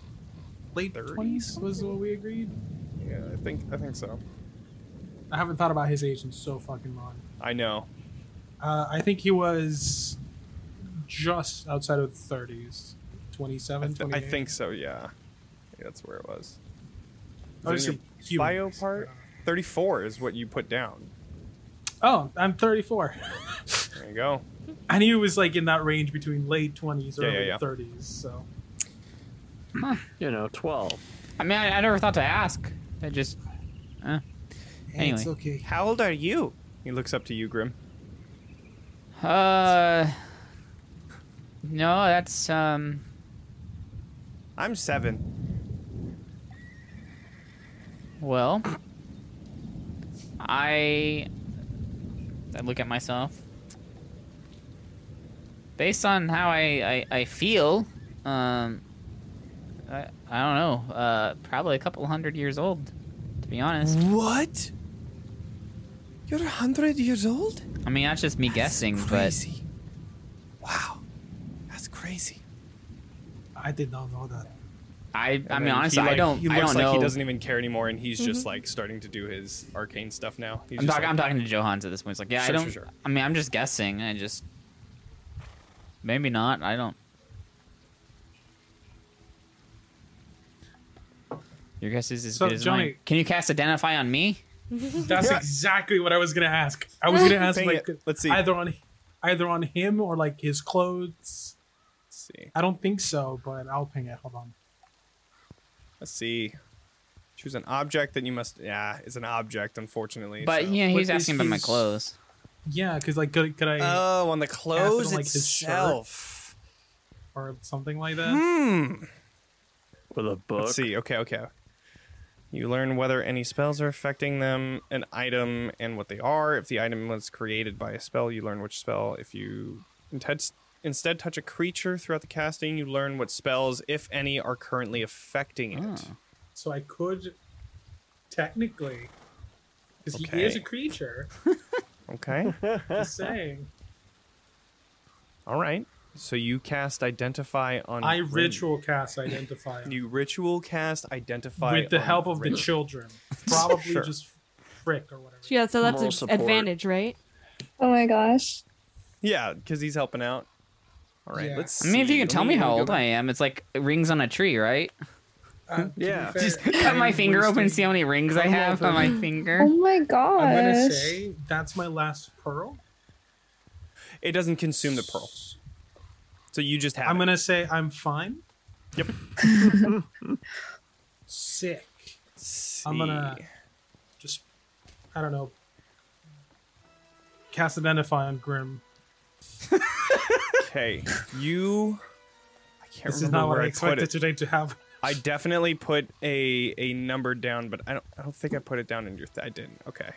late 30s? twenties was what we agreed. yeah, I think I think so. I haven't thought about his age in so fucking long. I know. Uh, I think he was just outside of the thirties, I, 27, th- I think so. Yeah. I think that's where it was. Is it your bio part. Thirty-four is what you put down. Oh, I'm 34. There you go. I knew it was like in that range between late 20s, Yeah, early yeah, yeah. 30s. So You know, twelve. I mean, I, I never thought to ask. I just. Uh. Anyway. It's okay. How old are you? He looks up to you, Grimm. Uh, no, that's um. I'm seven. Well, I I look at myself. Based on how I I, I feel, um, I I don't know. Uh, probably a couple hundred years old, to be honest. What? You're a hundred years old? I mean, that's just me guessing, but. Wow, that's crazy. I did not know that. I I mean, honestly, he, I don't He I don't like know. he doesn't even care anymore, and he's just mm-hmm. like starting to do his arcane stuff now. He's I'm just talking. like- I'm talking to Jo Hans at this point. It's like, yeah, Sure, I sure, don't. sure. I mean, I'm just guessing. I just maybe not. I don't. Your guess is as So, good as Jonny- mine. Can you cast identify on me? [LAUGHS] That's exactly what I was gonna ask. I was gonna [LAUGHS] ask like it. Let's see. either on either on him or like his clothes. Let's see. I don't think so, but I'll ping it. Hold on. Let's see. Choose an object that you must. Yeah, it's an object, unfortunately. But so- yeah, he's What is asking about my his- clothes. Yeah, because like could, could I Oh, on the clothes like, his shirt? itself. or something like that? Hmm. With a book. Let's see. Okay, okay. You learn whether any spells are affecting them, an item, and what they are. If the item was created by a spell, you learn which spell. If you instead instead touch a creature throughout the casting, you learn what spells, if any, are currently affecting it. Oh. So I could technically, because Okay. he is a creature. [LAUGHS] Okay. Just saying. All right. So you cast identify on. I Grimm. ritual cast identify You ritual cast identify with the on help of the Grimm. children. [LAUGHS] Probably Sure. just frick or whatever. Yeah, so that's Moral an support. advantage, right? Oh my gosh. Yeah, because he's helping out. All right. Yeah. Let's. I mean, if you can tell me how old. I am, it's like rings on a tree, right? Uh, Yeah. fair, Just cut my finger open and see how many rings I have on my finger. Oh my gosh. I'm gonna say that's my last pearl. It doesn't consume the pearl, so you just have. I'm it. gonna say I'm fine. Yep. [LAUGHS] Sick. Let's I'm gonna- Just I don't know. Cast identify on Grimm. [LAUGHS] Okay, you. I can't This is remember not what I I expected it. today to have. I definitely put a a number down, but I don't. I don't think I put it down in your. Th- I didn't. Okay.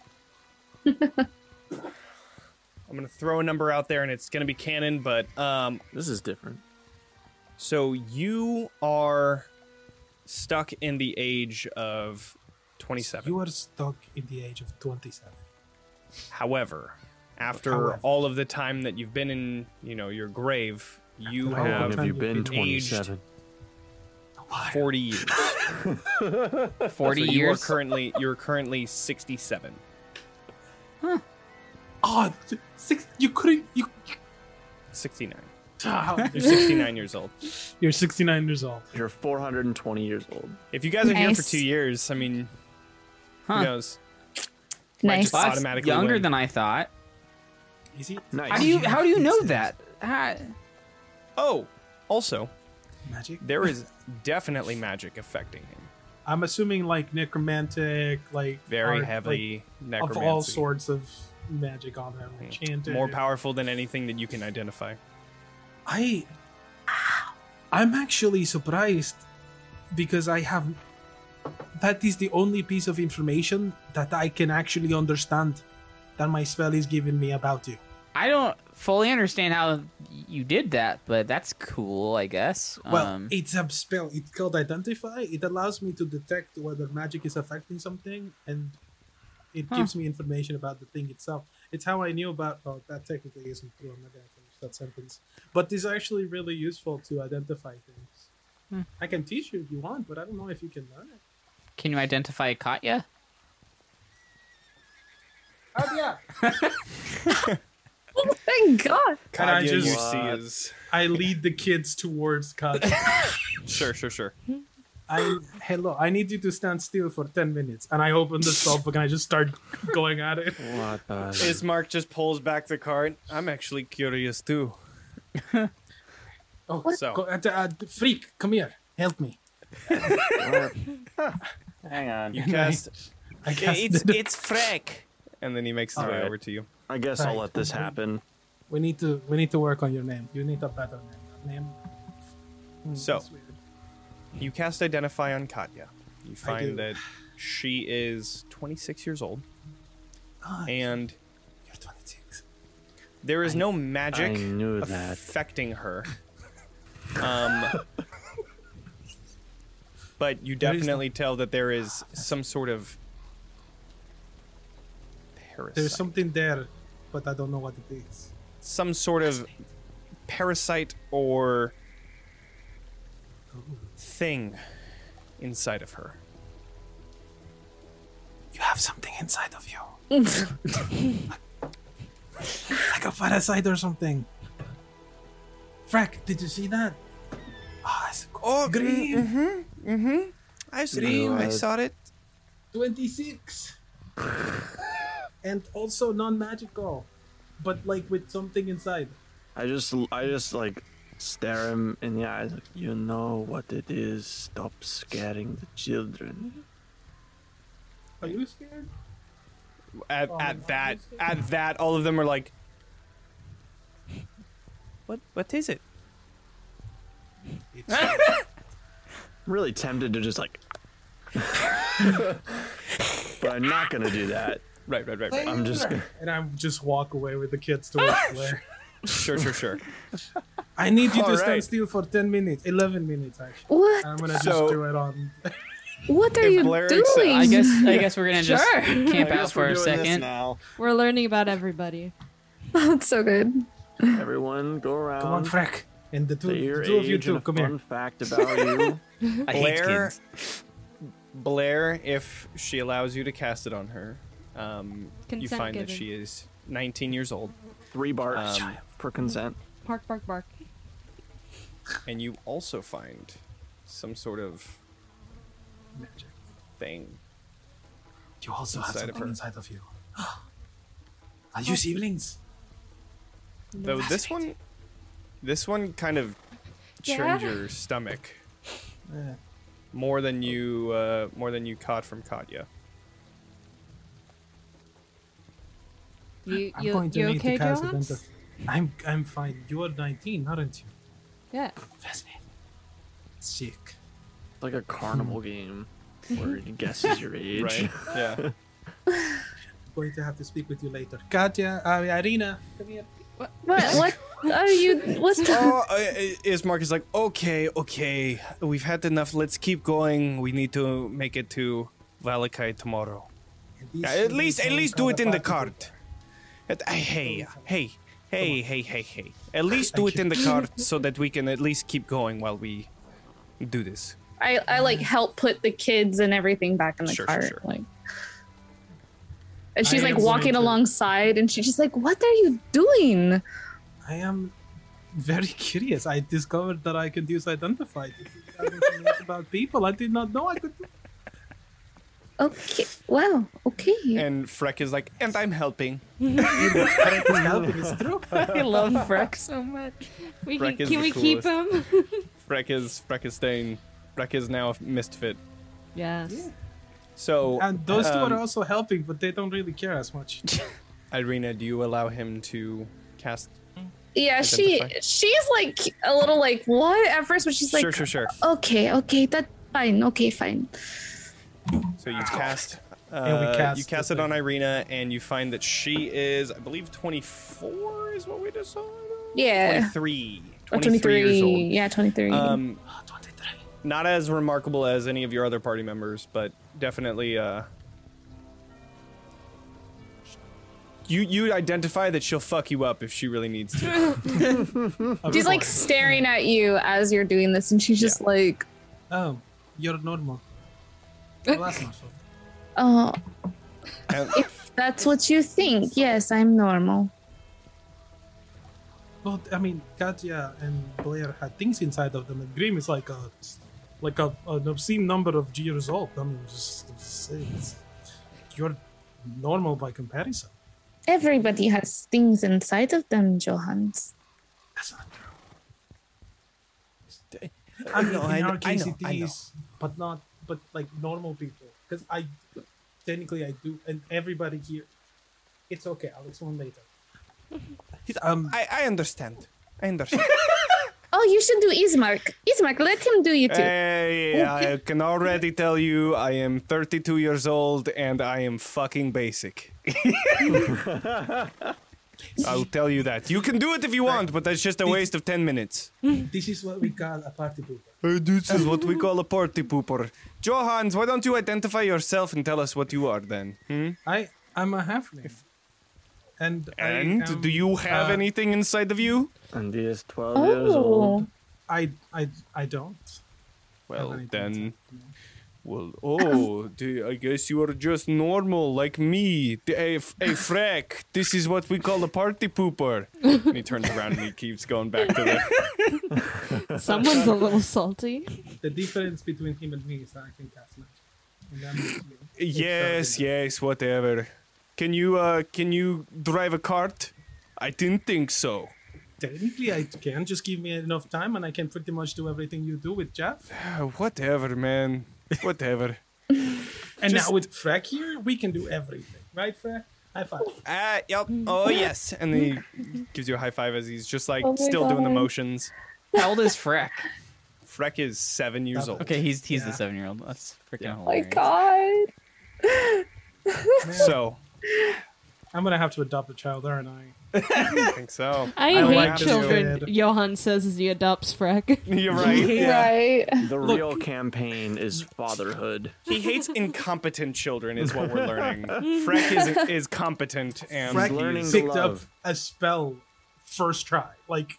[LAUGHS] I'm gonna throw a number out there, and it's gonna be canon. But um, This is different. so you are stuck in the age of 27. You are stuck in the age of 27. However, after However. all of the time that you've been in, you know, your grave, you After How have long have you been been 27? 40 years. [LAUGHS] 40 So you are years. currently you're currently 67. Oh, th- six. You couldn't. You. 69. Ah, You're 69 years old. [LAUGHS] You're 69 years old. You're 420 years old. If you guys are here for 2 years, I mean, Huh. who knows? Might Nice. just Well, that's automatically younger win. than I thought. Is he? Nice. How do you how do you know that? Ah, Oh, also, Magic? there is [LAUGHS] definitely magic affecting him. I'm assuming like necromantic, like Very art, heavy like, necromancy. of all sorts of magic on him. Enchanted. More powerful than anything that you can identify. I I'm actually surprised because I have that is the only piece of information that I can actually understand that my spell is giving me about you. I don't fully understand how you did that, but that's cool, I guess. Well, um, it's a spell. It's called Identify. It allows me to detect whether magic is affecting something, and it Huh. gives me information about the thing itself. It's how I knew about. Oh, that technically isn't true. I'm not gonna finish that sentence. But it's actually really useful to identify things. Hmm. I can teach you if you want, but I don't know if you can learn it. can you identify Katya? Oh [LAUGHS] yeah. [LAUGHS] Oh my god. And I Katya, you just- see What? is [LAUGHS] I lead the kids towards cut. [LAUGHS] sure, sure, sure. I hello. I need you to stand still for ten minutes, and I open the spell book and I just start going at it. What the? Ismark just pulls back the card. I'm actually curious too. Oh, So- go, uh, uh, freak, come here, help me. Hang on. You cast I guess it's the- it's Freck. And then he makes his way Alright. over to you. I guess I'll let this happen. we need to we need to work on your name. You need a better name. Name. Hmm, So- You cast Identify on Katya. You find that she is 26 years old, Ah, and you're 26. there is no magic I knew that. affecting her. [LAUGHS] Um, but you There is no- definitely tell that there is some sort of parasite. There's something there, but I don't know what it is. some sort of parasite or thing inside of her. You have something inside of you. [LAUGHS] like a parasite or something. Frack, did you see that? Ah, it's Oh, green. Mm-hmm. Mm-hmm. I saw I saw it. 26. [LAUGHS] and also non-magical, but like with something inside. I just, I just like stare him in the eyes. Like, you know what it is. Stop scaring the children. Are you scared? At, Oh, at that, it's- at that, all of them are like, "What? What is it?" [LAUGHS] I'm really tempted to just like, [LAUGHS] but I'm not gonna do that. Right, right, right, right. I'm just gonna. [LAUGHS] and I just walk away with the kids towards [LAUGHS] Blaire. sure, sure, sure. I need you to All stand still for 10 minutes, 11 minutes actually. What? I'm gonna just do it on. [LAUGHS] What are If you Blaire doing? accepts- I guess I guess we're gonna just Sure. camp out for a second. now. We're learning about everybody. That's so good. Everyone, go around. Come on, Freck. And the two, your the two of you two, come fun here. fact about you. I hate Blaire, kids. Blaire, if she allows you to cast it on her, um, you Consent find that she is 19 years old, Three barks Um, for consent. Bark, bark, bark. and you also find some sort of Magic. thing. You also have Inside of something inside of you. [GASPS] Are you siblings? Though this one, this one kind of churned Yeah. your stomach Yeah. more than you, uh, more than you caught from Katya. You, I'm you, going to you need okay, to cast Jo Hans? Identify. I'm I'm fine. You are 19, aren't you? Yeah. Fascinating. Sick. Like a carnival game where it guesses your [LAUGHS] age. Right? Yeah. I'm [LAUGHS] going to have to speak with you later. Katya, uh, Ireena, come here. What? What are you? What's [LAUGHS] oh, uh, is Marcus like, okay, okay, we've had enough. Let's keep going. We need to make it to Vallaki tomorrow. And these Yeah, at least, at least don't it in the party cart. At- uh, hey, hey, hey, hey, hey, hey. At least do it in the [LAUGHS] cart so that we can at least keep going while we do this. I, I like help put the kids and everything back in the Sure, sure, cart. sure. Like, and she's I like am walking going to- alongside, and she's just like, "What are you doing?" I am very [LAUGHS] curious. I discovered that I could use identify to figure out information about people. I did not know I could. do Okay, Wow. okay. And Freck is like, and I'm helping. Correct is helping. It's true. [LAUGHS] I love Freck so much. We Breck can, is can the we keep him? [LAUGHS] Freck is Freck is staying. Freck is now a misfit. yes. So, And those two um, are also helping, but they don't really care as much. [LAUGHS] Ireena, do you allow him to cast? yeah, she identify. she's like a little like what at first, but she's like, sure, sure, sure. "Okay, okay, that's fine. Okay, fine." So you cast. Uh, And we cast you cast the it on thing. Ireena, and you find that she is, I believe, 24 is what we decided. Yeah, 23. Or 23 years old. Yeah, twenty-three. Um, not as remarkable as any of your other party members, but definitely. Uh, you you identify that she'll fuck you up if she really needs to. [LAUGHS] she's like staring at you as you're doing this, and she's just like, Oh, you're normal. Well, that's not so. "Oh, And- if that's what you think, yes, I'm normal." But I mean, Katya and Blaire had things inside of them, and Grimm is like a, like a an obscene number of years old. I mean, just, just it's, you're normal by comparison. Everybody has things inside of them, Jo Hans. That's not true. I mean, know, in I our know, case, I know, it I know. but not, but like normal people. Because I, technically I do, and everybody here. It's okay. I'll explain later. [LAUGHS] Um, I, I understand. I understand. [LAUGHS] Oh, you should do Ismark. Ismark, let him do you too. hey, I can already tell you I am 32 years old and I am fucking basic. [LAUGHS] I'll tell you that. You can do it if you want, but that's just a waste of 10 minutes. this is what we call a party pooper. Uh, this is what we call a party pooper. Jo Hans, why don't you identify yourself and tell us what you are then? Hmm? I I'm a halfling. And And am, do you have uh, anything inside of you? And he is 12 years Oh, old. I I I don't. Well, anything then. Inside of me. Well, oh, do- I guess you are just normal like me. The- A, a frack. This is what we call a party pooper. and he turns around and he keeps going back to the. [LAUGHS] Someone's a little salty. The difference between him and me is that I can cast magic. And that makes me Yes, yes, whatever. Can you uh can you drive a cart? I didn't think so. Technically, I can. Just give me enough time, and I can pretty much do everything you do with Jeff. [SIGHS] Whatever, man. [LAUGHS] Whatever. And Just- now with Freck here, we can do everything, right, Freck? High five. Ah, yep. Oh yes. And he gives you a high five as he's just like Oh my still doing the God. motions. How old is Freck? Freck is seven years old. Okay, he's he's Yeah. the seven year old. That's freaking Yeah. Oh my hilarious. god. [LAUGHS] So I'm gonna have to adopt a child, aren't I? I [LAUGHS] think so. I, I hate like children. kid. Johan says as he adopts Freck. [LAUGHS] You're right. Yeah. Right. The real campaign is fatherhood. He hates incompetent children, is what we're learning. [LAUGHS] Freck is is competent and Freck learning picked love. up a spell first try. Like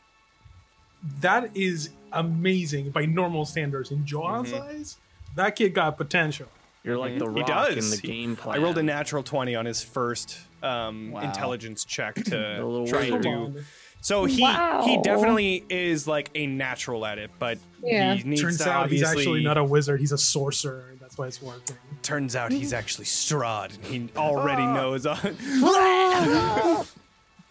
that is amazing by normal standards. In John's eyes, that kid got potential. You're like the Mm-hmm. He rock in the He- game I rolled a natural twenty on his first um, Wow. intelligence check [CLEARS THROAT] to try and do. So he he definitely is like a natural at it, but Yeah. he needs Turns to out he's actually not a wizard. He's a sorcerer. That's why it's working. turns out he's actually Strahd, and he already knows. [LAUGHS] [LAUGHS]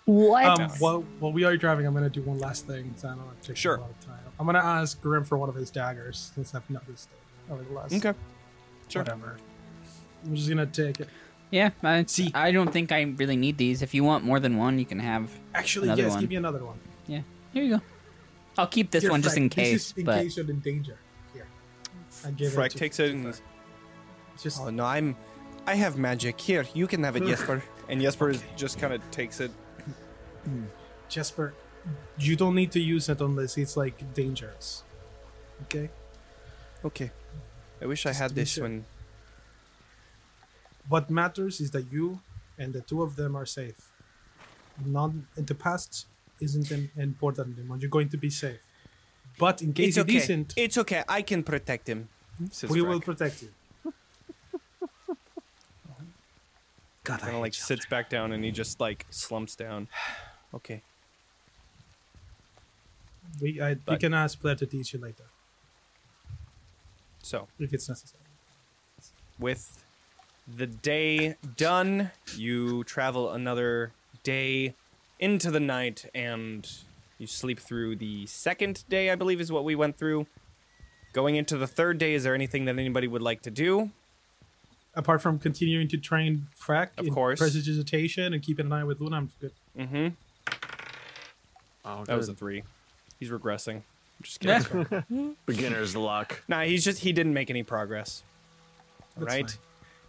What? Um, while, while we are driving, I'm gonna do one last thing. So I don't want to take Sure. a lot of time. I'm gonna ask Grim for one of his daggers since I've noticed it over the last. okay. Sure. Whatever. I'm just gonna take it. Yeah, I, See- I don't think I really need these. If you want more than one, you can have. Actually, Another yes. one. Give me another one. Yeah, here you go. I'll keep this Here, one just Frank, in This case. is in but case you're in danger. Here. I give Freck it to- takes to it and It's just Oh no, I'm. I have magic. Here, you can have it, [LAUGHS] Jesper. And Jesper is, just kind of takes it. [CLEARS THROAT] Jesper. You don't need to use it unless it's like dangerous. Okay. Okay. I wish I had this sure. one. What matters is that you and the two of them are safe. Not the past isn't important anymore. You're going to be safe. But in case It's okay. isn't, It's okay. I can protect him. we Freck. will protect you. [LAUGHS] God, kind of like sits back down and he just like slumps down. [SIGHS] Okay. We, I, we can ask Blaire to teach you later So if it's necessary. with the day done, you travel another day into the night and you sleep through the second day, I believe is what we went through. Going into the third day, is there anything that anybody would like to do? Apart from continuing to train Frack Of in course. prestidigitation and keeping an eye with Luna, I'm good. Mm-hmm. Oh, That was a three. He's regressing. I'm just [LAUGHS] kidding. beginner's luck. nah, he's just he didn't make any progress. That's right. fine.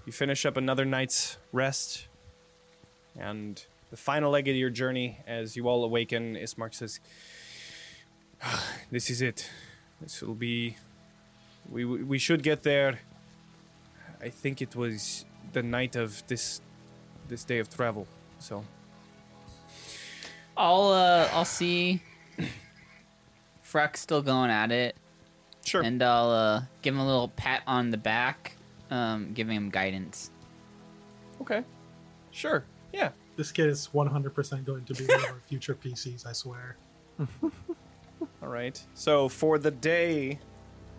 You finish up another night's rest, and the final leg of your journey, as you all awaken, Ismark says, "Ah, [SIGHS] "This is it. This will be. We we should get there. I think it was the night of this this day of travel. So I'll uh, I'll see. Freck still going at it, sure. and I'll uh, give him a little pat on the back, um, giving him guidance. okay. Sure. Yeah. This kid is 100% going to be one of our future PCs, I swear. [LAUGHS] All right. So for the day,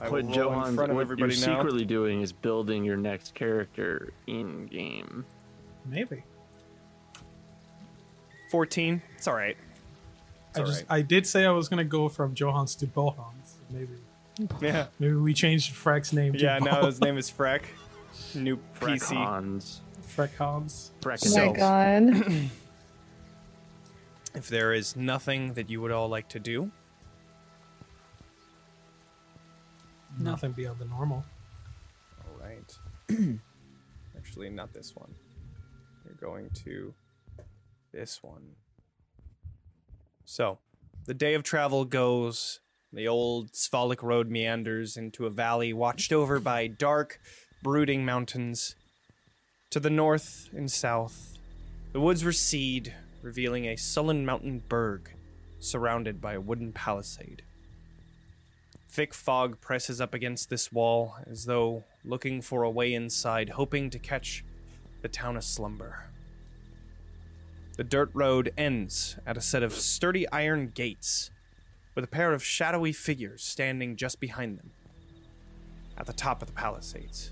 I will What roll in front of what everybody you're now. secretly doing is building your next character in game. Maybe. 14. It's all right. It's I all just right. I did say I was gonna go from Jo Hans to Bohans. Maybe Yeah. maybe we changed Frack's name to Yeah, now his name is Freck. New PC. Freckons. Frecons. Oh my god. [CLEARS THROAT] If there is nothing that you would all like to do, Nothing beyond the normal. all right. [CLEARS THROAT] Actually, not this one. You're going to this one. So, the day of travel goes. The old Svalich road meanders into a valley watched over by dark, brooding mountains. To the north and south, the woods recede, revealing a sullen mountain burg surrounded by a wooden palisade. Thick fog presses up against this wall as though looking for a way inside, hoping to catch the town aslumber. The dirt road ends at a set of sturdy iron gates, with a pair of shadowy figures standing just behind them, at the top of the palisades.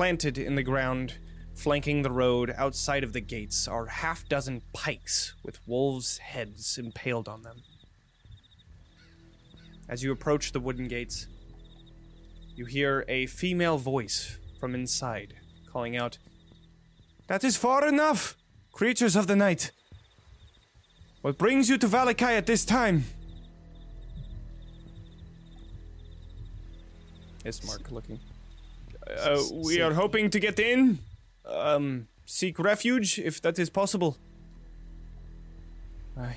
Planted in the ground, flanking the road outside of the gates, are half dozen pikes with wolves' heads impaled on them. As you approach the wooden gates, you hear a female voice from inside calling out, That is far enough, creatures of the night. What brings you to Vallaki at this time? Ismark, looking. Uh, we are hoping to get in. Um, seek refuge if that is possible. I,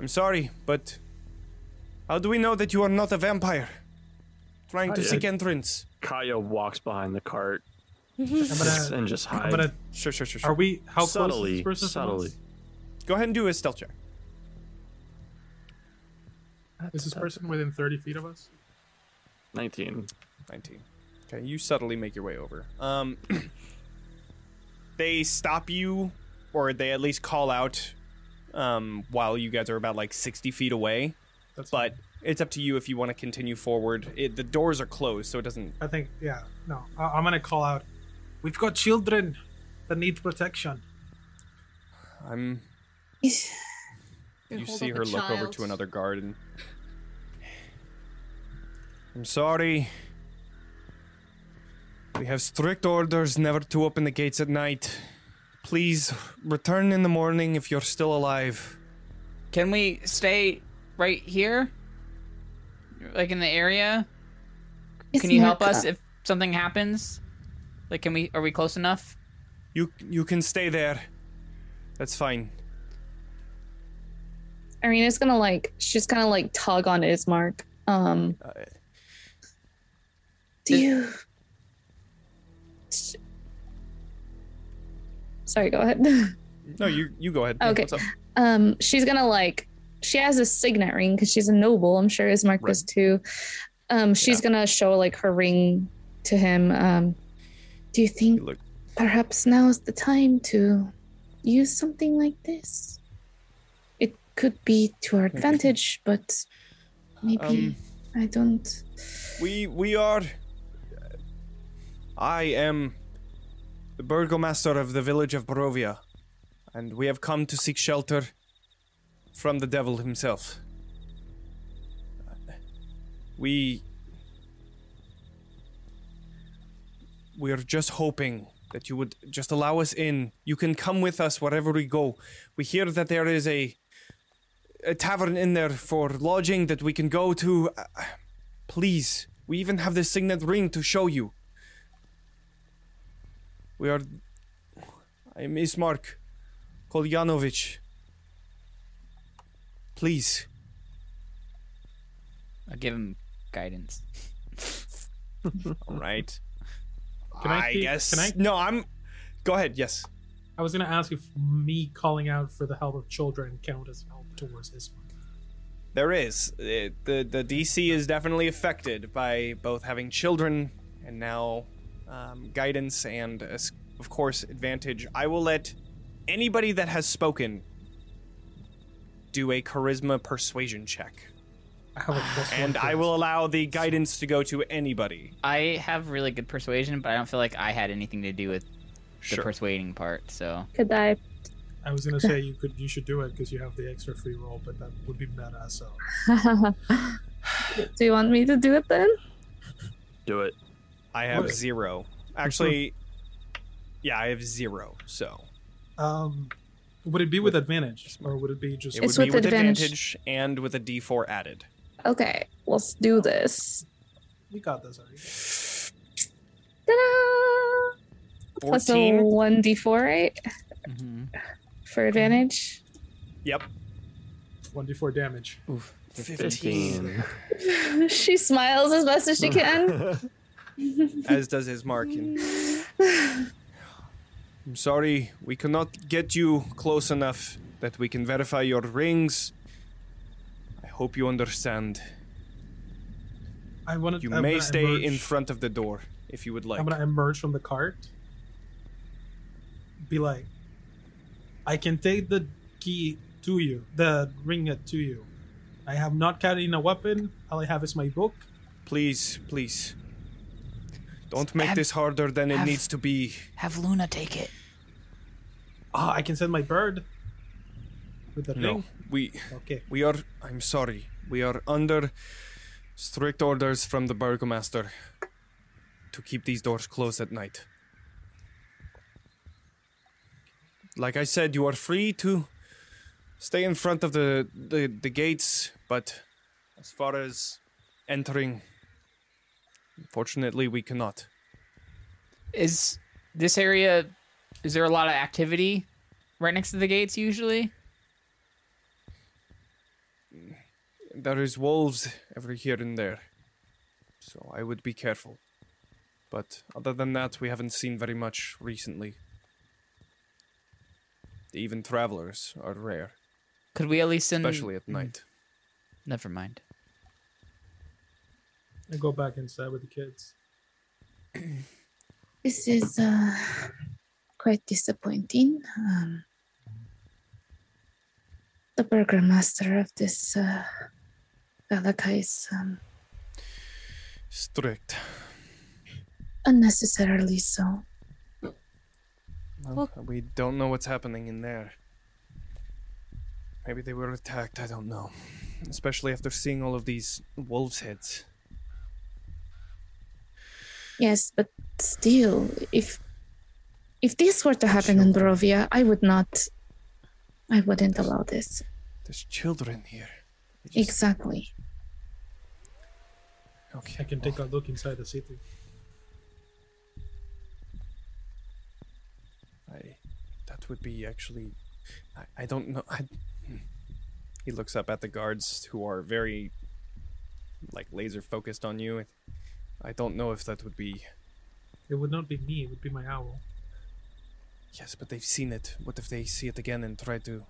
I'm sorry, but how do we know that you are not a vampire? Trying to I- seek entrance. Kaya walks behind the cart I'm gonna. and just I'm hides. gonna. Sure, sure, sure, sure. Are we? How close is subtly, this person subtly. Go ahead and do a stealth check. Is this person within 30 feet of us? 19. 19. Okay, you subtly make your way over. Um, [CLEARS THROAT] they stop you, or they at least call out, um, while you guys are about like 60 feet away. That's But it's up to you if you want to continue forward. It, the doors are closed, so it doesn't. I think. Yeah. No. I, I'm gonna call out. We've got children that need protection. I'm. You hold see her a look over to another guard and. [SIGHS] I'm sorry. We have strict orders never to open the gates at night. Please return in the morning if you're still alive. Can we stay right here? Like in the area? Can you help us if something happens? Like, can we? Are we close enough? You you can stay there. That's fine. Ireena's gonna like she's gonna like tug on Ismark. Um Uh, do Is- you Sorry, go ahead. no, you you go ahead. Yeah, [LAUGHS] Okay. um she's gonna like she has a signet ring because she's a noble i'm sure ismark Right. does too um she's gonna show like her ring to him um do you think look. perhaps now is the time to use something like this it could be to our advantage but maybe Um, i don't We we are. I am the burgomaster of the village of Barovia, and we have come to seek shelter from the devil himself. We we are just hoping that you would just allow us in. You can come with us wherever we go. We hear that there is a a tavern in there for lodging that we can go to. Uh, Please, we even have the signet ring to show you. We are. I am Ismark Kolyanovich. Please. I'll give him guidance. [LAUGHS] All right. Can I keep- guess. can I- No, I'm. Go ahead. Yes. I was gonna ask if me calling out for the help of children count as help towards this one. There is. It, the the DC is definitely affected by both having children and now um, guidance and, uh, of course, advantage. I will let anybody that has spoken do a charisma persuasion check, I have a plus one and I will allow the guidance to go to anybody. I have really good persuasion, but I don't feel like I had anything to do with the Sure. persuading part. So could i I was gonna say [LAUGHS] you could you should do it because you have the extra free roll, but that would be meta. So [LAUGHS] do you want me to do it then Do it. I have What? zero. Actually, yeah, I have zero. So Um, would it be with advantage, or would it be just? it It's would be with with advantage. advantage and with a D4 added. Okay, let's do this. We got this already. Ta-da! Plus a 14. 1d4, right? Mm-hmm. For advantage. Yep. One d four damage. Oof. 15. [LAUGHS] she smiles as best as she can. [LAUGHS] As does his marking. I'm sorry, we cannot get you close enough that we can verify your rings. I hope you understand. I want. You may stay in front of the door if you would like. I'm gonna emerge from the cart. Be like, I can take the key to you, the ringlet to you. I have not carried a weapon. All I have is my book. Please, please. Don't make Have- this harder than it have- needs to be. Have Luna take it. Ah, I can send my bird with the No, ring. we Okay. we are. I'm sorry. We are under strict orders from the burgomaster to keep these doors closed at night. Like I said, you are free to stay in front of the the, the gates, but as far as entering, unfortunately, we cannot. Is this area? Is there a lot of activity right next to the gates usually? There is wolves every here and there, so I would be careful. But other than that, we haven't seen very much recently. Even travelers are rare, Could we at least send? especially at night. Hmm. Never mind. I go back inside with the kids. [CLEARS THROAT] This is uh, quite disappointing. Um, the burgomaster of this uh, Vallaki is um, Strict. unnecessarily so. Well, we don't know what's happening in there. Maybe they were attacked, I don't know. Especially after seeing all of these wolves' heads. Yes, but still, if if this were to happen in Barovia, I would not. I wouldn't allow this. There's children here. Just- Exactly. Okay. I can take a look inside the city. I, that would be actually. I, I don't know. I, hmm. he looks up at the guards who are very, like, laser focused on you. I don't know if that would be. It would not be me. It would be my owl. Yes, but they've seen it. What if they see it again and try to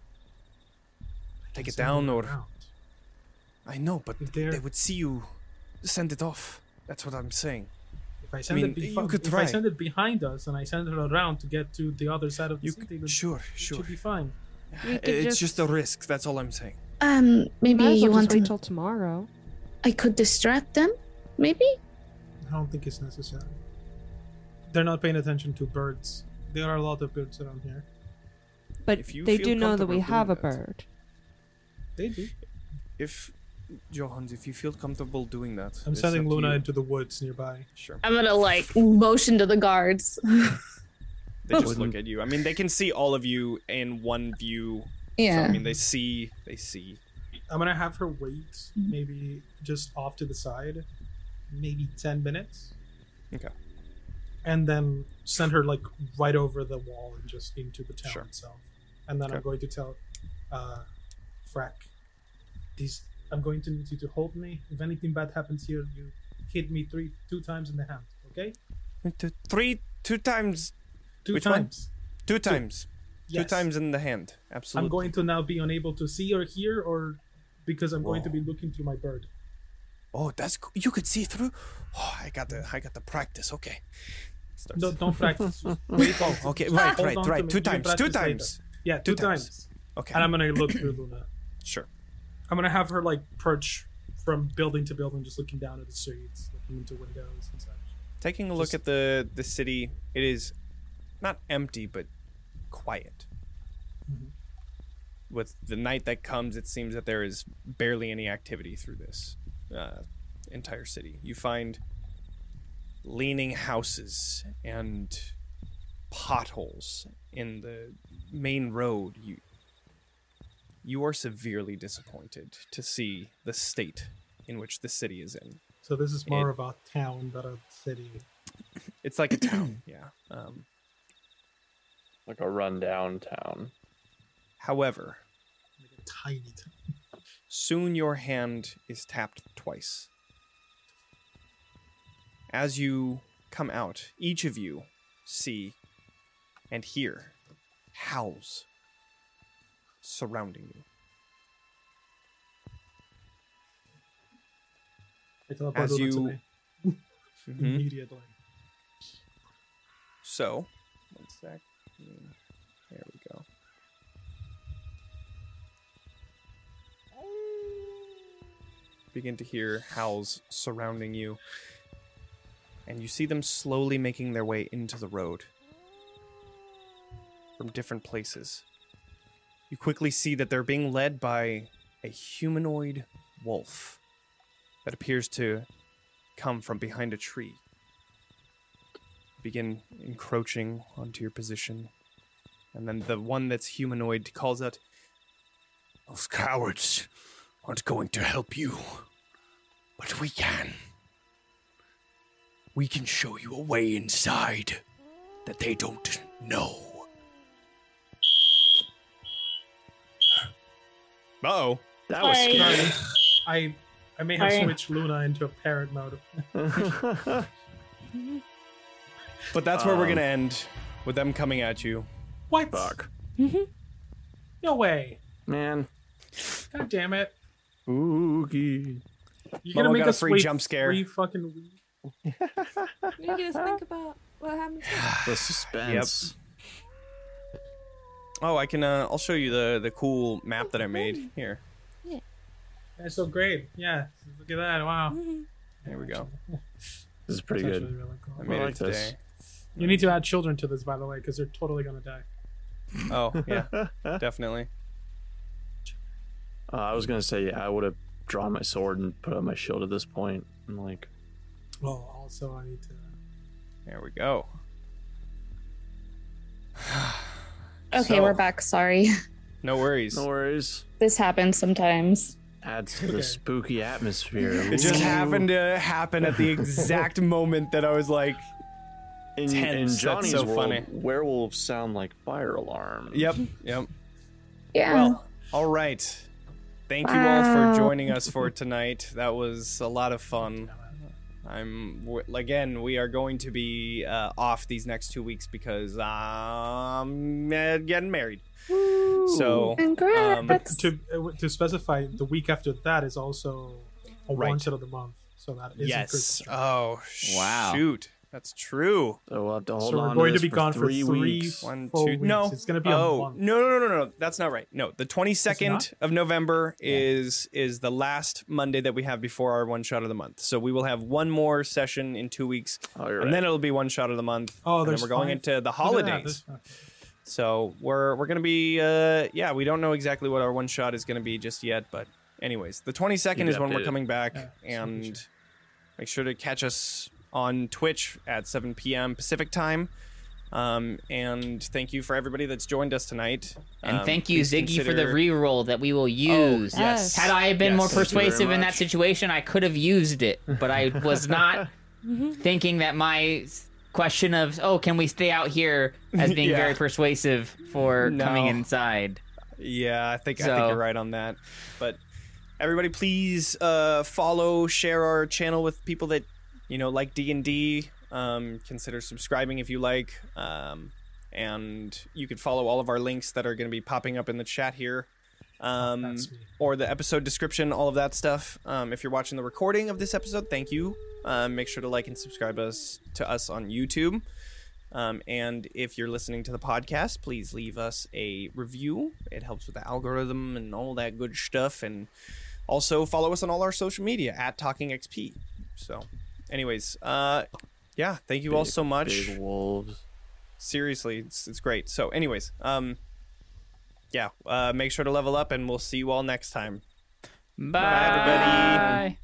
take it down? Or around. I know, but they're- would see you send it off. That's what I'm saying. If I send mean, it befi- you could if try. I send it behind us and I send it around to get to the other side of the You city, c- then sure, it sure. should be fine. It's just a risk. That's all I'm saying. Um, maybe Might as you want just wait to. till tomorrow. I could distract them. Maybe. I don't think it's necessary. They're not paying attention to birds. There are a lot of birds around here. But If you they feel do know that we comfortable have a doing that. bird. They do. If Jo Hans, if you feel comfortable doing that, I'm it's sending to Luna you. into the woods nearby. Sure. I'm gonna like motion to the guards. [LAUGHS] They just look Wouldn't- at you. I mean, they can see all of you in one view. So, yeah. I mean, they see. They see. I'm gonna have her wait, maybe just off to the side, maybe ten minutes, Okay. and then send her like right over the wall and just into the town Sure. itself. And then I'm going to tell uh, Frack, these I'm going to need you to hold me. If anything bad happens here, you hit me three two times in the hand. Okay, Two- Three, two times, two Which one? times. two times, two Yes. times in the hand. Absolutely. I'm going to now be unable to see or hear, or because I'm going to be looking through my bird. Oh, that's co- you could see through. Oh, I got the, I got the practice. Okay. Starts- No, don't practice. [LAUGHS] Wait. Oh, okay. just Right, right, right. Two times. Two practice later. times. Yeah, two, Two times. times. Okay. And I'm gonna look through Luna. [COUGHS] Sure. I'm gonna have her like perch from building to building, just looking down at the streets, looking into windows and such. Taking a look at the the city, it is not empty but quiet. Mhm. With the night that comes, it seems that there is barely any activity through this uh, entire city. You find leaning houses and potholes in the main road, you you are severely disappointed to see the state in which the city is in. So this is more It- of a town than a city. It's like a town, [CLEARS THROAT] yeah. Um, Like a rundown town. however, Like a tiny town. Soon your hand is tapped twice. As you come out, each of you see and hear howls surrounding you. As you- Mhm. [LAUGHS] immediately. So, one sec. Mm, There we go. Begin to hear howls surrounding you, and you see them slowly making their way into the road from different places. You quickly see that they're being led by a humanoid wolf that appears to come from behind a tree begin encroaching onto your position. And then the one that's humanoid calls out, Those cowards aren't going to help you. But we can. We can show you a way inside that they don't know. Uh oh. That was Sorry. scary. I I may have Sorry. switched Luna into a parrot mode. [LAUGHS] But that's where we're Um, going to end with them coming at you. What? Fuck. No way. Man. God damn it. Oogie. You're gonna make got a us free wait jump scare. three fucking weeks. Make us think about what happens. [SIGHS] The suspense. Oh, I can. Uh, I'll show you the the cool map that I made here. Yeah. That's so great. Yeah. Look at that. Wow. Here we go. [LAUGHS] This is pretty That's good. actually really cool. I made like it today. this. You need to add children to this, by the way, because they're totally gonna die. Oh yeah, [LAUGHS] definitely. Uh, I was gonna say yeah, I would have drawn my sword and put up my shield at this point. And like, Well, also I need to. There we go. [SIGHS] Okay, So- we're back. Sorry. [LAUGHS] No worries. no worries. This happens sometimes. Adds to Okay. the spooky atmosphere. [LAUGHS] It just Ooh. happened to happen at the exact [LAUGHS] moment that I was like, in, in tense. That's so world, funny. werewolves sound like fire alarms. "Yep, yep." Yeah. Well, all right. Thank you all for joining us for tonight. That was a lot of fun. I'm again. We are going to be uh, off these next two weeks because I'm uh, getting married. So Congrats. To uh, to specify, the week after that is also a Right. one shot of the month, so that is yes. Christmas. Oh Wow. shoot, that's true. So we'll have to hold so on we're going to, to be this gone for for three, three weeks. One, two. weeks. No, It's gonna be a oh, month. No, no, no, no, no. That's not right. No, the twenty second of November is is the last Monday that we have before our one shot of the month. So we will have one more session in two weeks, Oh, you're and right. then it'll be one shot of the month. Oh, and then we're going five? into the Look at that, holidays. So we're we're gonna be uh yeah we don't know exactly what our one shot is gonna be just yet, but anyways, the twenty second Keep is when we're coming back, Yeah, and sure. make sure to catch us on Twitch at seven p.m. Pacific time. Um, and thank you for everybody that's joined us tonight. And Um, thank you, please Ziggy, for the consider- reroll that we will use. Oh, yes. Had I been Yes. more Thank you very persuasive in that situation, I could have used it, but I was [LAUGHS] not thinking that my question of "Oh, can we stay out here?" as being [LAUGHS] Yeah. very persuasive for No. coming inside. Yeah, I think I think you're right on that. But everybody, please uh, follow, share our channel with people that you know like D and D. Um, consider subscribing if you like, um, and you can follow all of our links that are going to be popping up in the chat here. Um, That's or the episode description, all of that stuff. Um, if you're watching the recording of this episode, thank you. Um, make sure to like and subscribe us to us on YouTube. Um, and if you're listening to the podcast, please leave us a review. It helps with the algorithm and all that good stuff. And also follow us on all our social media at Talking XP. So, anyways, uh, yeah, thank you all so much. Big wolves. Seriously, it's, it's great. So, anyways, um, yeah, uh, make sure to level up, and we'll see you all next time. Bye, everybody. Bye.